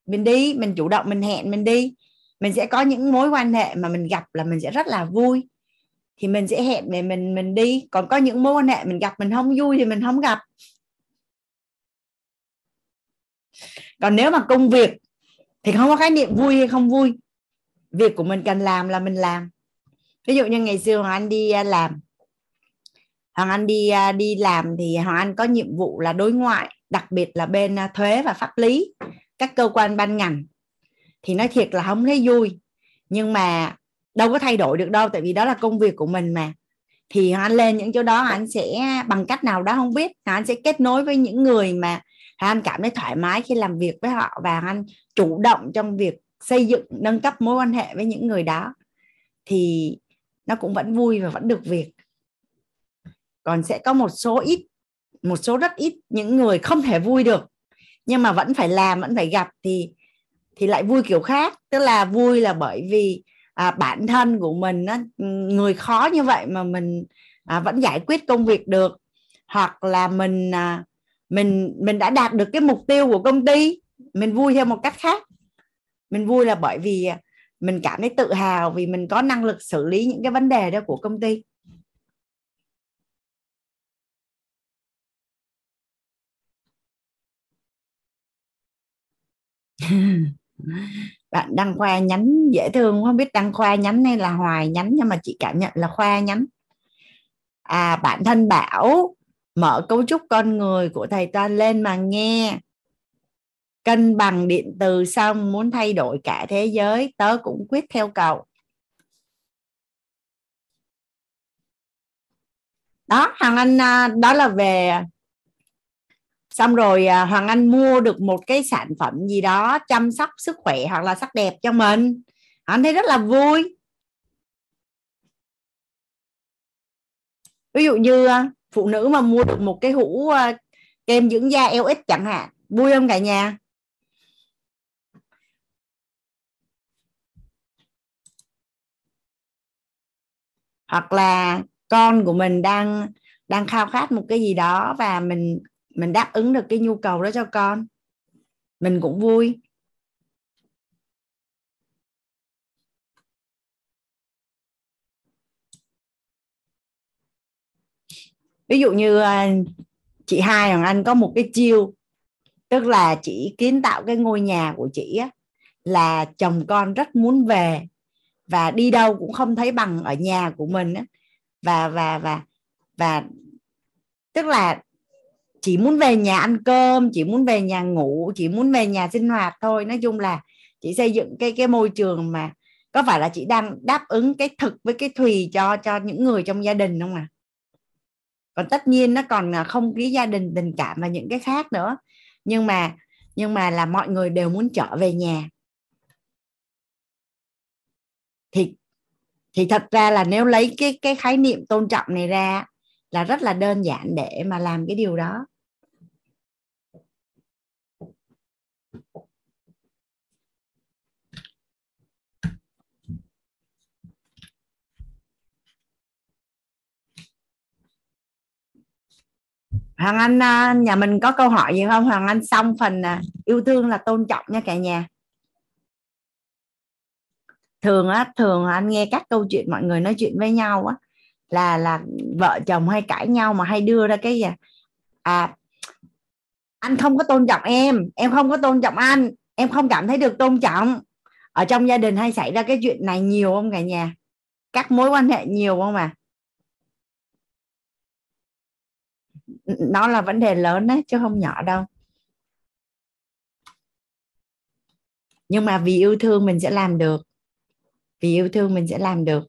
mình đi, mình chủ động, mình hẹn mình đi. Mình sẽ có những mối quan hệ mà mình gặp là mình sẽ rất là vui thì mình sẽ hẹn để mình mình đi. Còn có những mối quan hệ mình gặp mình không vui thì mình không gặp. Còn nếu mà công việc thì không có khái niệm vui hay không vui. Việc của mình cần làm là mình làm. Ví dụ như ngày xưa hoàng anh đi à, làm. Hoàng anh đi à, đi làm thì hoàng anh có nhiệm vụ là đối ngoại, đặc biệt là bên à, thuế và pháp lý. Các cơ quan ban ngành thì nói thiệt là không thấy vui. Nhưng mà đâu có thay đổi được đâu, tại vì đó là công việc của mình mà. Thì anh lên những chỗ đó, anh sẽ bằng cách nào đó không biết. Anh sẽ kết nối với những người mà anh cảm thấy thoải mái khi làm việc với họ và anh chủ động trong việc xây dựng, nâng cấp mối quan hệ với những người đó. Thì nó cũng vẫn vui và vẫn được việc. Còn sẽ có một số ít, một số rất ít những người không thể vui được, nhưng mà vẫn phải làm, vẫn phải gặp thì thì lại vui kiểu khác. Tức là vui là bởi vì à, bản thân của mình á, người khó như vậy mà mình à, vẫn giải quyết công việc được. Hoặc là mình à, mình mình đã đạt được cái mục tiêu của công ty mình vui theo một cách khác. Mình vui là bởi vì à, mình cảm thấy tự hào vì mình có năng lực xử lý những cái vấn đề đó của công ty. bạn đăng khoa nhắn dễ thương, không biết đăng khoa nhắn hay là hoài nhắn, nhưng mà chị cảm nhận là khoa nhắn. À bản thân bảo mở cấu trúc con người của thầy Toan lên mà nghe. Cân bằng điện từ xong, muốn thay đổi cả thế giới, tớ cũng quyết theo cậu. Đó hằng anh à, đó là về xong rồi à, hoàng anh mua được một cái sản phẩm gì đó chăm sóc sức khỏe hoặc là sắc đẹp cho mình. Anh thấy rất là vui. Ví dụ như à, phụ nữ mà mua được một cái hũ à, kem dưỡng da LX chẳng hạn vui không cả nhà? Hoặc là con của mình đang đang khao khát một cái gì đó và mình mình đáp ứng được cái nhu cầu đó cho con. Mình cũng vui. Ví dụ như à, chị hai hoàng anh có một cái chiêu, tức là chị kiến tạo cái ngôi nhà của chị á, là chồng con rất muốn về và đi đâu cũng không thấy bằng ở nhà của mình á. Và và và và, tức là chỉ muốn về nhà ăn cơm chỉ muốn về nhà ngủ chỉ muốn về nhà sinh hoạt thôi. Nói chung là chị xây dựng cái cái môi trường mà có phải là chị đang đáp ứng cái thực với cái thùy cho cho những người trong gia đình không à còn tất nhiên nó còn không khí gia đình, tình cảm và những cái khác nữa. Nhưng mà nhưng mà là mọi người đều muốn trở về nhà. Thì thì thật ra là nếu lấy cái cái khái niệm tôn trọng này ra, là rất là đơn giản để mà làm cái điều đó. Hoàng Anh à, nhà mình có câu hỏi gì không? Hoàng Anh xong phần à, yêu thương là tôn trọng nha cả nhà. Thường á, thường anh nghe các câu chuyện mọi người nói chuyện với nhau á, là là vợ chồng hay cãi nhau mà hay đưa ra cái gì à? à anh không có tôn trọng em em không có tôn trọng anh, em không cảm thấy được tôn trọng. Ở trong gia đình hay xảy ra cái chuyện này nhiều không cả nhà? Các mối quan hệ nhiều không à? Nó là vấn đề lớn đấy, chứ không nhỏ đâu. Nhưng mà vì yêu thương mình sẽ làm được. Vì yêu thương mình sẽ làm được.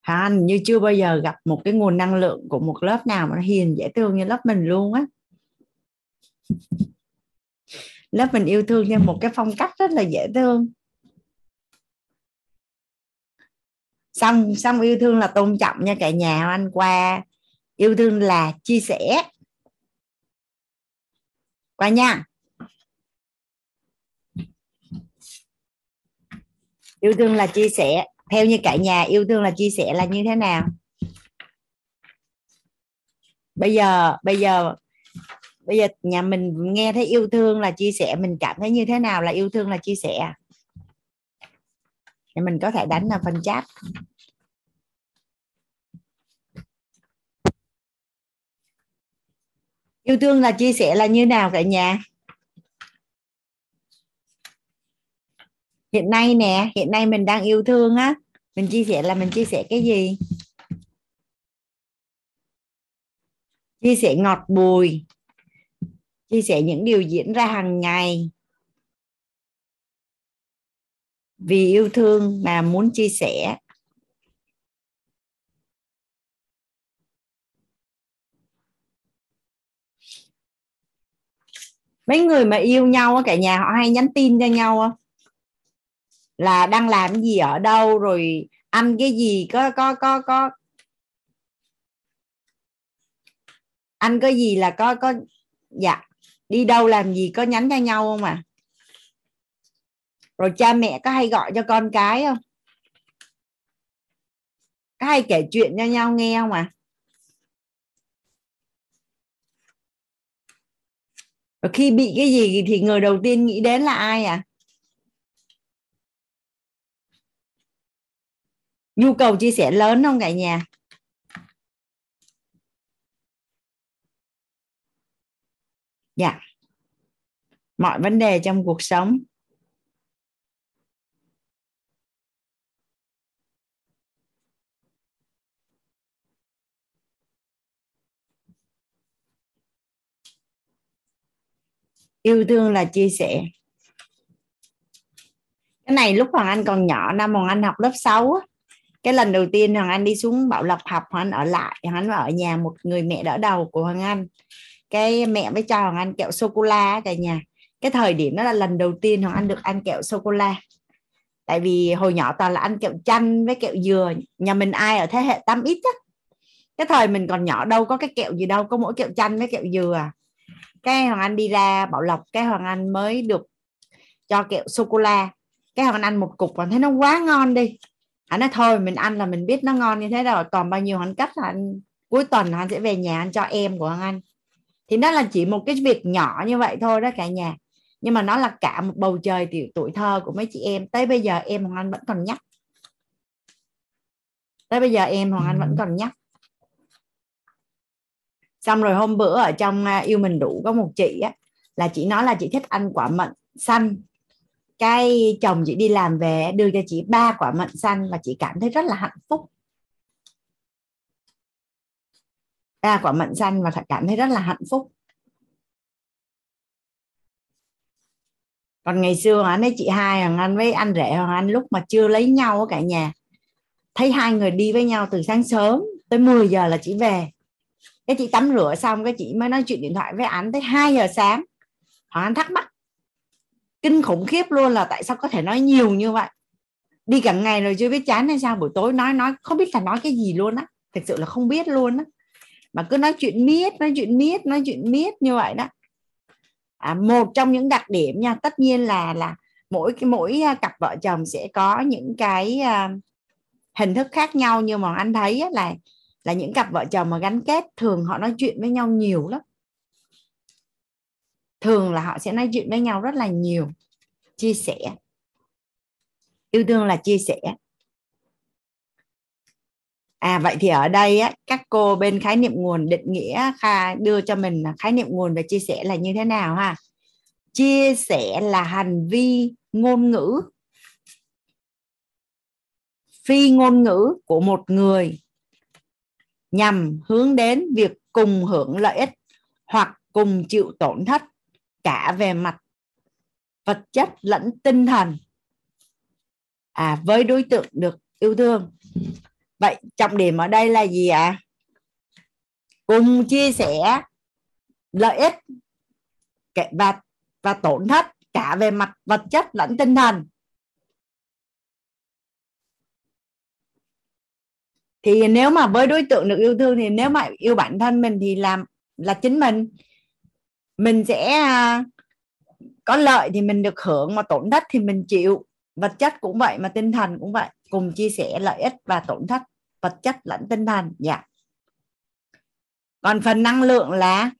Hà Anh như chưa bao giờ gặp một cái nguồn năng lượng của một lớp nào mà nó hiền, dễ thương như lớp mình luôn á. Lớp mình yêu thương theo một cái phong cách rất là dễ thương. Xong xong yêu thương là tôn trọng nha cả nhà, anh qua. Yêu thương là chia sẻ. Qua nha. Yêu thương là chia sẻ. Theo như cả nhà, yêu thương là chia sẻ là như thế nào? Bây giờ bây giờ bây giờ nhà mình nghe thấy yêu thương là chia sẻ, mình cảm thấy như thế nào là yêu thương là chia sẻ? Thì mình có thể đánh vào phần chat. Yêu thương là chia sẻ là như nào cả nhà? Hiện nay nè, hiện nay mình đang yêu thương á. Mình chia sẻ là mình chia sẻ cái gì? Chia sẻ ngọt bùi. Chia sẻ những điều diễn ra hàng ngày vì yêu thương mà muốn chia sẻ. Mấy người mà yêu nhau cả nhà họ hay nhắn tin cho nhau là đang làm gì ở đâu, rồi ăn cái gì, có có có có. Ăn cái gì là có có dạ đi đâu làm gì, có nhắn cho nhau không à? Rồi cha mẹ có hay gọi cho con cái không? Có hay kể chuyện cho nhau nghe không à và khi bị cái gì thì người đầu tiên nghĩ đến là ai à nhu cầu chia sẻ lớn không cả nhà? Dạ. Mọi vấn đề trong cuộc sống. Yêu thương là chia sẻ. Cái này lúc hoàng anh còn nhỏ, năm hoàng anh học lớp 6 cái lần đầu tiên hoàng anh đi xuống bảo lộc học, hoàng anh ở lại, hoàng anh ở nhà một người mẹ đỡ đầu của hoàng anh. Cái mẹ mới cho hoàng anh kẹo sô cô la cả nhà. Cái thời điểm đó là lần đầu tiên hoàng anh được ăn kẹo sô cô la. Tại vì hồi nhỏ toàn là ăn kẹo chanh với kẹo dừa, nhà mình ai ở thế hệ 8 ít á. Cái thời mình còn nhỏ đâu có cái kẹo gì đâu, có mỗi kẹo chanh với kẹo dừa. à cái hoàng anh đi ra bảo lộc cái hoàng anh mới được cho kẹo sô cô la cái hoàng anh ăn một cục và thấy nó quá ngon đi. Anh nói thôi mình ăn là mình biết nó ngon như thế rồi còn bao nhiêu hắn cắt là anh cuối tuần anh sẽ về nhà anh cho em của anh. Thì nó là chỉ một cái việc nhỏ như vậy thôi đó cả nhà. Nhưng mà nó là cả một bầu trời tiểu tuổi thơ của mấy chị em. Tới bây giờ em hoàng anh vẫn còn nhắc. Tới bây giờ em hoàng anh vẫn còn nhắc xong rồi hôm bữa ở trong à, yêu mình đủ có một chị á, là chị nói là chị thích ăn quả mận xanh. Cái chồng chị đi làm về, đưa cho chị ba quả mận xanh và chị cảm thấy rất là hạnh phúc. Ba quả mận xanh và cảm thấy rất là hạnh phúc. Còn ngày xưa anh ấy, chị hai hoàng anh với anh rể hoàng anh lúc mà chưa lấy nhau ở cả nhà, thấy hai người đi với nhau từ sáng sớm tới 10 giờ là chị về cái chị tắm rửa xong cái chị mới nói chuyện điện thoại với anh tới 2 giờ sáng. Hoàng anh thắc mắc. Kinh khủng khiếp luôn là tại sao có thể nói nhiều như vậy? Đi cả ngày rồi chưa biết chán hay sao buổi tối nói nói không biết là nói cái gì luôn á. Thực sự là không biết luôn á. Mà cứ nói chuyện miết nói chuyện miết nói chuyện miết như vậy đó. À, một trong những đặc điểm nha tất nhiên là là mỗi cái mỗi à, cặp vợ chồng sẽ có những cái uh, hình thức khác nhau. Nhưng mà anh thấy là là những cặp vợ chồng mà gắn kết thường họ nói chuyện với nhau nhiều lắm. Thường là họ sẽ nói chuyện với nhau rất là nhiều chia sẻ. Yêu thương là chia sẻ. À vậy thì ở đây á, các cô bên khái niệm nguồn định nghĩa kha đưa cho mình khái niệm nguồn và chia sẻ là như thế nào ha? Chia sẻ là hành vi ngôn ngữ. Phi ngôn ngữ của một người nhằm hướng đến việc cùng hưởng lợi ích hoặc cùng chịu tổn thất cả về mặt vật chất lẫn tinh thần. À với đối tượng được yêu thương. Vậy trọng điểm ở đây là gì ạ? À? cùng chia sẻ lợi ích và và tổn thất cả về mặt vật chất lẫn tinh thần. Thì nếu mà với đối tượng được yêu thương thì nếu mà yêu bản thân mình thì làm, là chính mình. Mình sẽ à, có lợi thì mình được hưởng mà tổn thất thì mình chịu. Vật chất cũng vậy mà tinh thần cũng vậy. Cùng chia sẻ lợi ích và tổn thất, vật chất lẫn tinh thần. Dạ. Còn phần năng lượng là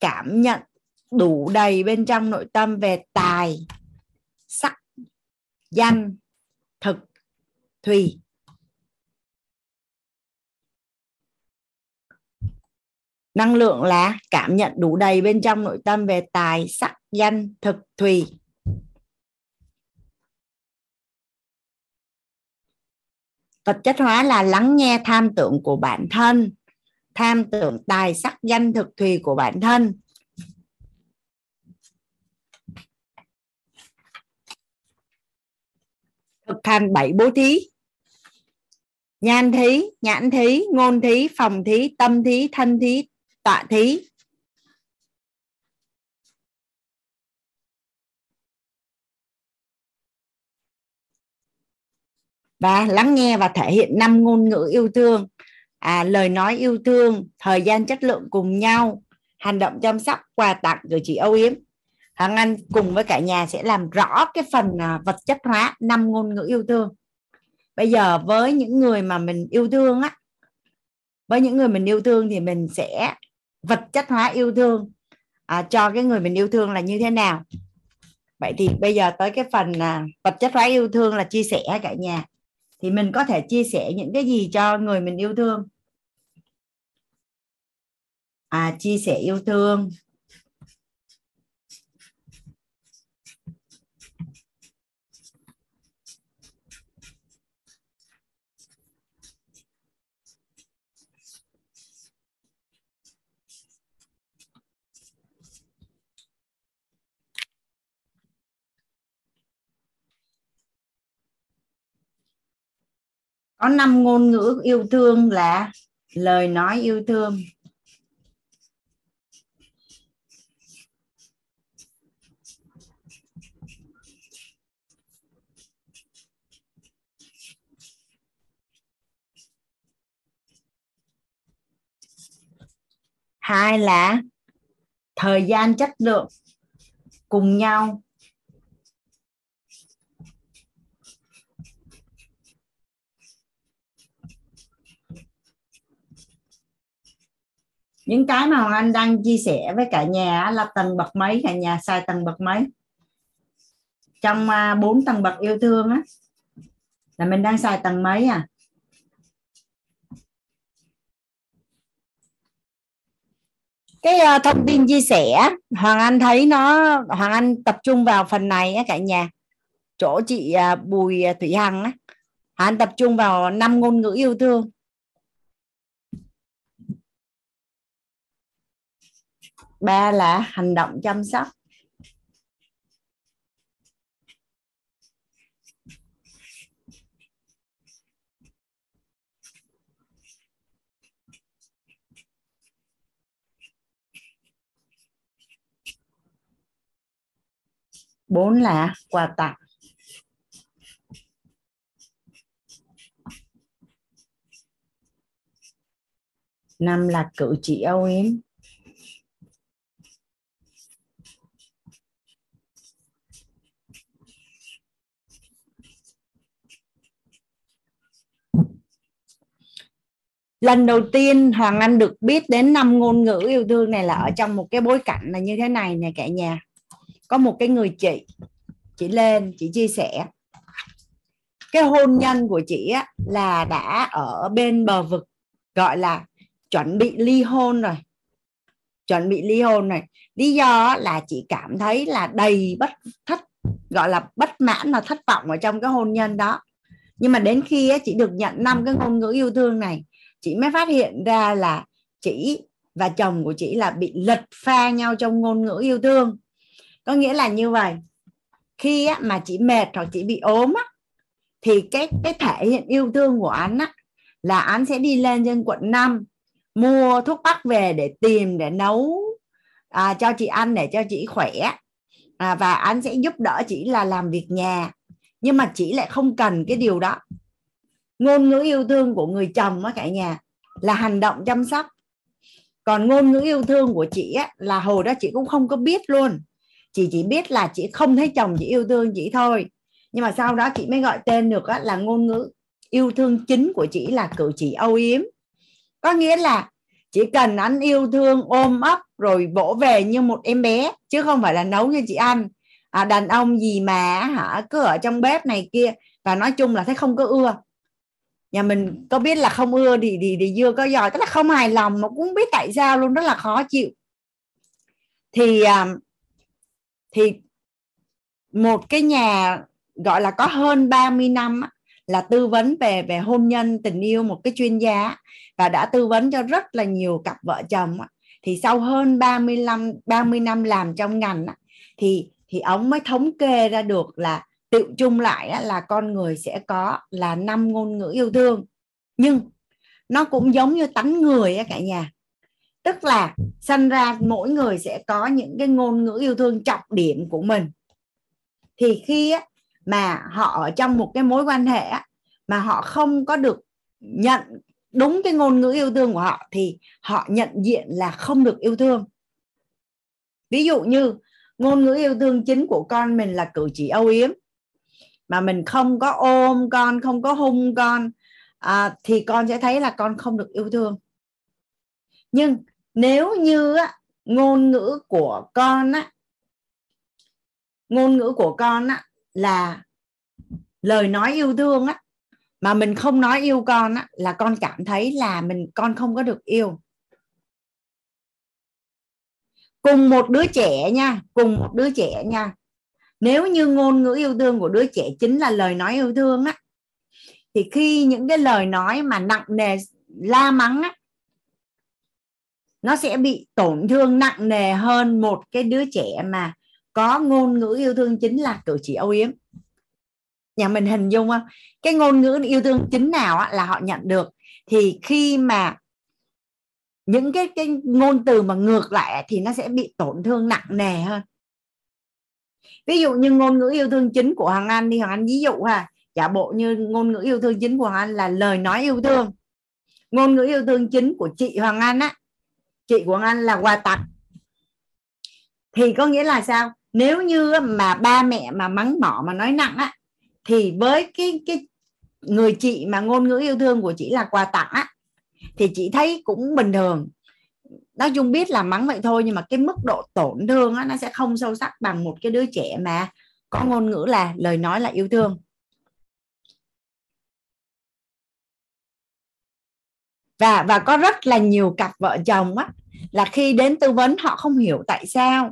cảm nhận đủ đầy bên trong nội tâm về tài, sắc, danh, thực, thùy. Năng lượng là cảm nhận đủ đầy bên trong nội tâm về tài, sắc, danh, thực, thùy. Vật chất hóa là lắng nghe tham tưởng của bản thân, tham tưởng tài, sắc, danh, thực, thùy của bản thân. Thực hành bảy bố thí. Nhan thí, nhãn thí, ngôn thí, phòng thí, tâm thí, thân thí tọa thí. Và lắng nghe và thể hiện năm ngôn ngữ yêu thương. À, lời nói yêu thương thời gian chất lượng cùng nhau hành động chăm sóc quà tặng gửi chị âu yếm. Hằng Anh cùng với cả nhà sẽ làm rõ cái phần à, vật chất hóa năm ngôn ngữ yêu thương. Bây giờ với những người mà mình yêu thương á với những người mình yêu thương thì mình sẽ vật chất hóa yêu thương. À, cho cái người mình yêu thương là như thế nào? Vậy thì bây giờ tới cái phần à, vật chất hóa yêu thương là chia sẻ cả nhà. Thì mình có thể chia sẻ những cái gì cho người mình yêu thương? À chia sẻ yêu thương. Có năm ngôn ngữ yêu thương là lời nói yêu thương. Hai là thời gian chất lượng cùng nhau. Những cái mà Hoàng Anh đang chia sẻ với cả nhà là tầng bậc mấy cả nhà xài tầng bậc mấy? Trong à, bốn tầng bậc yêu thương á là mình đang xài tầng mấy à? Cái uh, thông tin chia sẻ Hoàng Anh thấy nó Hoàng Anh tập trung vào phần này á cả nhà. Chỗ chị uh, Bùi Thủy Hằng á Hoàng Anh tập trung vào năm ngôn ngữ yêu thương. Ba là hành động chăm sóc. Bốn là quà tặng. Năm là cử chỉ âu yếm. Lần đầu tiên Hoàng Anh được biết đến năm ngôn ngữ yêu thương này là ở trong một cái bối cảnh là như thế này nè cả nhà. Có một cái người chị chị lên chị chia sẻ. Cái hôn nhân của chị á, là đã ở bên bờ vực gọi là chuẩn bị ly hôn rồi. Chuẩn bị ly hôn này lý do là chị cảm thấy là đầy bất thất gọi là bất mãn và thất vọng ở trong cái hôn nhân đó. Nhưng mà đến khi á, chị được nhận năm cái ngôn ngữ yêu thương này chị mới phát hiện ra là chị và chồng của chị là bị lật pha nhau trong ngôn ngữ yêu thương. Có nghĩa là như vậy khi á, mà chị mệt hoặc chị bị ốm á, thì cái cái thể hiện yêu thương của anh á, là anh sẽ đi lên trên quận 5 mua thuốc bắc về để tìm để nấu à, cho chị ăn để cho chị khỏe. À, và anh sẽ giúp đỡ chị là làm việc nhà. Nhưng mà chị lại không cần cái điều đó ngôn ngữ yêu thương của người chồng á cả nhà là hành động chăm sóc. Còn ngôn ngữ yêu thương của chị á, là hồi đó chị cũng không có biết luôn. Chị chỉ biết là chị không thấy chồng chị yêu thương chị thôi. Nhưng mà sau đó chị mới gọi tên được á, là ngôn ngữ yêu thương chính của chị là cử chỉ âu yếm. Có nghĩa là chỉ cần anh yêu thương ôm ấp rồi vỗ về như một em bé chứ không phải là nấu cho chị ăn. À, đàn ông gì mà hả cứ ở trong bếp này kia và nói chung là thấy không có ưa nhà mình có biết là không ưa thì thì thì dưa có giỏi tức là không hài lòng mà cũng biết tại sao luôn, rất là khó chịu. Thì à, thì một cái nhà gọi là có hơn 30 năm là tư vấn về về hôn nhân, tình yêu, một cái chuyên gia và đã tư vấn cho rất là nhiều cặp vợ chồng thì sau hơn 35 30 năm làm trong ngành thì thì ông mới thống kê ra được là tự chung lại là con người sẽ có là năm ngôn ngữ yêu thương. Nhưng nó cũng giống như tánh người á cả nhà. Tức là sinh ra mỗi người sẽ có những cái ngôn ngữ yêu thương trọng điểm của mình. Thì khi mà họ ở trong một cái mối quan hệ mà họ không có được nhận đúng cái ngôn ngữ yêu thương của họ, thì họ nhận diện là không được yêu thương. Ví dụ như ngôn ngữ yêu thương chính của con mình là cử chỉ âu yếm mà mình không có ôm con không có hung con à, thì con sẽ thấy là con không được yêu thương. Nhưng nếu như á, ngôn ngữ của con á ngôn ngữ của con á là lời nói yêu thương á mà mình không nói yêu con á là con cảm thấy là mình con không có được yêu. Cùng một đứa trẻ nha cùng một đứa trẻ nha nếu như ngôn ngữ yêu thương của đứa trẻ chính là lời nói yêu thương á thì khi những cái lời nói mà nặng nề la mắng á nó sẽ bị tổn thương nặng nề hơn một cái đứa trẻ mà có ngôn ngữ yêu thương chính là cử chỉ âu yếm. Nhà mình hình dung không? Cái ngôn ngữ yêu thương chính nào á, là họ nhận được. Thì khi mà những cái cái ngôn từ mà ngược lại thì nó sẽ bị tổn thương nặng nề hơn ví dụ như ngôn ngữ yêu thương chính của hoàng anh đi, hoàng anh ví dụ ha. Giả bộ như ngôn ngữ yêu thương chính của hoàng anh là lời nói yêu thương. Ngôn ngữ yêu thương chính của chị hoàng anh á, chị của hoàng anh là quà tặng. Thì có nghĩa là sao? Nếu như mà ba mẹ mà mắng mỏ mà nói nặng á, thì với cái cái người chị mà ngôn ngữ yêu thương của chị là quà tặng á, thì chị thấy cũng bình thường nói chung biết là mắng vậy thôi nhưng mà cái mức độ tổn thương á, nó sẽ không sâu sắc bằng một cái đứa trẻ mà. Có ngôn ngữ là lời nói là yêu thương. Và và có rất là nhiều cặp vợ chồng á là khi đến tư vấn họ không hiểu tại sao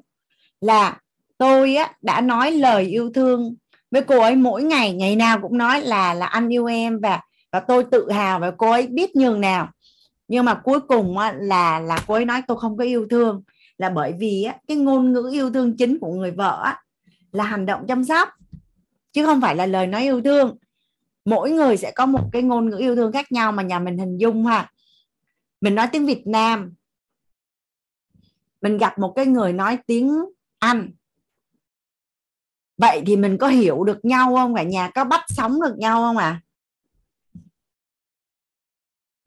là tôi á đã nói lời yêu thương với cô ấy mỗi ngày ngày nào cũng nói là là anh yêu em và và tôi tự hào và cô ấy biết nhường nào nhưng mà cuối cùng á, là là cô ấy nói tôi không có yêu thương. Là bởi vì á, cái ngôn ngữ yêu thương chính của người vợ á, là hành động chăm sóc chứ không phải là lời nói yêu thương. Mỗi người sẽ có một cái ngôn ngữ yêu thương khác nhau mà nhà mình hình dung ha. Mình nói tiếng Việt Nam. Mình gặp một cái người nói tiếng Anh. Vậy thì mình có hiểu được nhau không cả nhà có bắt sóng được nhau không à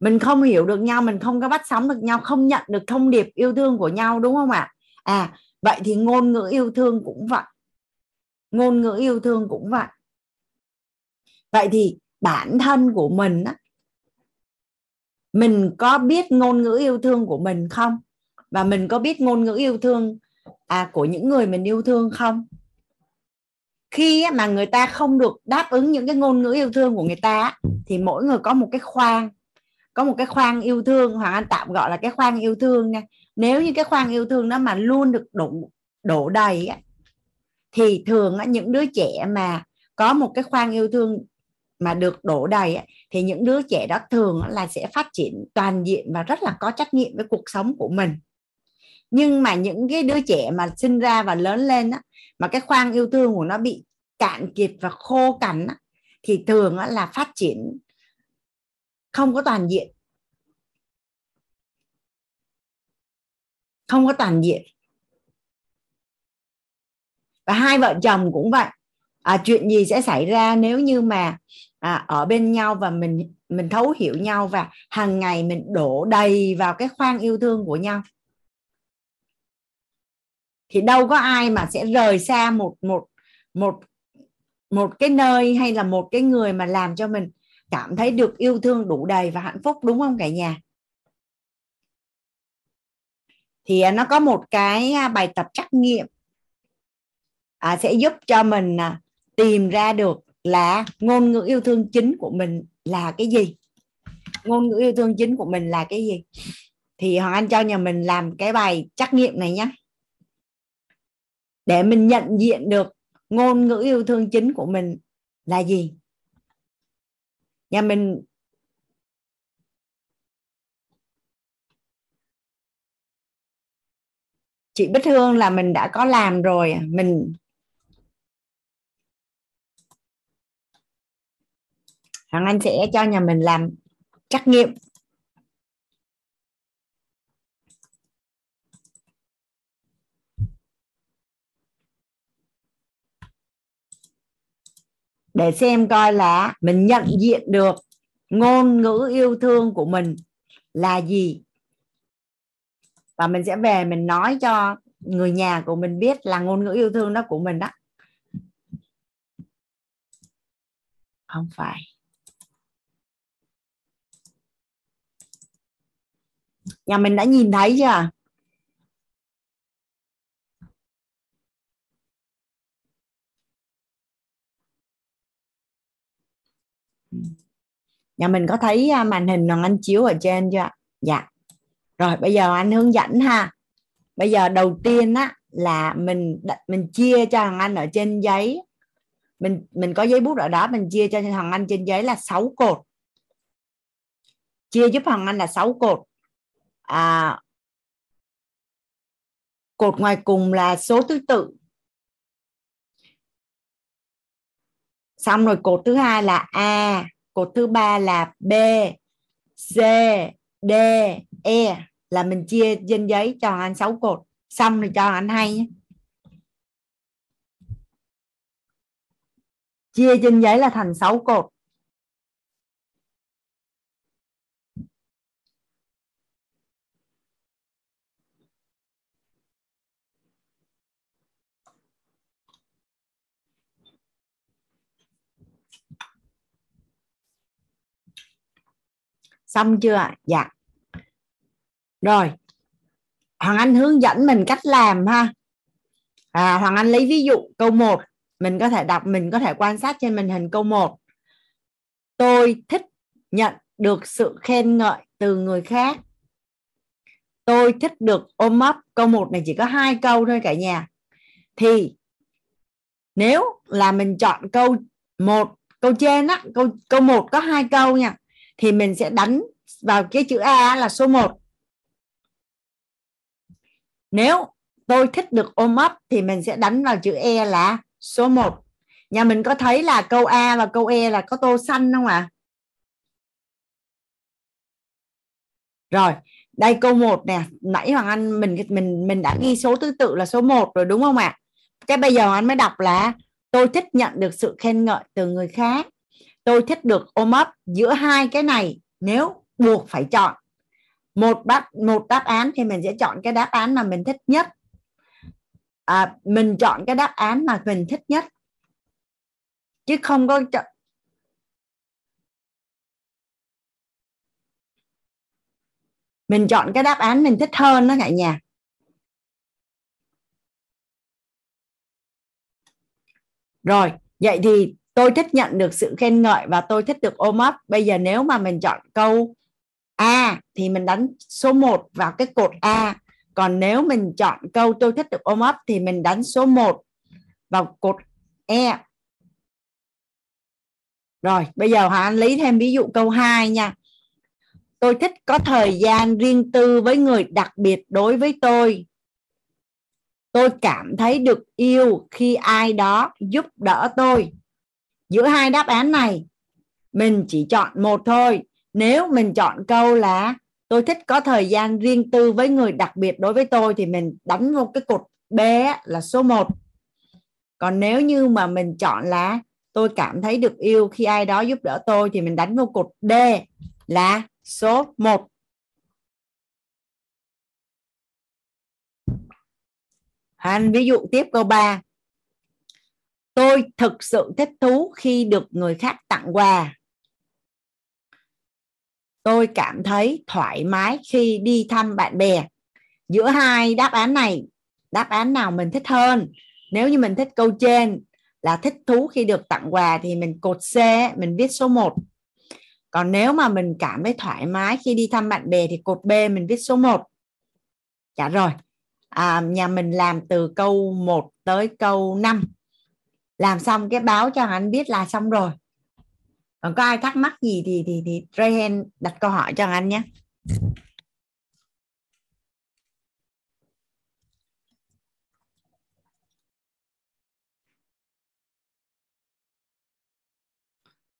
mình không hiểu được nhau, mình không có bắt sóng được nhau, không nhận được thông điệp yêu thương của nhau, đúng không ạ? À? à vậy thì ngôn ngữ yêu thương cũng vậy. Ngôn ngữ yêu thương cũng vậy. Vậy thì bản thân của mình á, mình có biết ngôn ngữ yêu thương của mình không? Và mình có biết ngôn ngữ yêu thương à của những người mình yêu thương không? Khi mà người ta không được đáp ứng những cái ngôn ngữ yêu thương của người ta thì mỗi người có một cái khoang có một cái khoang yêu thương hoàng anh tạm gọi là cái khoang yêu thương nha. Nếu như cái khoang yêu thương đó mà luôn được đổ đổ đầy thì thường những đứa trẻ mà có một cái khoang yêu thương mà được đổ đầy thì những đứa trẻ đó thường là sẽ phát triển toàn diện và rất là có trách nhiệm với cuộc sống của mình. Nhưng mà những cái đứa trẻ mà sinh ra và lớn lên á, mà cái khoang yêu thương của nó bị cạn kiệt và khô cằn á, thì thường á, là phát triển không có toàn diện. Không có toàn diện. Và hai vợ chồng cũng vậy. À, chuyện gì sẽ xảy ra nếu như mà à, ở bên nhau và mình mình thấu hiểu nhau và hàng ngày mình đổ đầy vào cái khoang yêu thương của nhau? Thì đâu có ai mà sẽ rời xa một một một một cái nơi hay là một cái người mà làm cho mình cảm thấy được yêu thương đủ đầy và hạnh phúc đúng không cả nhà? Thì à, nó có một cái à, bài tập trắc nghiệm à, sẽ giúp cho mình à, tìm ra được là ngôn ngữ yêu thương chính của mình là cái gì. Ngôn ngữ yêu thương chính của mình là cái gì? Thì hoàng anh cho nhà mình làm cái bài trắc nghiệm này nhé. Để mình nhận diện được ngôn ngữ yêu thương chính của mình là gì nhà mình chị Bích Hương là mình đã có làm rồi. Mình Hoàng Anh sẽ cho nhà mình làm trắc nghiệm. Để xem coi là mình nhận diện được ngôn ngữ yêu thương của mình là gì. Và mình sẽ về mình nói cho người nhà của mình biết là ngôn ngữ yêu thương đó của mình đó. Không phải. Nhà mình đã nhìn thấy chưa? Nhà mình có thấy à, màn hình hoàng anh chiếu ở trên chưa dạ. Rồi bây giờ anh hướng dẫn ha. Bây giờ đầu tiên á là mình mình chia cho thằng anh ở trên giấy. Mình mình có giấy bút ở đó mình chia cho thằng anh trên giấy là 6 cột. Chia giúp thằng anh là 6 cột. À, cột ngoài cùng là số thứ tự. Xong rồi cột thứ hai là a cột thứ ba là b, c, d e là mình chia trên giấy cho anh 6 cột. Xong rồi cho anh hay nhé. Chia trên giấy là thành 6 cột. Xong chưa dạ. Rồi. Hoàng anh hướng dẫn mình cách làm ha. À, hoàng anh lấy ví dụ câu 1 mình có thể đọc mình có thể quan sát trên màn hình câu 1 tôi thích nhận được sự khen ngợi từ người khác. Tôi thích được ôm ấp. Câu 1 này chỉ có hai câu thôi cả nhà. Thì nếu là mình chọn câu một câu trên á câu câu một có hai câu nha thì mình sẽ đánh vào cái chữ A là số 1 nếu tôi thích được ôm ấp thì mình sẽ đánh vào chữ E là số 1 nhà mình có thấy là câu A và câu E là có tô xanh không ạ à? rồi, đây câu 1 nè nãy Hoàng Anh, mình mình mình đã ghi số thứ tự là số 1 rồi đúng không ạ à? cái bây giờ anh mới đọc là, tôi thích nhận được sự khen ngợi từ người khác tôi thích được ôm ấp giữa hai cái này nếu buộc phải chọn. Một đáp một đáp án thì mình sẽ chọn cái đáp án mà mình thích nhất. À, mình chọn cái đáp án mà mình thích nhất. Chứ không có chọn. Mình chọn cái đáp án mình thích hơn đó cả nhà. Rồi vậy thì tôi thích nhận được sự khen ngợi và tôi thích được ôm ấp. Bây giờ nếu mà mình chọn câu A thì mình đánh số 1 vào cái cột A. Còn nếu mình chọn câu tôi thích được ôm ấp thì mình đánh số 1 vào cột E. Rồi, bây giờ Hà Anh lấy thêm ví dụ câu 2 nha. Tôi thích có thời gian riêng tư với người đặc biệt đối với tôi. Tôi cảm thấy được yêu khi ai đó giúp đỡ tôi giữa hai đáp án này, mình chỉ chọn một thôi. Nếu mình chọn câu là, tôi thích có thời gian riêng tư với người đặc biệt đối với tôi, thì mình đánh vô cái cột B là số 1 còn nếu như mà mình chọn là, tôi cảm thấy được yêu khi ai đó giúp đỡ tôi, thì mình đánh vô cột D là số 1 Hành ví dụ tiếp câu 3 Tôi thực sự thích thú khi được người khác tặng quà. Tôi cảm thấy thoải mái khi đi thăm bạn bè. Giữa hai đáp án này đáp án nào mình thích hơn? Nếu như mình thích câu trên là thích thú khi được tặng quà thì mình cột C mình viết số 1 còn nếu mà mình cảm thấy thoải mái khi đi thăm bạn bè thì cột B mình viết số 1 dạ rồi. À, nhà mình làm từ câu 1 tới câu 5 làm xong cái báo cho anh biết là xong rồi còn có ai thắc mắc gì thì thì thì Rayhan đặt câu hỏi cho anh nhé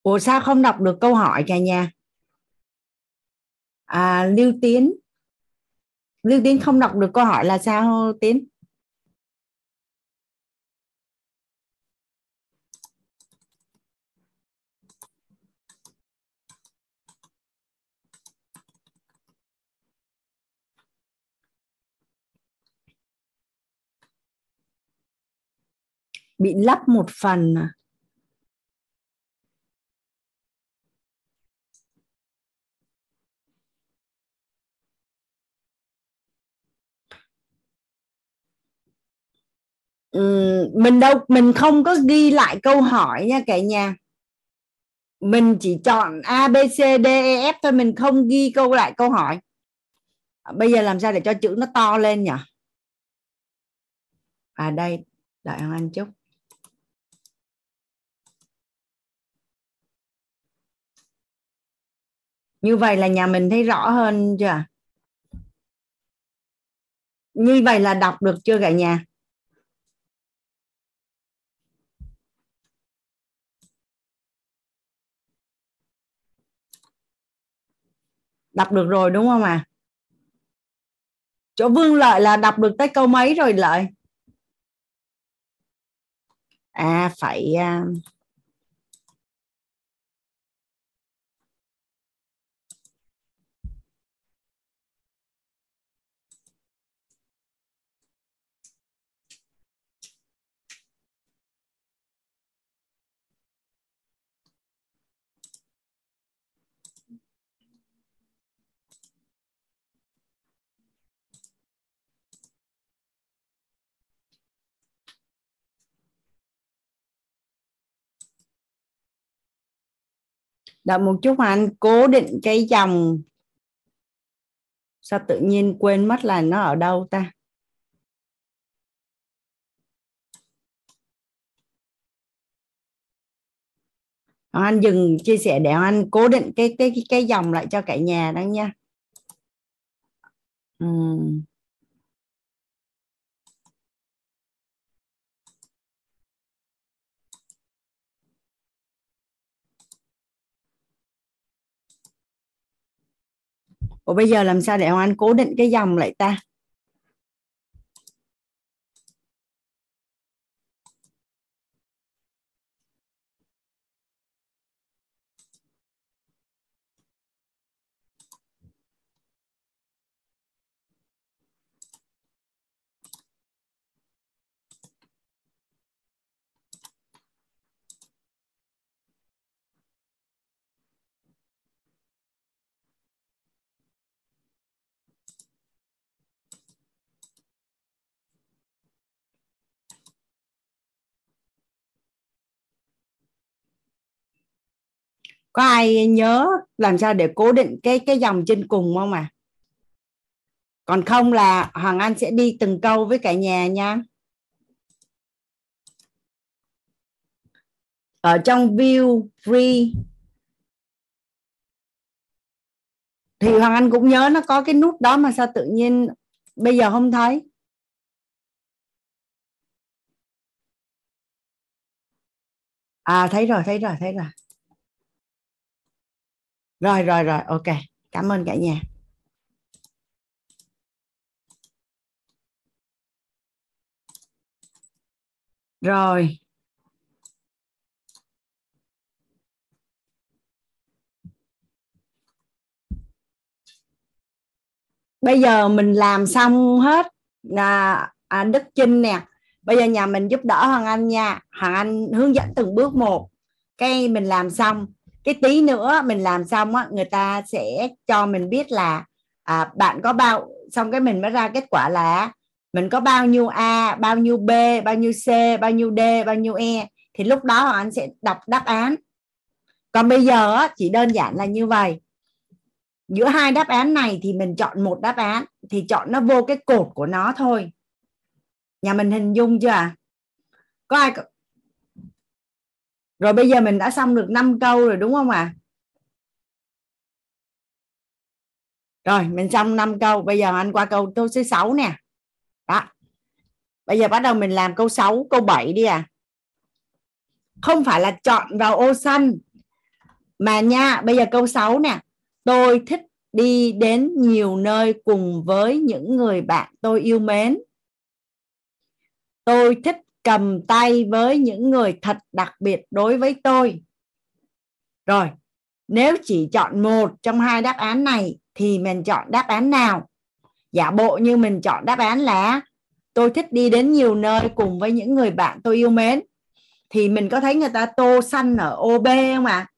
Ủa sao không đọc được câu hỏi cả nhà? À, Lưu Tiến Lưu Tiến không đọc được câu hỏi là sao Tiến? Bị lấp một phần à? Ừ, mình đâu, mình không có ghi lại câu hỏi nha cả nhà. Mình chỉ chọn a, b, c, d e f thôi, mình không ghi câu lại câu hỏi. Bây giờ làm sao để cho chữ nó to lên nhỉ? À đây, đợi anh chút như vậy là nhà mình thấy rõ hơn chưa? Như vậy là đọc được chưa cả nhà? Đọc được rồi đúng không à chỗ vương lợi là đọc được tới câu mấy rồi lợi? À phải uh, đợi một chút mà anh cố định cái dòng. Sao tự nhiên quên mất là nó ở đâu ta? Anh dừng chia sẻ để anh cố định cái cái cái dòng lại cho cả nhà đó nha. Uhm. Ủa bây giờ làm sao để Hoàng Anh cố định cái dòng lại ta? Có ai nhớ làm sao để cố định cái cái dòng trên cùng không à còn không là hoàng anh sẽ đi từng câu với cả nhà nha. Ở trong view free, thì hoàng anh cũng nhớ nó có cái nút đó mà sao tự nhiên bây giờ không thấy. À thấy rồi thấy rồi thấy rồi rồi rồi rồi ok. Cảm ơn cả nhà. Rồi. Bây giờ mình làm xong hết là à, Đức Trinh nè. Bây giờ nhà mình giúp đỡ Hoàng Anh nha. Hoàng Anh hướng dẫn từng bước một. Cái mình làm xong cái tí nữa mình làm xong á người ta sẽ cho mình biết là à, bạn có bao xong cái mình mới ra kết quả là mình có bao nhiêu a bao nhiêu b bao nhiêu c bao nhiêu d bao nhiêu e thì lúc đó anh sẽ đọc đáp án. Còn bây giờ á, chỉ đơn giản là như vậy. Giữa hai đáp án này thì mình chọn một đáp án thì chọn nó vô cái cột của nó thôi. Nhà mình hình dung chưa có ai rồi bây giờ mình đã xong được 5 câu rồi, đúng không ạ? À? rồi, mình xong 5 câu. Bây giờ anh qua câu câu số 6 nè. Đó. Bây giờ bắt đầu mình làm câu 6 câu 7 đi à không phải là chọn vào ô xanh. Mà nha, bây giờ câu 6 nè. Tôi thích đi đến nhiều nơi cùng với những người bạn tôi yêu mến. Tôi thích cầm tay với những người thật đặc biệt đối với tôi. Rồi, nếu chỉ chọn một trong hai đáp án này thì mình chọn đáp án nào? Giả bộ như mình chọn đáp án là, tôi thích đi đến nhiều nơi cùng với những người bạn tôi yêu mến. Thì mình có thấy người ta tô xanh ở ô B không ạ? À?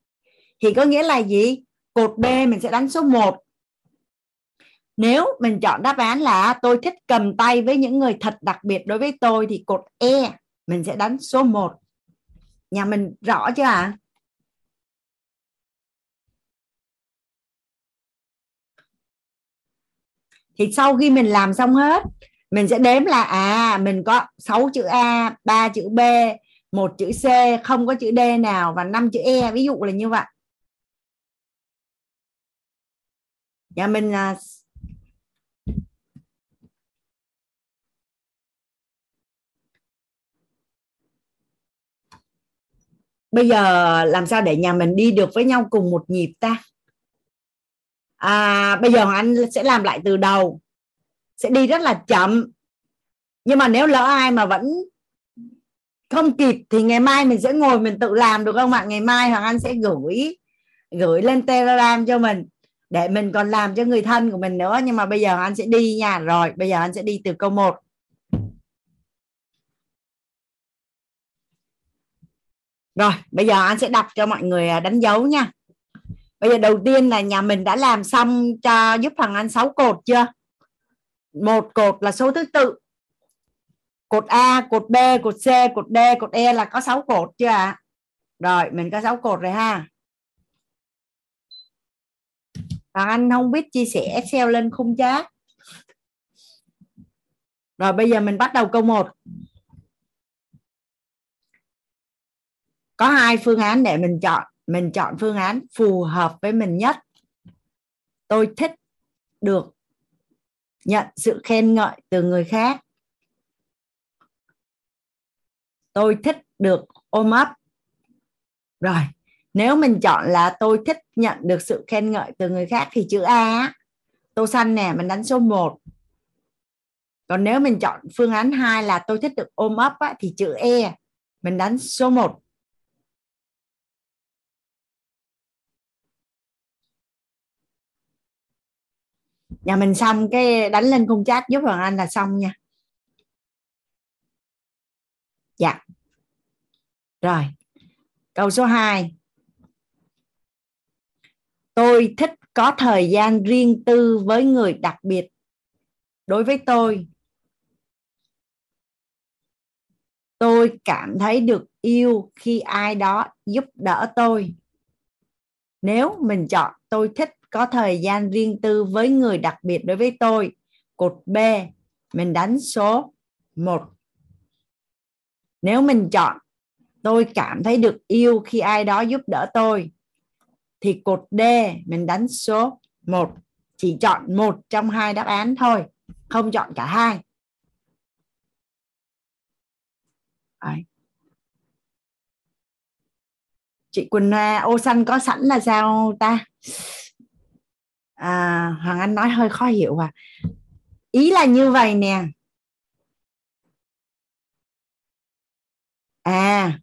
thì có nghĩa là gì? Cột B mình sẽ đánh số 1 nếu mình chọn đáp án là tôi thích cầm tay với những người thật đặc biệt đối với tôi thì cột E mình sẽ đánh số 1 nhà mình rõ chưa ạ à? thì sau khi mình làm xong hết, mình sẽ đếm là à mình có 6 chữ A 3 chữ B, một chữ C, không có chữ D nào và năm chữ E ví dụ là như vậy nhà mình à, bây giờ làm sao để nhà mình đi được với nhau cùng một nhịp ta? À, bây giờ anh sẽ làm lại từ đầu sẽ đi rất là chậm. Nhưng mà nếu lỡ ai mà vẫn không kịp thì ngày mai mình sẽ ngồi mình tự làm được không ạ? Ngày mai hoàng anh sẽ gửi gửi lên telegram cho mình để mình còn làm cho người thân của mình nữa. Nhưng mà bây giờ anh sẽ đi nha. Rồi bây giờ anh sẽ đi từ câu 1 rồi, bây giờ anh sẽ đọc cho mọi người à, đánh dấu nha. Bây giờ đầu tiên là nhà mình đã làm xong cho giúp thằng anh 6 cột chưa? Một cột là số thứ tự. Cột A, cột B, cột C, cột D, cột E là có 6 cột chưa ạ? À? rồi, mình có 6 cột rồi ha. Thằng Anh không biết chia sẻ Excel lên khung chat. Rồi, bây giờ mình bắt đầu câu 1 có hai phương án để mình chọn. Mình chọn phương án phù hợp với mình nhất. Tôi thích được nhận sự khen ngợi từ người khác. Tôi thích được ôm ấp. Rồi nếu mình chọn là tôi thích nhận được sự khen ngợi từ người khác thì chữ A tô xanh nè mình đánh số 1 còn nếu mình chọn phương án 2 là tôi thích được ôm ấp á, thì chữ E mình đánh số 1 nhà mình xong cái đánh lên khung chat giúp hoàng anh là xong nha. Dạ. Rồi, câu số 2 tôi thích có thời gian riêng tư với người đặc biệt. Đối với tôi tôi cảm thấy được yêu khi ai đó giúp đỡ tôi. Nếu mình chọn tôi thích có thời gian riêng tư với người đặc biệt đối với tôi. Cột B, mình đánh số 1 nếu mình chọn, tôi cảm thấy được yêu khi ai đó giúp đỡ tôi, thì cột D, mình đánh số 1 chỉ chọn một trong hai đáp án thôi, không chọn cả hai. Đấy. chị Quỳnh Hoa, ô, xanh có sẵn là sao ta? À, Hoàng Anh nói hơi khó hiểu à. Ý là như vậy nè. À.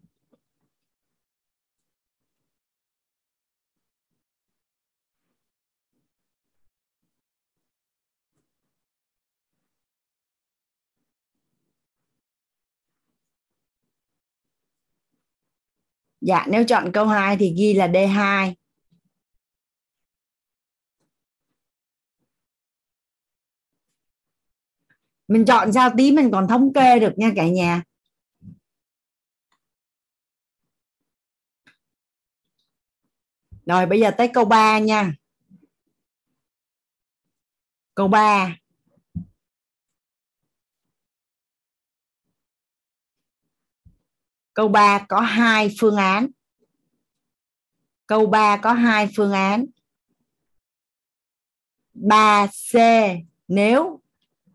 Dạ nếu chọn câu 2 thì ghi là D2 mình chọn sao tí mình còn thống kê được nha cả nhà. Rồi, bây giờ tới câu 3 nha. Câu 3 câu 3 có hai phương án. Câu 3 có hai phương án. 3C nếu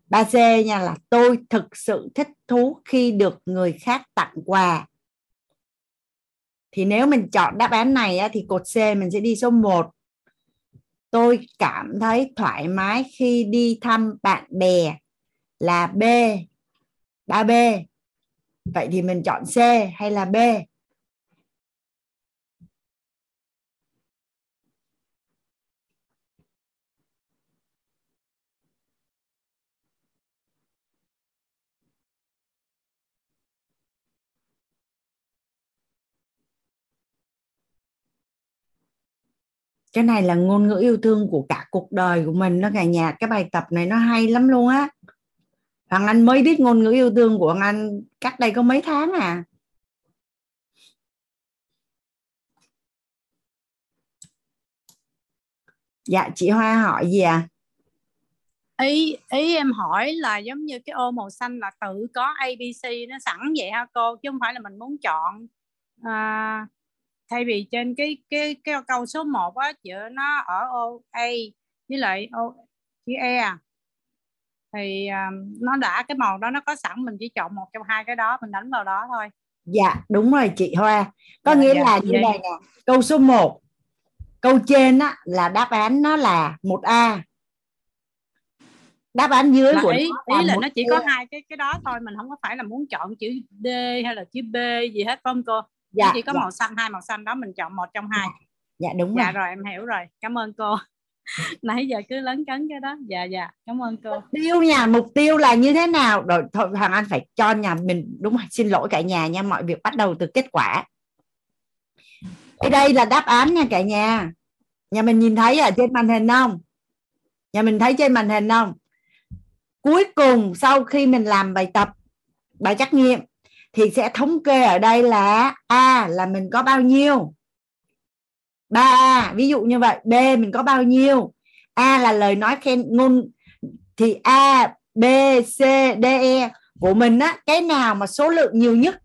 Ba C nha là tôi thực sự thích thú khi được người khác tặng quà. Thì nếu mình chọn đáp án này á, thì cột C mình sẽ đi số 1 tôi cảm thấy thoải mái khi đi thăm bạn bè là B 3B vậy thì mình chọn C hay là B? Cái này là ngôn ngữ yêu thương của cả cuộc đời của mình đó cả nhà. Cái bài tập này nó hay lắm luôn á. Hoàng Anh mới biết ngôn ngữ yêu thương của Hoàng Anh cách đây có mấy tháng à. Dạ chị Hoa hỏi gì à? Ý ý em hỏi là giống như cái ô màu xanh là tự có ABC nó sẵn vậy ha cô chứ không phải là mình muốn chọn à, thay vì trên cái cái cái câu số 1 á chữ nó ở ô A với lại ô chữ E à thì um, nó đã cái màu đó nó có sẵn mình chỉ chọn một trong hai cái đó mình đánh vào đó thôi dạ đúng rồi chị Hoa có dạ, nghĩa dạ, là như vậy. này nè câu số 1 câu trên á là đáp án nó là một a đáp án dưới là của ý nó ý là một nó chỉ E. có hai cái cái đó thôi mình không có phải là muốn chọn chữ D hay là chữ B gì hết không cô dạ, chỉ có dạ, màu xanh hai màu xanh đó mình chọn một trong hai. Dạ đúng dạ rồi. rồi em hiểu rồi. Cảm ơn cô. Nãy giờ cứ lấn cấn cái đó. Dạ dạ. Cảm ơn cô. Mục tiêu nhà mục tiêu là như thế nào? Rồi thôi hoàng anh phải cho nhà mình đúng rồi xin lỗi cả nhà nha. Mọi việc bắt đầu từ kết quả. Đây là đáp án nha cả nhà. Nhà mình nhìn thấy ở trên màn hình không? Nhà mình thấy trên màn hình không? Cuối cùng sau khi mình làm bài tập bài trắc nghiệm thì sẽ thống kê ở đây là a là mình có bao nhiêu? 3A ví dụ như vậy. B mình có bao nhiêu? A là lời nói khen ngôn, thì A, B, C, D E của mình á, cái nào mà số lượng nhiều nhất?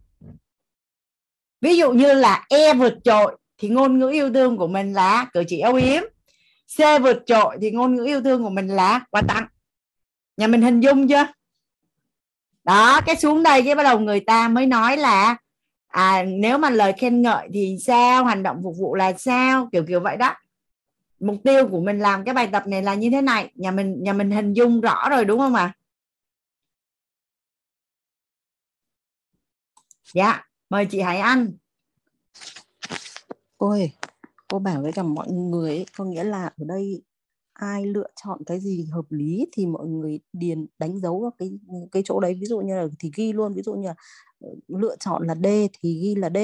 Ví dụ như là E vượt trội thì ngôn ngữ yêu thương của mình là, cử chỉ âu yếm. C vượt trội thì ngôn ngữ yêu thương của mình là quà tặng. Nhà mình hình dung chưa? Đó, cái xuống đây cái bắt đầu người ta mới nói là à nếu mà lời khen ngợi thì sao, hành động phục vụ là sao, kiểu kiểu vậy đó. Mục tiêu của mình làm cái bài tập này là như thế này, nhà mình nhà mình hình dung rõ rồi đúng không ạ? Dạ mời chị Hải Anh. Cô ơi cô bảo với cả mọi người có nghĩa là ở đây ai lựa chọn cái gì hợp lý thì mọi người điền đánh dấu vào cái cái chỗ đấy. Ví dụ như là thì ghi luôn ví dụ như là ờ, lựa chọn là D thì ghi là D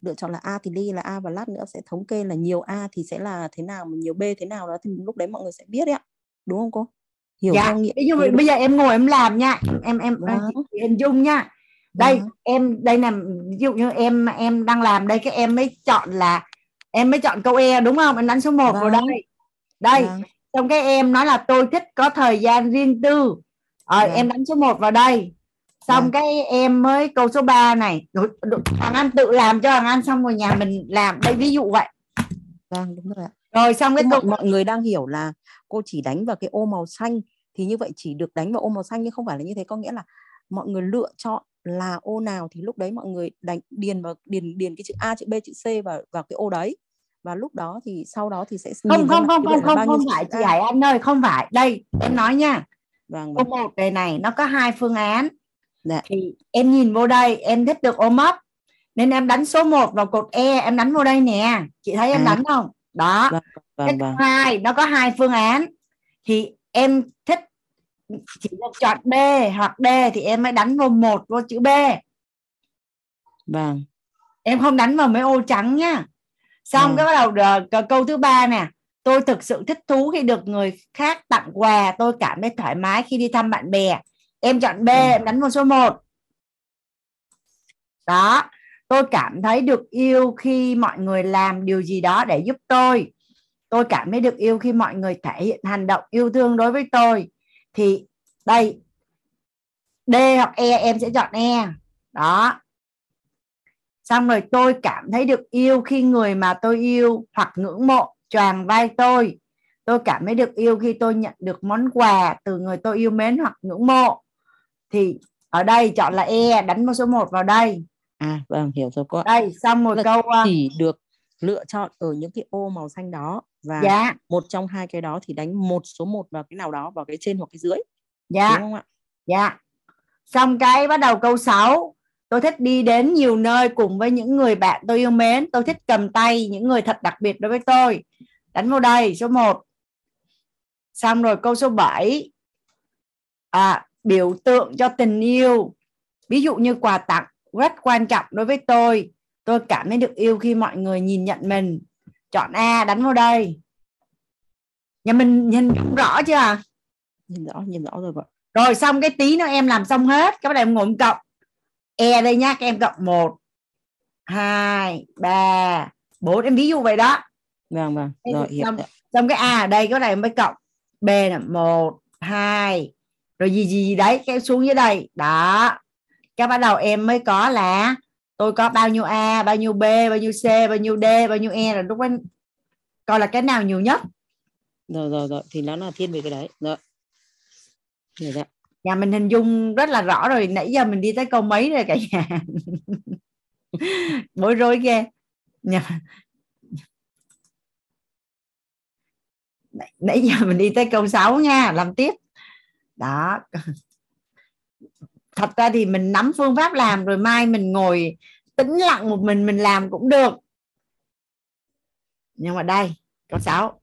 lựa chọn là A thì ghi là A và lát nữa sẽ thống kê là nhiều A thì sẽ là thế nào mà nhiều B thế nào đó thì lúc đấy mọi người sẽ biết đấy ạ. Đúng không cô? Hiểu dạ. theo nghĩa thế đúng bây giờ em ngồi em làm nha. Em em Vâng. hình dung nha. Đây Vâng. em đây là ví dụ như em em đang làm đây cái em mới chọn là em mới chọn câu E đúng không? Em đánh số 1 vào Vâng. đây. Đây Vâng. Xong cái em nói là tôi thích có thời gian riêng tư. Rồi Vâng. em đánh số 1 vào đây. Xong Vâng. cái em mới câu số 3 này. Hoàng Anh tự làm cho Hoàng Anh xong rồi nhà mình làm đây ví dụ vậy. Vâng đúng rồi ạ. Rồi xong cái câu mọi, mọi người đang hiểu là cô chỉ đánh vào cái ô màu xanh. Thì như vậy chỉ được đánh vào ô màu xanh nhưng không phải là như thế. Có nghĩa là mọi người lựa chọn là ô nào thì lúc đấy mọi người đánh điền vào điền điền cái chữ A chữ B chữ C vào vào cái ô đấy và lúc đó thì sau đó thì sẽ không không không không không không phải chị. Hải Anh ơi không phải. Đây em nói nha. Vâng ô vâng. một này này nó có hai phương án. Dạ. Thì em nhìn vô đây em thích được ôm ấp. Nên em đánh số 1 vào cột E em đánh vô đây nè. Chị thấy em À. đánh không? Đó. Vâng vâng vâng. hai nó có hai phương án. Thì em thích chỉ được chọn B hoặc D thì em mới đánh vô một vô chữ B. Vâng. Em không đánh vào mấy ô trắng nhá xong Vâng. cái bắt đầu c- câu thứ ba nè. Tôi thực sự thích thú khi được người khác tặng quà tôi cảm thấy thoải mái khi đi thăm bạn bè. Em chọn B Vâng. em đánh vào số 1 đó tôi cảm thấy được yêu khi mọi người làm điều gì đó để giúp tôi. Tôi cảm thấy được yêu khi mọi người thể hiện hành động yêu thương đối với tôi. Thì đây D hoặc E em sẽ chọn E. Đó xong rồi tôi cảm thấy được yêu khi người mà tôi yêu hoặc ngưỡng mộ choàng vai tôi. Tôi cảm thấy được yêu khi tôi nhận được món quà từ người tôi yêu mến hoặc ngưỡng mộ. Thì ở đây chọn là E đánh một số 1 vào đây. À vâng hiểu rồi cô đây xong một Là câu ờ, chỉ được lựa chọn ở những cái ô màu xanh đó và dạ. một trong hai cái đó thì đánh một số một vào cái nào đó vào cái trên hoặc cái dưới. Dạ. Đúng không ạ? Dạ. Xong cái bắt đầu câu 6. Tôi thích đi đến nhiều nơi cùng với những người bạn tôi yêu mến. Tôi thích cầm tay những người thật đặc biệt đối với tôi. Đánh vào đây số 1. Xong rồi câu số 7. À, biểu tượng cho tình yêu. Ví dụ như quà tặng rất quan trọng đối với tôi. Tôi cảm thấy được yêu khi mọi người nhìn nhận mình. Chọn A đánh vào đây. Nhà mình nhìn rõ chưa nhìn rõ nhìn rõ rồi vợ rồi xong cái tí nữa em làm xong hết các bạn em ngồi cộng e đây nhá các em cộng một hai ba bốn. Em ví dụ vậy đó. Vâng vâng. Em rồi hiểu. xong, xong cái a ở đây các bạn em mới cộng. B là một hai rồi gì gì gì đấy cái xuống dưới đây. Đó. Cái bắt đầu em mới có là tôi có bao nhiêu a bao nhiêu b bao nhiêu c bao nhiêu d bao nhiêu e rồi lúc đó coi là cái nào nhiều nhất. Rồi rồi rồi. Thì nó là thiên về cái đấy. Rồi. Hiểu rồi ạ nhà mình hình dung rất là rõ rồi, nãy giờ mình đi tới câu mấy rồi cả nhà. Bối rối ghê. Nhà nãy giờ mình đi tới câu 6 nha, làm tiếp. Đó. Thật ra thì mình nắm phương pháp làm rồi mai mình ngồi tĩnh lặng một mình mình làm cũng được. Nhưng mà đây, câu 6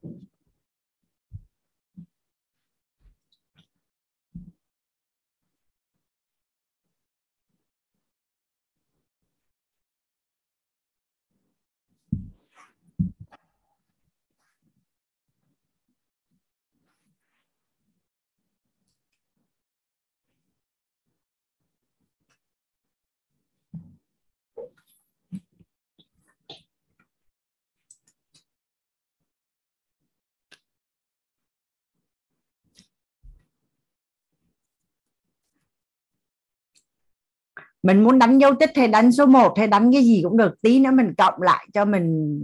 mình muốn đánh dấu tích hay đánh số 1 hay đánh cái gì cũng được tí nữa mình cộng lại cho mình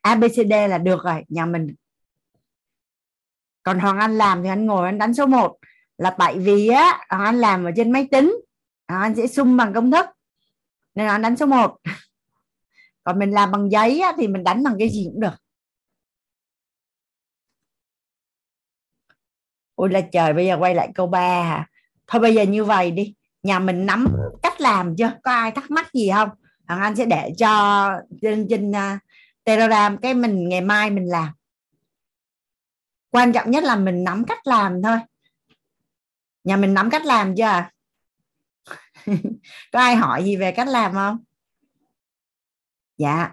ABCD là được rồi nhà mình. Còn Hoàng Anh làm thì anh ngồi anh đánh số 1 là tại vì á Hoàng Anh làm ở trên máy tính Hoàng Anh sẽ sum bằng công thức nên anh đánh số 1 còn mình làm bằng giấy á, thì mình đánh bằng cái gì cũng được. Ôi là trời bây giờ quay lại câu 3 hả? Thôi bây giờ như vậy đi nhà mình nắm cách làm chưa? Có ai thắc mắc gì không? Thằng anh sẽ để cho trên trên uh, telegram cái mình ngày mai mình làm. Quan trọng nhất là mình nắm cách làm thôi. Nhà mình nắm cách làm chưa? Có ai hỏi gì về cách làm không? Dạ.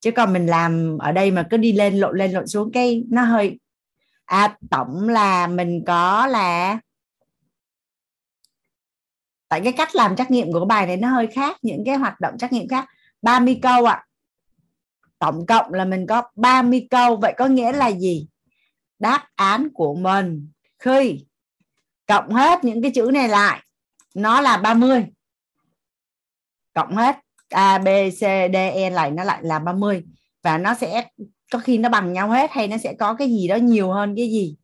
Chứ còn mình làm ở đây mà cứ đi lên lộn lên lộn xuống cái nó hơi. À tổng là mình có là tại cái cách làm trắc nghiệm của bài này nó hơi khác, những cái hoạt động trắc nghiệm khác. 30 câu ạ. À. tổng cộng là mình có 30 câu, vậy có nghĩa là gì? Đáp án của mình. Khi cộng hết những cái chữ này lại, nó là 30 cộng hết A, B, C, D E lại, nó lại là 30 và nó sẽ, có khi nó bằng nhau hết hay nó sẽ có cái gì đó nhiều hơn cái gì?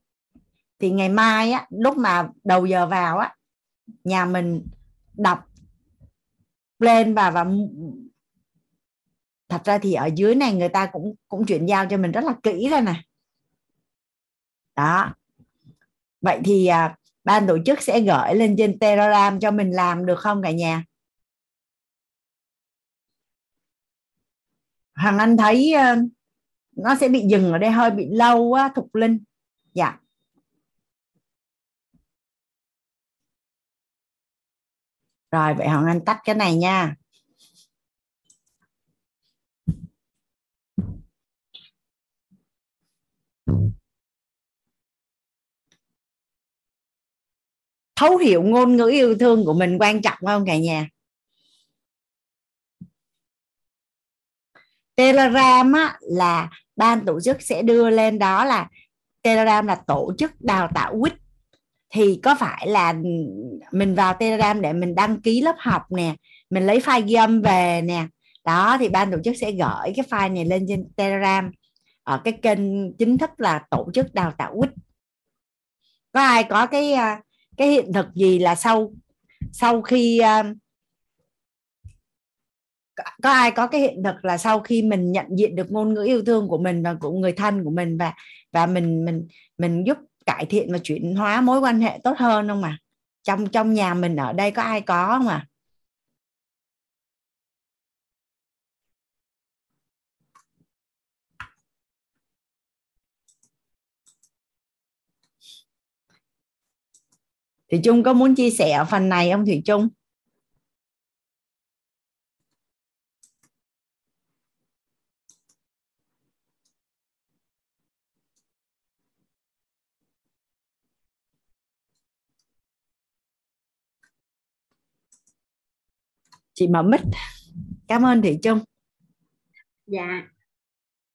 Thì ngày mai á, lúc mà đầu giờ vào á nhà mình đọc lên và và thật ra thì ở dưới này người ta cũng cũng chuyển giao cho mình rất là kỹ rồi nè. Đó. Vậy thì à, ban tổ chức sẽ gửi lên trên telegram cho mình làm được không cả nhà? Hằng Anh thấy ờ, nó sẽ bị dừng ở đây hơi bị lâu á Thục Linh. Dạ. Rồi vậy hoàng anh tách cái này nha. Thấu hiểu ngôn ngữ yêu thương của mình quan trọng không cả nhà? Telegram á, là ban tổ chức sẽ đưa lên đó là Telegram là tổ chức đào tạo quýt thì có phải là mình vào telegram để mình đăng ký lớp học nè, mình lấy file ghi âm về nè? Đó, thì ban tổ chức sẽ gửi cái file này lên trên telegram. Ở cái kênh chính thức là tổ chức đào tạo quýt. Có ai có cái ờ, cái hiện thực gì là sau sau khi ờ, có ai có cái hiện thực là sau khi mình nhận diện được ngôn ngữ yêu thương của mình và của người thân của mình và và mình mình mình giúp cải thiện và chuyển hóa mối quan hệ tốt hơn không mà trong trong nhà mình ở đây có ai có không à Thủy Trung có muốn chia sẻ ở phần này không Thủy Trung? Chị mở mic cảm ơn thị trung. Dạ.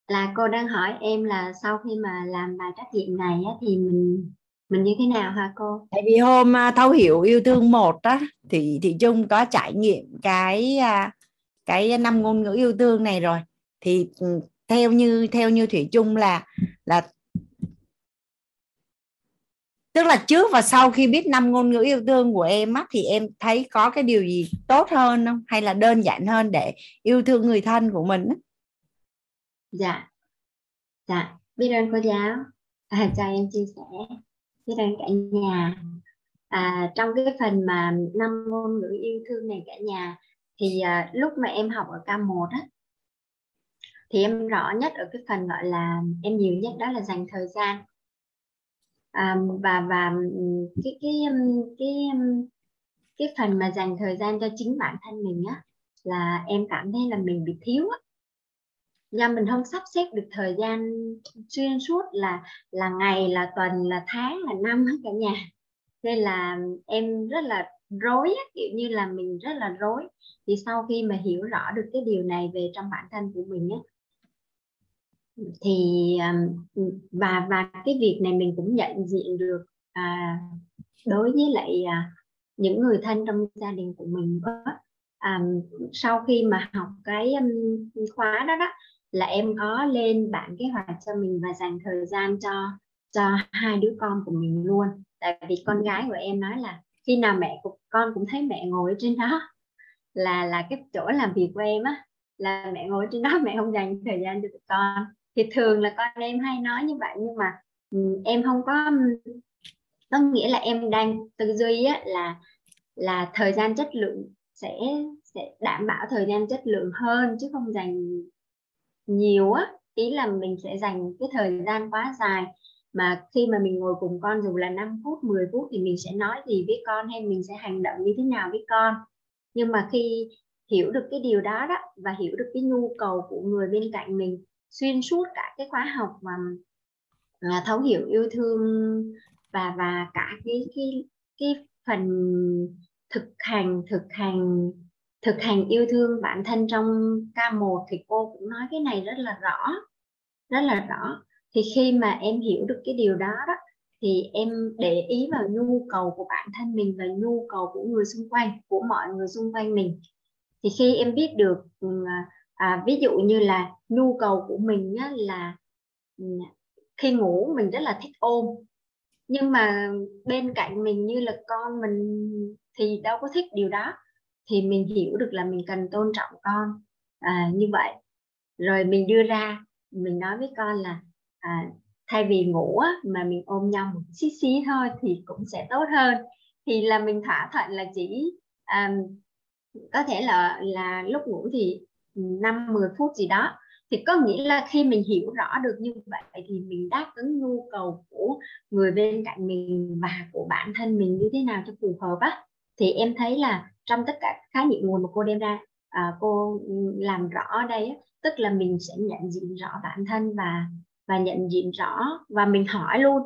Là cô đang hỏi em là sau khi mà làm bài trắc nghiệm này á, thì mình mình như thế nào hả cô? Tại vì hôm à, thấu hiểu yêu thương một á thì thị trung có trải nghiệm cái à, cái năm ngôn ngữ yêu thương này rồi. Thì ừ, theo như theo như thủy chung là là tức là trước và sau khi biết năm ngôn ngữ yêu thương của em á thì em thấy có cái điều gì tốt hơn không? Hay là đơn giản hơn để yêu thương người thân của mình á? dạ. Dạ. Biết ơn cô giáo. À, chào em chia sẻ. Biết ơn cả nhà. À, trong cái phần mà năm ngôn ngữ yêu thương này cả nhà thì à, lúc mà em học ở K1 á thì em rõ nhất ở cái phần gọi là em nhiều nhất đó là dành thời gian à, và và cái cái cái cái phần mà dành thời gian cho chính bản thân mình á là em cảm thấy là mình bị thiếu á. Do mình không sắp xếp được thời gian xuyên suốt là là ngày là tuần là tháng là năm hết cả nhà. Nên là em rất là rối á, kiểu như là mình rất là rối. Thì sau khi mà hiểu rõ được cái điều này về trong bản thân của mình á thì và và cái việc này mình cũng nhận diện được à, đối với lại à, những người thân trong gia đình của mình có à, sau khi mà học cái um, khóa đó đó là em có lên bản kế hoạch cho mình và dành thời gian cho cho hai đứa con của mình luôn. Tại vì con gái của em nói là khi nào mẹ của con cũng thấy mẹ ngồi trên đó là là cái chỗ làm việc của em á là mẹ ngồi trên đó mẹ không dành thời gian cho tụi con thì thường là con em hay nói như vậy nhưng mà ừ, em không có ừ, có nghĩa là em đang tư duy á, là là thời gian chất lượng sẽ sẽ đảm bảo thời gian chất lượng hơn chứ không dành nhiều á. Ý là mình sẽ dành cái thời gian quá dài mà khi mà mình ngồi cùng con dù là 5 phút 10 phút thì mình sẽ nói gì với con hay mình sẽ hành động như thế nào với con. Nhưng mà khi hiểu được cái điều đó đó và hiểu được cái nhu cầu của người bên cạnh mình xuyên suốt cả cái khóa học mà là thấu hiểu yêu thương và và cả cái cái cái phần thực hành thực hành thực hành yêu thương bản thân trong K1 thì cô cũng nói cái này rất là rõ, rất là rõ. Thì khi mà em hiểu được cái điều đó đó, thì em để ý vào nhu cầu của bản thân mình và nhu cầu của người xung quanh, của mọi người xung quanh mình. Thì khi em biết được à, à, ví dụ như là nhu cầu của mình á, là ừ, khi ngủ mình rất là thích ôm. Nhưng mà bên cạnh mình như là con mình thì đâu có thích điều đó. Thì mình hiểu được là mình cần tôn trọng con. À, như vậy. Rồi mình đưa ra mình nói với con là à, thay vì ngủ á, mà mình ôm nhau một xí xí thôi thì cũng sẽ tốt hơn. Thì là mình thỏa thuận là chỉ à, có thể là là lúc ngủ thì 5 10 phút gì đó thì có nghĩa là khi mình hiểu rõ được như vậy thì mình đáp ứng nhu cầu của người bên cạnh mình và của bản thân mình như thế nào cho phù hợp á. Thì em thấy là trong tất cả khái niệm nguồn mà cô đem ra à, cô làm rõ ở đây á, tức là mình sẽ nhận diện rõ bản thân và và nhận diện rõ và mình hỏi luôn.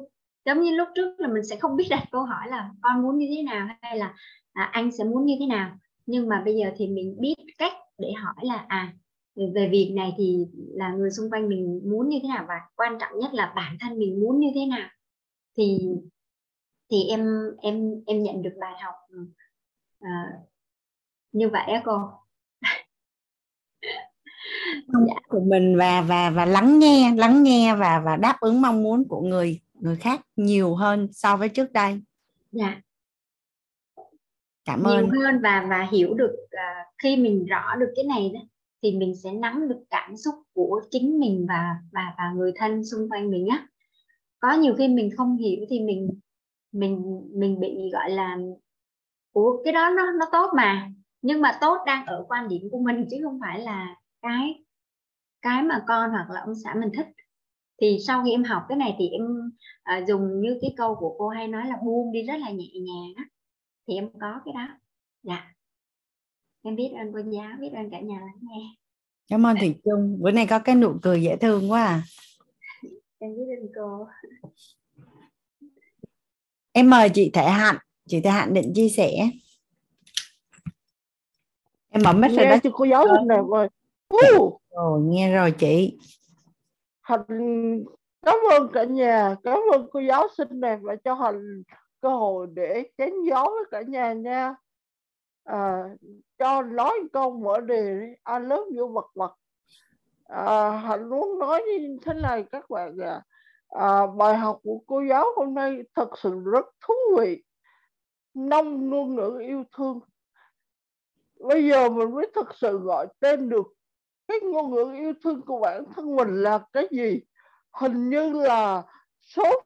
Giống như lúc trước là mình sẽ không biết đặt câu hỏi là con muốn như thế nào? hay là à, anh sẽ muốn như thế nào? Nhưng mà bây giờ thì mình biết cách để hỏi là à về việc này thì là người xung quanh mình muốn như thế nào và quan trọng nhất là bản thân mình muốn như thế nào? Thì thì em em em nhận được bài học uh, như vậy á cô. Dạ. của mình và và và lắng nghe lắng nghe và và đáp ứng mong muốn của người người khác nhiều hơn so với trước đây. Dạ cảm nhiều ơn. hơn và và hiểu được uh, khi mình rõ được cái này đó thì mình sẽ nắm được cảm xúc của chính mình và và và người thân xung quanh mình á. Có nhiều khi mình không hiểu thì mình mình mình bị gọi là ủa cái đó nó nó tốt mà nhưng mà tốt đang ở quan điểm của mình chứ không phải là cái cái mà con hoặc là ông xã mình thích. Thì sau khi em học cái này thì em uh, dùng như cái câu của cô hay nói là buông đi rất là nhẹ nhàng á thì em có cái đó. Dạ. Em biết ơn cô giáo biết ơn cả nhà lắng nghe. Cảm ơn thủy chung bữa nay có cái nụ cười dễ thương quá à. Em biết ơn cô. Em mời chị Thể Hạnh. Chị Thể Hạnh định chia sẻ. Em mở mic rồi đó. chị cô giáo xinh đẹp rồi uh. rồi nghe rồi chị. Hạnh cảm ơn cả nhà. Cảm ơn cô giáo xinh đẹp và cho Hạnh cơ hội để tránh gió với cả nhà nha. À, cho nói câu mở đề I love you vật vật à, hạnh muốn nói như thế này các bạn à, à, bài học của cô giáo hôm nay thật sự rất thú vị. Nông ngôn ngữ yêu thương. Bây giờ mình mới thật sự gọi tên được cái ngôn ngữ yêu thương của bản thân mình là cái gì? Hình như là số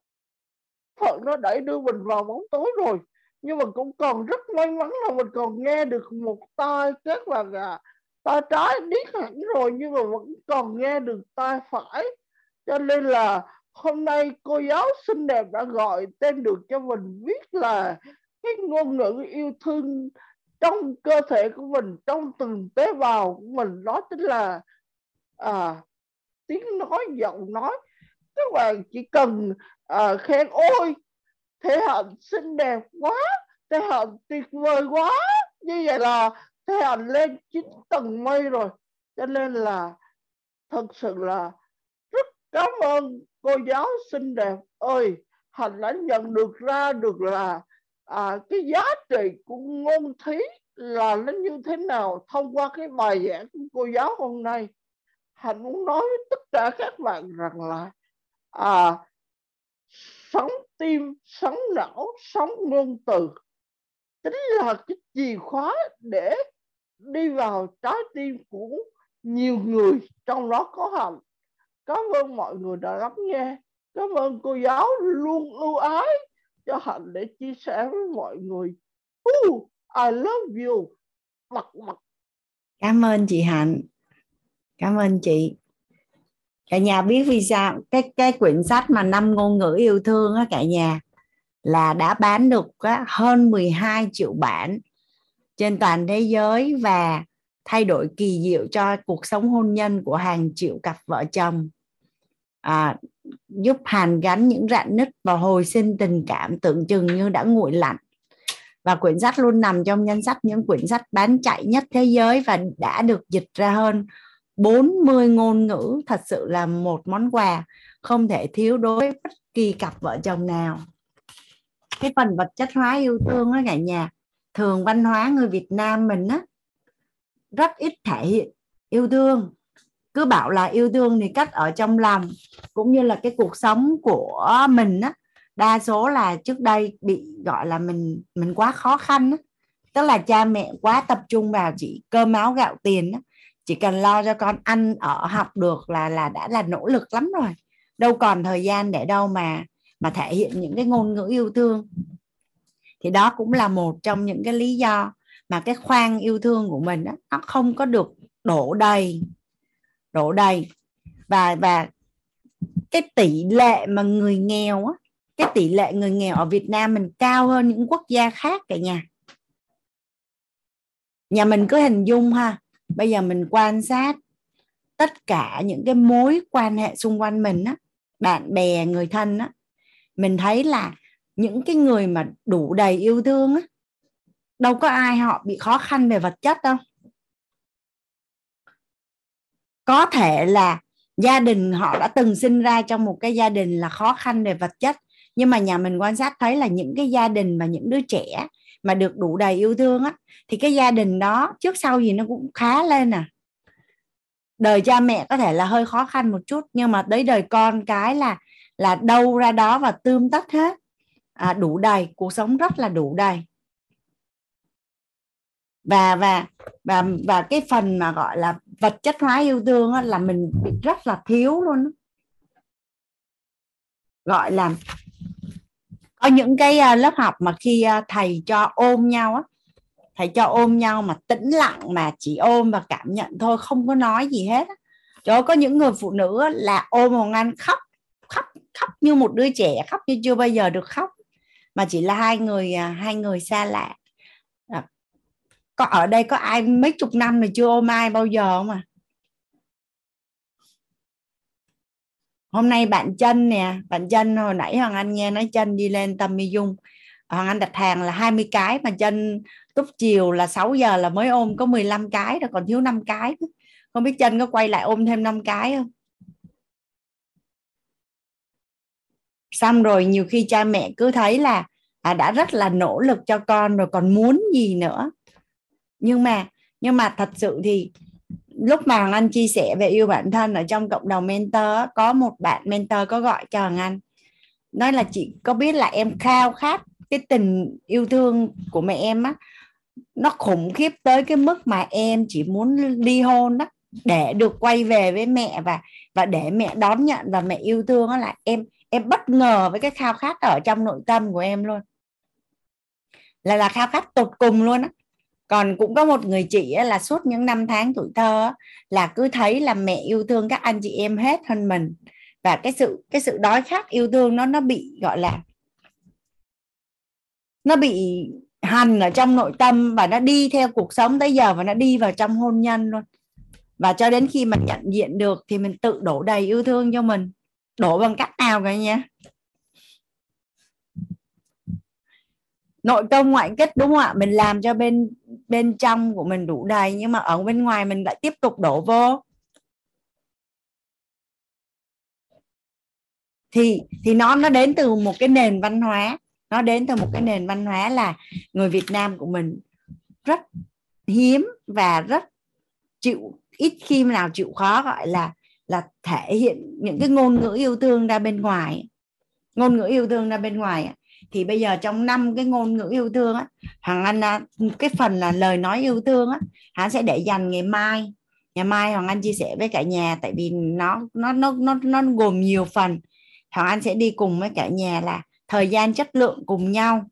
phận nó đẩy đưa mình vào bóng tối rồi. Nhưng mà cũng còn rất may mắn là mình còn nghe được một tai chắc là gà tai trái điếc hẳn rồi nhưng mà vẫn còn nghe được tai phải. Cho nên là hôm nay cô giáo xinh đẹp đã gọi tên được cho mình viết là cái ngôn ngữ yêu thương trong cơ thể của mình trong từng tế bào của mình. Đó chính là à, tiếng nói giọng nói. Các bạn chỉ cần à, khen ôi thế hạnh xinh đẹp quá thế hạnh tuyệt vời quá. Như vậy là thế hạnh lên chín tầng mây rồi. Cho nên là thật sự là rất cảm ơn cô giáo xinh đẹp. Ơi hạnh đã nhận được ra được là à, cái giá trị của ngôn thí là nó như thế nào thông qua cái bài giảng của cô giáo hôm nay. Hạnh muốn nói với tất cả các bạn rằng là à, sống tim sống não sống ngôn từ. Chính là cái chìa khóa để đi vào trái tim của nhiều người trong đó có hạnh. Cảm ơn mọi người đã lắng nghe. Cảm ơn cô giáo luôn ưu ái cho hạnh để chia sẻ với mọi người. Ooh, I love you. Mặt mặt. Cảm ơn chị hạnh. Cảm ơn chị cả nhà biết vì sao? Cái cái quyển sách mà năm ngôn ngữ yêu thương á cả nhà là đã bán được á, hơn 12 triệu bản trên toàn thế giới và thay đổi kỳ diệu cho cuộc sống hôn nhân của hàng triệu cặp vợ chồng. À, giúp hàn gắn những rạn nứt và hồi sinh tình cảm tưởng chừng như đã nguội lạnh. Và quyển sách luôn nằm trong danh sách những quyển sách bán chạy nhất thế giới và đã được dịch ra hơn 40 ngôn ngữ thật sự là một món quà không thể thiếu đối với bất kỳ cặp vợ chồng nào. Cái phần vật chất hóa yêu thương đó cả nhà, thường văn hóa người Việt Nam mình á, rất ít thể hiện yêu thương. Cứ bảo là yêu thương thì cách ở trong lòng, cũng như là cái cuộc sống của mình á, đa số là trước đây bị gọi là mình mình quá khó khăn á. Tức là cha mẹ quá tập trung vào chỉ cơm áo gạo tiền á chỉ cần lo cho con ăn ở học được là là đã là nỗ lực lắm rồi. Đâu còn thời gian để đâu mà mà thể hiện những cái ngôn ngữ yêu thương. Thì đó cũng là một trong những cái lý do mà cái khoang yêu thương của mình đó, nó không có được đổ đầy đổ đầy. Và và cái tỷ lệ mà người nghèo á cái tỷ lệ người nghèo ở Việt Nam mình cao hơn những quốc gia khác cả nhà. Nhà mình cứ hình dung ha bây giờ mình quan sát tất cả những cái mối quan hệ xung quanh mình á, bạn bè, người thân á, mình thấy là những cái người mà đủ đầy yêu thương á, đâu có ai họ bị khó khăn về vật chất đâu. Có thể là gia đình họ đã từng sinh ra trong một cái gia đình là khó khăn về vật chất, nhưng mà nhà mình quan sát thấy là những cái gia đình mà những đứa trẻ mà được đủ đầy yêu thương á thì cái gia đình đó trước sau gì nó cũng khá lên à. Đời cha mẹ có thể là hơi khó khăn một chút nhưng mà đấy đời con cái là là đâu ra đó và tươm tất hết. À, đủ đầy cuộc sống rất là đủ đầy. Và và và và cái phần mà gọi là vật chất hóa yêu thương á, là mình bị rất là thiếu luôn gọi là có những cái à, lớp học mà khi à, thầy cho ôm nhau á, thầy cho ôm nhau mà tĩnh lặng mà chỉ ôm và cảm nhận thôi, không có nói gì hết Trời có những người phụ nữ là ôm Hoàng Anh khóc khóc khóc như một đứa trẻ, khóc như chưa bao giờ được khóc, mà chỉ là hai người à, hai người xa lạ. Có, ở đây có ai mấy chục năm rồi chưa ôm ai bao giờ không à? Hôm nay bạn chân nè bạn chân hồi nãy hoàng anh nghe nói chân đi lên tâm mi dung. Hoàng anh đặt hàng là 20 cái mà chân túc chiều là 6 giờ là mới ôm có 15 cái rồi còn thiếu 5 cái không biết chân có quay lại ôm thêm 5 cái không? Xong rồi nhiều khi cha mẹ cứ thấy là à, đã rất là nỗ lực cho con rồi còn muốn gì nữa. Nhưng mà nhưng mà thật sự thì lúc mà Hoàng Anh chia sẻ về yêu bản thân ở trong cộng đồng mentor có một bạn mentor có gọi cho Hoàng Anh. Nói là, chị có biết là em khao khát cái tình yêu thương của mẹ em á? Nó khủng khiếp tới cái mức mà em chỉ muốn ly hôn đó để được quay về với mẹ và và để mẹ đón nhận và mẹ yêu thương đó là em em bất ngờ với cái khao khát ở trong nội tâm của em luôn. Là là khao khát tột cùng luôn á còn cũng có một người chị là suốt những năm tháng tuổi thơ là cứ thấy là mẹ yêu thương các anh chị em hết hơn mình. Và cái sự cái sự đói khát yêu thương nó nó bị, gọi là, nó bị hằn ở trong nội tâm và nó đi theo cuộc sống tới giờ và nó đi vào trong hôn nhân luôn. Và cho đến khi mình nhận diện được thì mình tự đổ đầy yêu thương cho mình. Đổ bằng cách nào cả nha nội công ngoại kích đúng không ạ? Mình làm cho bên bên trong của mình đủ đầy, nhưng mà ở bên ngoài mình lại tiếp tục đổ vô. Thì thì nó nó đến từ một cái nền văn hóa. Nó đến từ một cái nền văn hóa là người Việt Nam của mình rất hiếm và rất chịu, ít khi nào chịu khó, gọi là là thể hiện những cái ngôn ngữ yêu thương ra bên ngoài. Ngôn ngữ yêu thương ra bên ngoài thì bây giờ trong năm cái ngôn ngữ yêu thương á, hoàng anh à, cái phần là lời nói yêu thương á, hắn sẽ để dành ngày mai. Ngày mai hoàng anh chia sẻ với cả nhà, tại vì nó nó nó nó nó gồm nhiều phần. Hoàng anh sẽ đi cùng với cả nhà là thời gian chất lượng cùng nhau.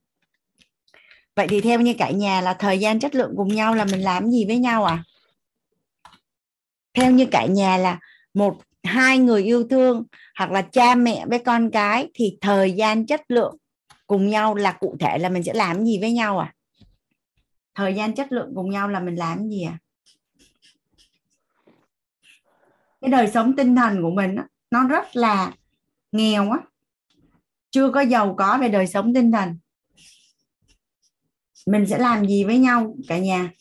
Vậy thì theo như cả nhà là thời gian chất lượng cùng nhau là mình làm gì với nhau à? Theo như cả nhà là một, hai người yêu thương hoặc là cha mẹ với con cái thì thời gian chất lượng cùng nhau là cụ thể là mình sẽ làm gì với nhau à? Thời gian chất lượng cùng nhau là mình làm gì à? Cái đời sống tinh thần của mình nó rất là nghèo á. Chưa có giàu có về đời sống tinh thần. Mình sẽ làm gì với nhau cả nhà?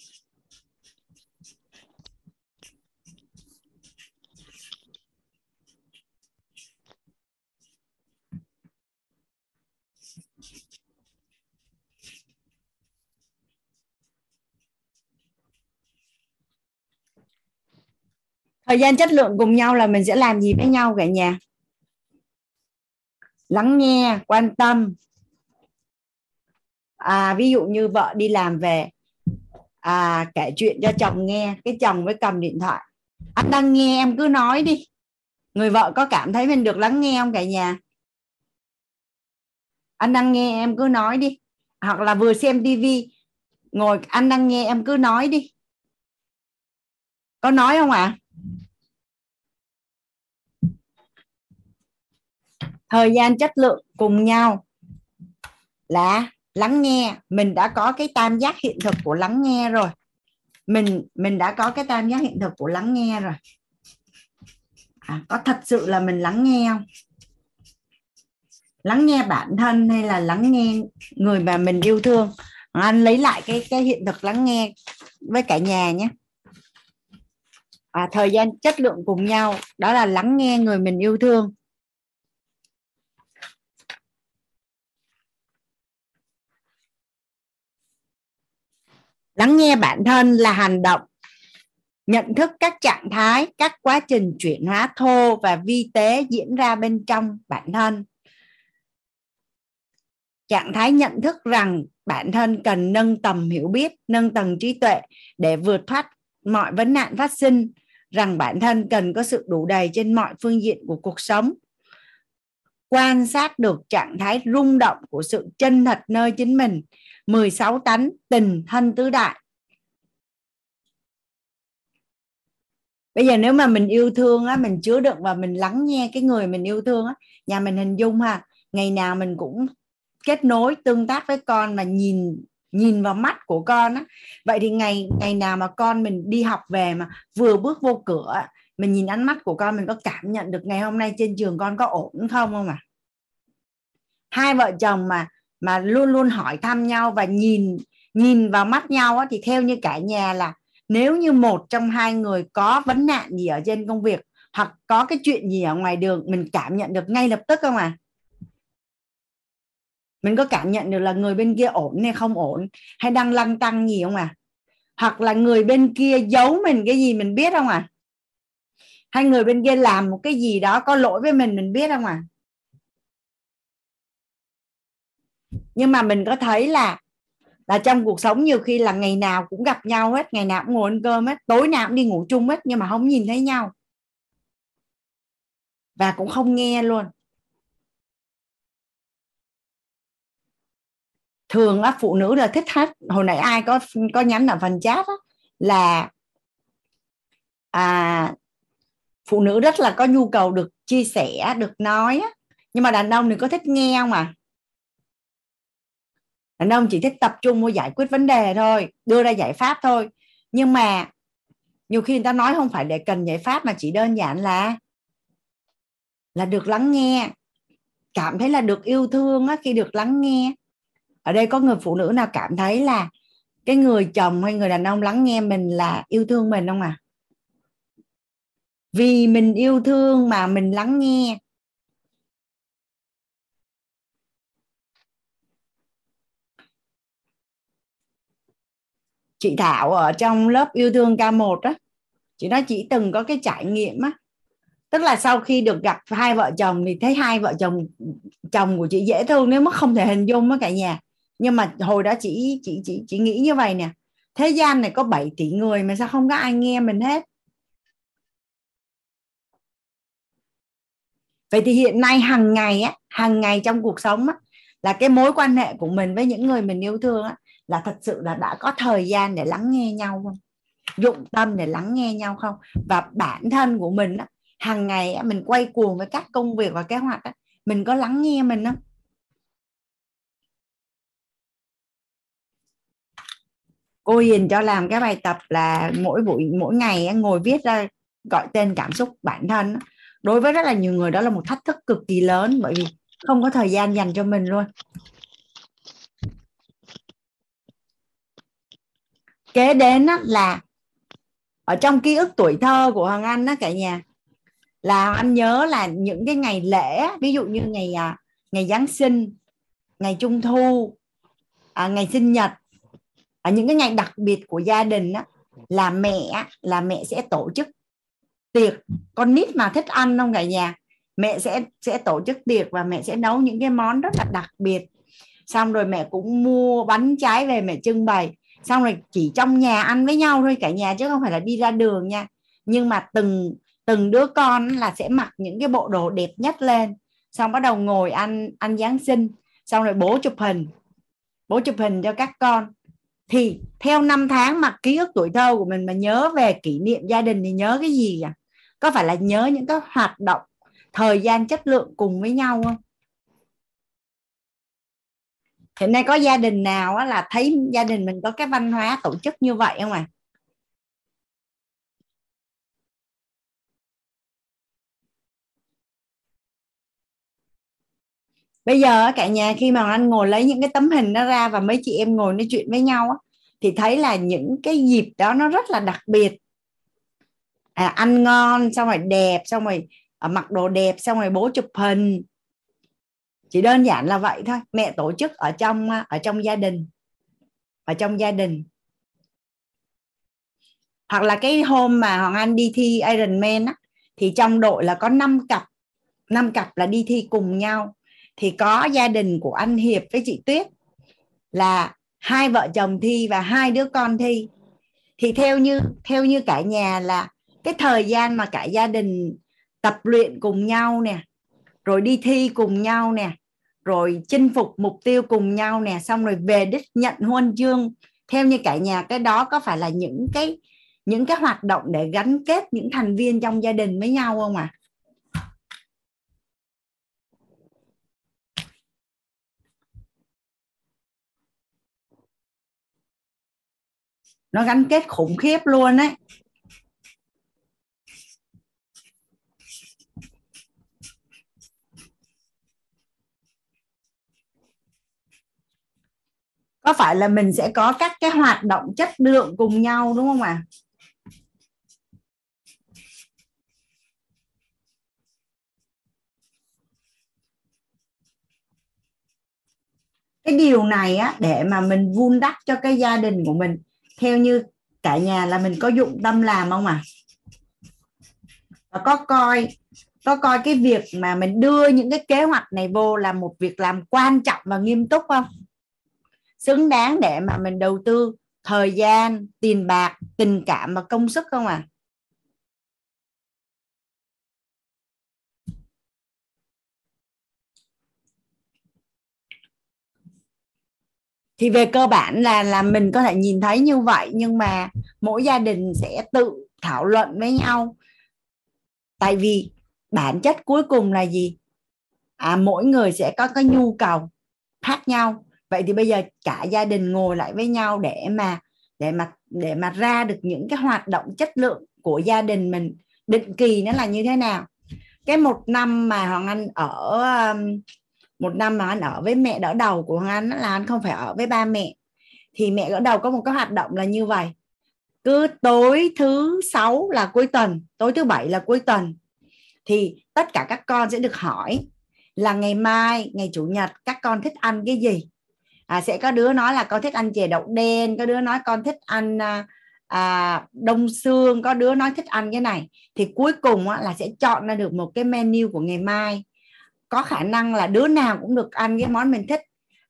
Thời gian chất lượng cùng nhau là mình sẽ làm gì với nhau cả nhà? Lắng nghe quan tâm. À, ví dụ như vợ đi làm về à, kể chuyện cho chồng nghe cái chồng mới cầm điện thoại. Anh đang nghe em cứ nói đi. Người vợ có cảm thấy mình được lắng nghe không cả nhà? Anh đang nghe em cứ nói đi. Hoặc là vừa xem tivi ngồi anh đang nghe em cứ nói đi. Có nói không ạ? à? Thời gian chất lượng cùng nhau là lắng nghe. Mình đã có cái tam giác hiện thực của lắng nghe rồi. Mình mình đã có cái tam giác hiện thực của lắng nghe rồi. À, có thật sự là mình lắng nghe không? Lắng nghe bản thân hay là lắng nghe người mà mình yêu thương? Anh lấy lại cái cái hiện thực lắng nghe với cả nhà nhé. À, thời gian chất lượng cùng nhau đó là lắng nghe người mình yêu thương. Lắng nghe bản thân là hành động. Nhận thức các trạng thái, các quá trình chuyển hóa thô và vi tế diễn ra bên trong bản thân. Trạng thái nhận thức rằng bản thân cần nâng tầm hiểu biết, nâng tầng trí tuệ để vượt thoát mọi vấn nạn phát sinh, rằng bản thân cần có sự đủ đầy trên mọi phương diện của cuộc sống. Quan sát được trạng thái rung động của sự chân thật nơi chính mình 16 tánh tình thân tứ đại. Bây giờ nếu mà mình yêu thương á, mình chứa đựng và mình lắng nghe cái người mình yêu thương á, nhà mình hình dung ha, ngày nào mình cũng kết nối, tương tác với con mà nhìn nhìn vào mắt của con á. Vậy thì ngày ngày nào mà con mình đi học về mà vừa bước vô cửa mình nhìn ánh mắt của con, mình có cảm nhận được ngày hôm nay trên trường con có ổn không không à hai vợ chồng mà mà luôn luôn hỏi thăm nhau và nhìn nhìn vào mắt nhau á, thì theo như cả nhà là nếu như một trong hai người có vấn nạn gì ở trên công việc hoặc có cái chuyện gì ở ngoài đường mình cảm nhận được ngay lập tức không à mình có cảm nhận được là người bên kia ổn hay không ổn hay đang lăng tăng gì không à hoặc là người bên kia giấu mình cái gì mình biết không à hay người bên kia làm một cái gì đó có lỗi với mình mình biết không à nhưng mà mình có thấy là là trong cuộc sống nhiều khi là ngày nào cũng gặp nhau hết ngày nào cũng ngồi ăn cơm hết tối nào cũng đi ngủ chung hết nhưng mà không nhìn thấy nhau. Và cũng không nghe luôn. Thường á phụ nữ là thích hết. Hồi nãy ai có có nhắn ở phần chat á, là à, phụ nữ rất là có nhu cầu được chia sẻ được nói á. nhưng mà đàn ông thì có thích nghe không à? Đàn ông chỉ thích tập trung vô giải quyết vấn đề thôi đưa ra giải pháp thôi. Nhưng mà nhiều khi người ta nói không phải để cần giải pháp mà chỉ đơn giản là là được lắng nghe. Cảm thấy là được yêu thương á, khi được lắng nghe. Ở đây có người phụ nữ nào cảm thấy là cái người chồng hay người đàn ông lắng nghe mình là yêu thương mình không à vì mình yêu thương mà mình lắng nghe. Chị Thảo ở trong lớp yêu thương K1 á, chị nói chị từng có cái trải nghiệm á. Tức là sau khi được gặp hai vợ chồng thì thấy hai vợ chồng chồng của chị dễ thương nếu mà không thể hình dung với cả nhà. Nhưng mà hồi đó chị chị chị chị nghĩ như vậy nè, thế gian này có 7 tỷ người mà sao không có ai nghe mình hết? Vậy thì hiện nay hàng ngày á, hàng ngày trong cuộc sống á, là cái mối quan hệ của mình với những người mình yêu thương á là thật sự là đã có thời gian để lắng nghe nhau không? Dụng tâm để lắng nghe nhau không? Và bản thân của mình á, hàng ngày á, mình quay cuồng với các công việc và kế hoạch á, mình có lắng nghe mình không? Cô Hiền cho làm cái bài tập là mỗi buổi mỗi ngày ngồi viết ra gọi tên cảm xúc bản thân đối với rất là nhiều người đó là một thách thức cực kỳ lớn bởi vì không có thời gian dành cho mình luôn. Kế đến là ở trong ký ức tuổi thơ của Hoàng Anh đó cả nhà là Hoàng Anh nhớ là những cái ngày lễ ví dụ như ngày à, ngày Giáng sinh ngày Trung thu à, ngày sinh nhật à, những cái ngày đặc biệt của gia đình á, là mẹ là mẹ sẽ tổ chức tiệc. Con nít mà thích ăn không cả nhà? Mẹ sẽ sẽ tổ chức tiệc và mẹ sẽ nấu những cái món rất là đặc biệt. Xong rồi mẹ cũng mua bánh trái về mẹ trưng bày xong rồi chỉ trong nhà ăn với nhau thôi, cả nhà chứ không phải là đi ra đường nha. Nhưng mà từng từng đứa con là sẽ mặc những cái bộ đồ đẹp nhất lên. Xong bắt đầu ngồi ăn ăn giáng sinh. Xong rồi bố chụp hình, bố chụp hình cho các con. Thì theo năm tháng mà ký ức tuổi thơ của mình mà nhớ về kỷ niệm gia đình thì nhớ cái gì à có phải là nhớ những cái hoạt động, thời gian chất lượng cùng với nhau không? Hiện nay có gia đình nào á, là thấy gia đình mình có cái văn hóa tổ chức như vậy không à bây giờ cả nhà khi mà anh ngồi lấy những cái tấm hình nó ra và mấy chị em ngồi nói chuyện với nhau á, thì thấy là những cái dịp đó nó rất là đặc biệt. À, ăn ngon xong rồi đẹp xong rồi à, mặc đồ đẹp xong rồi bố chụp hình chỉ đơn giản là vậy thôi. Mẹ tổ chức ở trong à, ở trong gia đình. Ở trong gia đình. Hoặc là cái hôm mà hoàng anh đi thi Ironman á, thì trong đội là có 5 cặp. 5 cặp là đi thi cùng nhau. Thì có gia đình của anh Hiệp với chị Tuyết là hai vợ chồng thi và hai đứa con thi. Thì theo như theo như cả nhà là cái thời gian mà cả gia đình tập luyện cùng nhau nè, rồi đi thi cùng nhau nè rồi chinh phục mục tiêu cùng nhau nè, xong rồi về đích nhận huân chương theo như cả nhà, cái đó có phải là những cái những cái hoạt động để gắn kết những thành viên trong gia đình với nhau không ạ à? nó gắn kết khủng khiếp luôn đấy có phải là mình sẽ có các cái hoạt động chất lượng cùng nhau, đúng không ạ à? cái điều này á, để mà mình vun đắp cho cái gia đình của mình, theo như cả nhà là mình có dụng tâm làm không à và có coi có coi cái việc mà mình đưa những cái kế hoạch này vô là một việc làm quan trọng và nghiêm túc không xứng đáng để mà mình đầu tư thời gian, tiền bạc, tình cảm và công sức không à thì về cơ bản là là mình có thể nhìn thấy như vậy, nhưng mà mỗi gia đình sẽ tự thảo luận với nhau. Tại vì bản chất cuối cùng là gì? À mỗi người sẽ có cái nhu cầu khác nhau vậy thì bây giờ cả gia đình ngồi lại với nhau để mà để mà để mà ra được những cái hoạt động chất lượng của gia đình mình định kỳ nó là như thế nào? Cái một năm mà hoàng anh ở um, một năm mà anh ở với mẹ đỡ đầu của hoàng anh là anh không phải ở với ba mẹ. Thì mẹ đỡ đầu có một cái hoạt động là như vậy. Cứ tối thứ sáu là cuối tuần, tối thứ bảy là cuối tuần. Thì tất cả các con sẽ được hỏi là ngày mai, ngày chủ nhật các con thích ăn cái gì? À, sẽ có đứa nói là con thích ăn chè đậu đen có đứa nói con thích ăn à, à, đông xương có đứa nói thích ăn cái này. Thì cuối cùng á, là sẽ chọn ra được một cái menu của ngày mai. Có khả năng là đứa nào cũng được ăn cái món mình thích.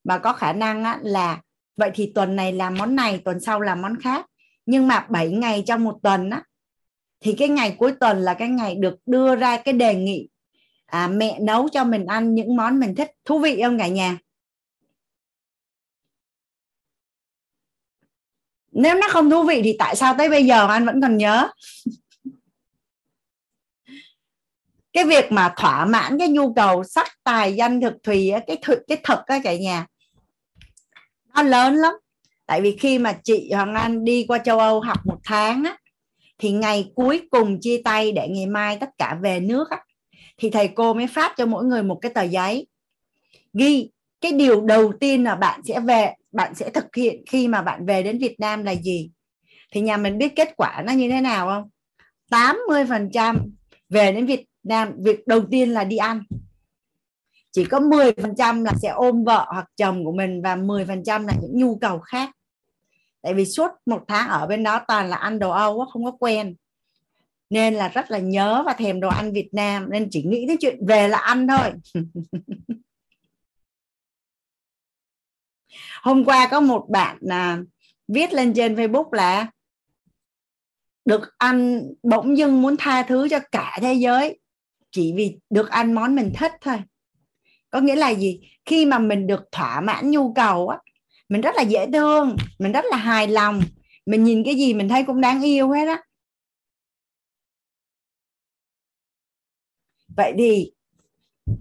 Và có khả năng á, là vậy thì tuần này làm món này tuần sau làm món khác. Nhưng mà 7 ngày trong một tuần á thì cái ngày cuối tuần là cái ngày được đưa ra cái đề nghị à, mẹ nấu cho mình ăn những món mình thích. Thú vị không cả nhà? Nếu nó không thú vị thì tại sao tới bây giờ anh vẫn còn nhớ? Cái việc mà thỏa mãn cái nhu cầu sắc tài danh thực thùy cái thực cái thực á cả nhà, nó lớn lắm. Tại vì khi mà chị Hoàng Anh đi qua châu Âu học một tháng á, thì ngày cuối cùng chia tay để ngày mai tất cả về nước á, thì thầy cô mới phát cho mỗi người một cái tờ giấy ghi cái điều đầu tiên là bạn sẽ về bạn sẽ thực hiện khi mà bạn về đến Việt Nam là gì? Thì nhà mình biết kết quả nó như thế nào không? 80 phần trăm về đến Việt Nam, việc đầu tiên là đi ăn. Chỉ có 10 phần trăm là sẽ ôm vợ hoặc chồng của mình và 10 phần trăm là những nhu cầu khác. Tại vì suốt một tháng ở bên đó toàn là ăn đồ Âu không có quen. Nên là rất là nhớ và thèm đồ ăn Việt Nam, nên chỉ nghĩ đến chuyện về là ăn thôi. hôm qua có một bạn là viết lên trên Facebook là được ăn bỗng dưng muốn tha thứ cho cả thế giới, chỉ vì được ăn món mình thích thôi. Có nghĩa là gì? Khi mà mình được thỏa mãn nhu cầu á, mình rất là dễ thương, mình rất là hài lòng, mình nhìn cái gì mình thấy cũng đáng yêu hết á. Vậy thì,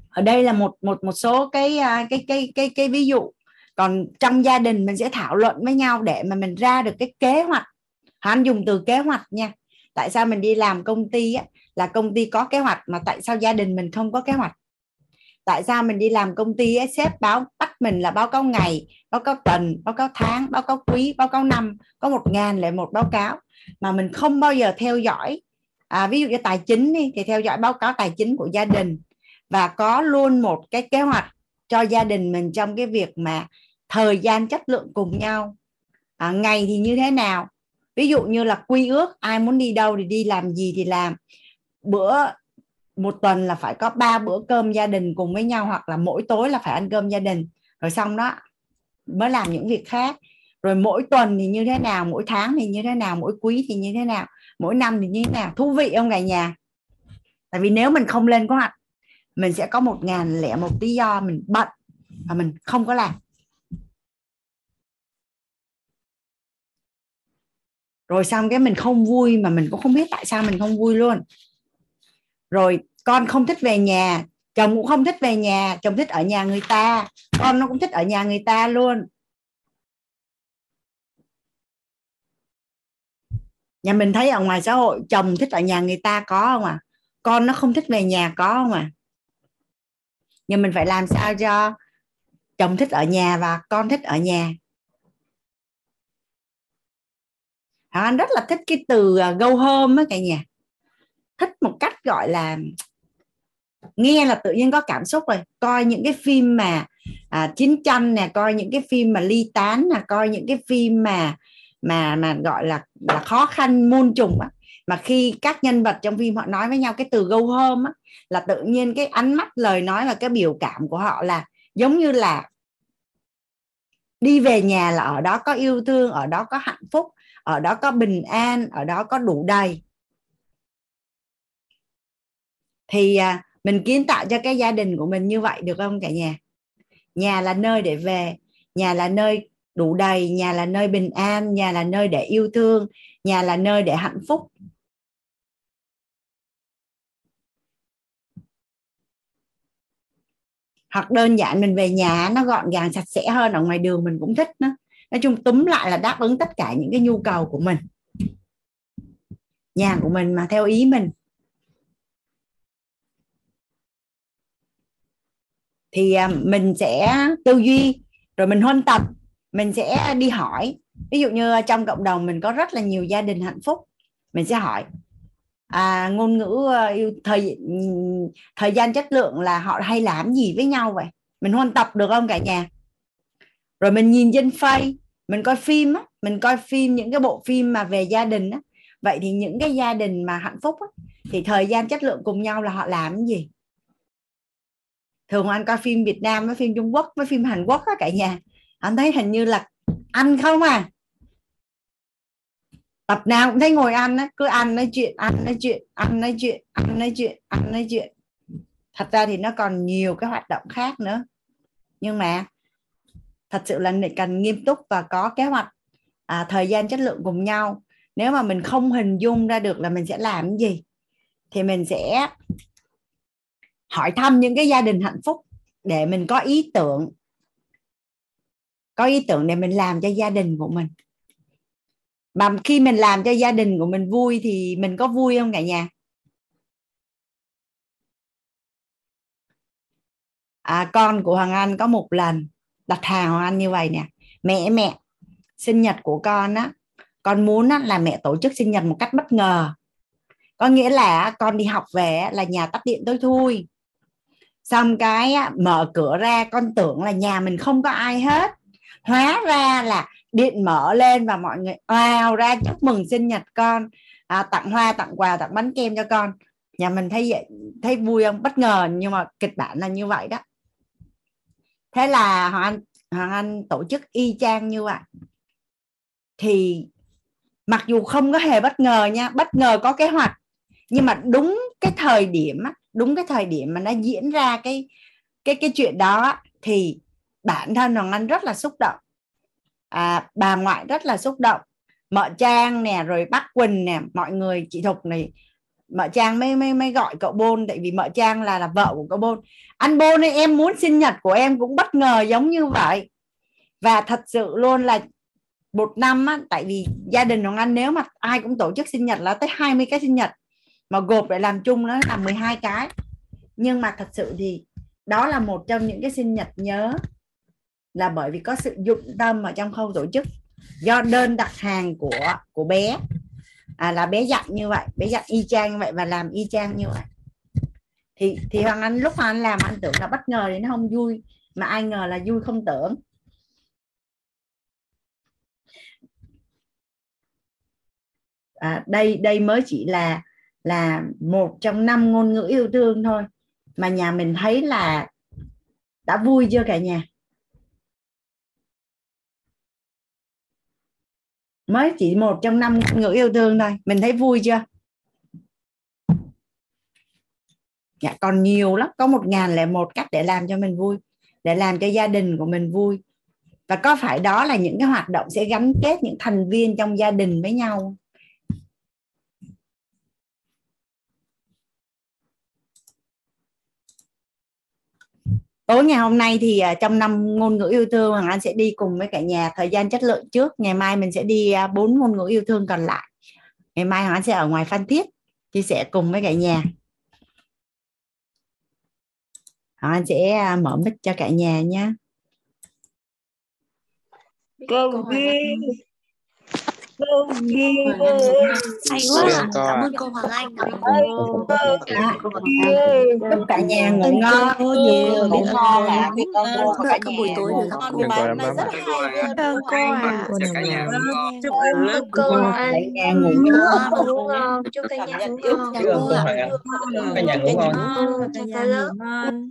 ở đây là một một một số cái à, cái cái cái cái ví dụ còn trong gia đình mình sẽ thảo luận với nhau để mà mình ra được cái kế hoạch. Hắn dùng từ kế hoạch nha. Tại sao mình đi làm công ty á, là công ty có kế hoạch mà tại sao gia đình mình không có kế hoạch? Tại sao mình đi làm công ty ấy, sếp báo bắt mình là báo cáo ngày báo cáo tuần báo cáo tháng báo cáo quý báo cáo năm có một ngàn lẻ một báo cáo. Mà mình không bao giờ theo dõi à, ví dụ như tài chính đi thì theo dõi báo cáo tài chính của gia đình. Và có luôn một cái kế hoạch cho gia đình mình trong cái việc mà thời gian chất lượng cùng nhau. À, ngày thì như thế nào? Ví dụ như là quy ước ai muốn đi đâu thì đi làm gì thì làm. Bữa một tuần là phải có ba bữa cơm gia đình cùng với nhau hoặc là mỗi tối là phải ăn cơm gia đình. Rồi xong đó mới làm những việc khác. Rồi mỗi tuần thì như thế nào? Mỗi tháng thì như thế nào? Mỗi quý thì như thế nào? Mỗi năm thì như thế nào? Thú vị không cả nhà? Tại vì nếu mình không lên kế hoạch mình sẽ có một ngàn lẻ một lý do mình bận và mình không có làm. Rồi xong cái mình không vui mà mình cũng không biết tại sao mình không vui luôn. Rồi con không thích về nhà, chồng cũng không thích về nhà, chồng thích ở nhà người ta, con nó cũng thích ở nhà người ta luôn. Nhà mình thấy ở ngoài xã hội chồng thích ở nhà người ta có không à? Con nó không thích về nhà có không à? Nhưng mình phải làm sao cho chồng thích ở nhà và con thích ở nhà. Anh rất là thích cái từ à, go home á cả nhà. Thích một cách gọi là nghe là tự nhiên có cảm xúc rồi. Coi những cái phim mà à, chiến tranh nè coi những cái phim mà ly tán nè coi những cái phim mà mà mà gọi là là khó khăn muôn trùng á mà khi các nhân vật trong phim họ nói với nhau cái từ go home á là tự nhiên cái ánh mắt lời nói và cái biểu cảm của họ là giống như là đi về nhà là ở đó có yêu thương ở đó có hạnh phúc ở đó có bình an ở đó có đủ đầy. Thì à, mình kiến tạo cho cái gia đình của mình như vậy được không cả nhà? Nhà là nơi để về nhà là nơi đủ đầy nhà là nơi bình an nhà là nơi để yêu thương nhà là nơi để hạnh phúc. Hoặc đơn giản mình về nhà nó gọn gàng, sạch sẽ hơn, ở ngoài đường mình cũng thích nó nói chung túm lại là đáp ứng tất cả những cái nhu cầu của mình. Nhà của mình mà theo ý mình. Thì à, mình sẽ tư duy, rồi mình huân tập, mình sẽ đi hỏi. Ví dụ như trong cộng đồng mình có rất là nhiều gia đình hạnh phúc, mình sẽ hỏi à, ngôn ngữ ờ, yêu thời thời gian chất lượng là họ hay làm gì với nhau vậy? Mình huân tập được không cả nhà? Rồi mình nhìn trên face mình coi phim á mình coi phim những cái bộ phim mà về gia đình á. Vậy thì những cái gia đình mà hạnh phúc á, thì thời gian chất lượng cùng nhau là họ làm cái gì? Thường anh coi phim Việt Nam với phim Trung Quốc với phim Hàn Quốc á cả nhà. Anh thấy hình như là ăn không à? Tập nào cũng thấy ngồi ăn á cứ ăn nói chuyện ăn nói chuyện ăn nói chuyện ăn nói chuyện ăn nói chuyện. Thật ra thì nó còn nhiều cái hoạt động khác nữa. Nhưng mà thật sự là mình cần nghiêm túc và có kế hoạch à, thời gian chất lượng cùng nhau. Nếu mà mình không hình dung ra được là mình sẽ làm cái gì thì mình sẽ hỏi thăm những cái gia đình hạnh phúc để mình có ý tưởng có ý tưởng để mình làm cho gia đình của mình mà khi mình làm cho gia đình của mình vui thì mình có vui không cả nhà? À, con của hoàng anh có một lần đặt hàng hoàng anh như vậy nè. Mẹ mẹ sinh nhật của con á con muốn á, là mẹ tổ chức sinh nhật một cách bất ngờ. Có nghĩa là con đi học về là nhà tắt điện tối thui. Xong cái mở cửa ra con tưởng là nhà mình không có ai hết. Hóa ra là điện mở lên và mọi người ào ra chúc mừng sinh nhật con. À, tặng hoa tặng quà tặng bánh kem cho con. Nhà mình thấy vậy thấy vui không? Bất ngờ nhưng mà kịch bản là như vậy đó. Thế là hoàng anh hoàng anh tổ chức y chang như vậy. Thì mặc dù không có hề bất ngờ nha bất ngờ có kế hoạch nhưng mà đúng cái thời điểm đúng cái thời điểm mà nó diễn ra cái cái cái chuyện đó thì bản thân hoàng anh rất là xúc động à, bà ngoại rất là xúc động. Mợ trang nè rồi bác quỳnh nè mọi người chị thục này. Mợ trang mới mới mới gọi cậu bôn tại vì mợ trang là là vợ của cậu bôn. Anh bôn ơi em muốn sinh nhật của em cũng bất ngờ giống như vậy. Và thật sự luôn là một năm á, tại vì gia đình hoàng anh nếu mà ai cũng tổ chức sinh nhật là tới 20 cái sinh nhật. Mà gộp lại làm chung nó là 12 cái. Nhưng mà thật sự thì đó là một trong những cái sinh nhật nhớ là bởi vì có sự dụng tâm ở trong khâu tổ chức. Do đơn đặt hàng của của bé. À, là bé dặn như vậy bé dặn y chang như vậy và làm y chang như vậy. Thì thì hoàng anh lúc hoàng anh làm anh tưởng là bất ngờ thì nó không vui mà ai ngờ là vui không tưởng. À, đây đây mới chỉ là là một trong năm ngôn ngữ yêu thương thôi mà nhà mình thấy là đã vui chưa cả nhà? Mới chỉ một trong năm ngữ yêu thương thôi. Mình thấy vui chưa? Dạ còn nhiều lắm. Có một ngàn lẻ một cách để làm cho mình vui, để làm cho gia đình của mình vui. Và có phải đó là những cái hoạt động sẽ gắn kết những thành viên trong gia đình với nhau? Tối ngày hôm nay thì à, trong năm ngôn ngữ yêu thương, hoàng anh sẽ đi cùng với cả nhà thời gian chất lượng trước. Ngày mai mình sẽ đi à, bốn ngôn ngữ yêu thương còn lại. Ngày mai hoàng anh sẽ ở ngoài phan thiết, chia sẻ cùng với cả nhà. Hoàng anh sẽ à, mở mic cho cả nhà nhé con đi hay quá cảm ơn cô Hoàng Anh. Cảm ơn cô chúc cả nhà ngủ ngon nhiều ngủ ngon ạ cô cả buổi tối được gặp cô bài này rất hay. ơn cô à cả nhà chúc ơn cô cả nhà ngủ ngon ngủ ngon. Chúc cả nhà ngủ ngon. Chúc ơn Hoàng Anh cả nhà ngủ ngon. Cả nhà ngủ ngon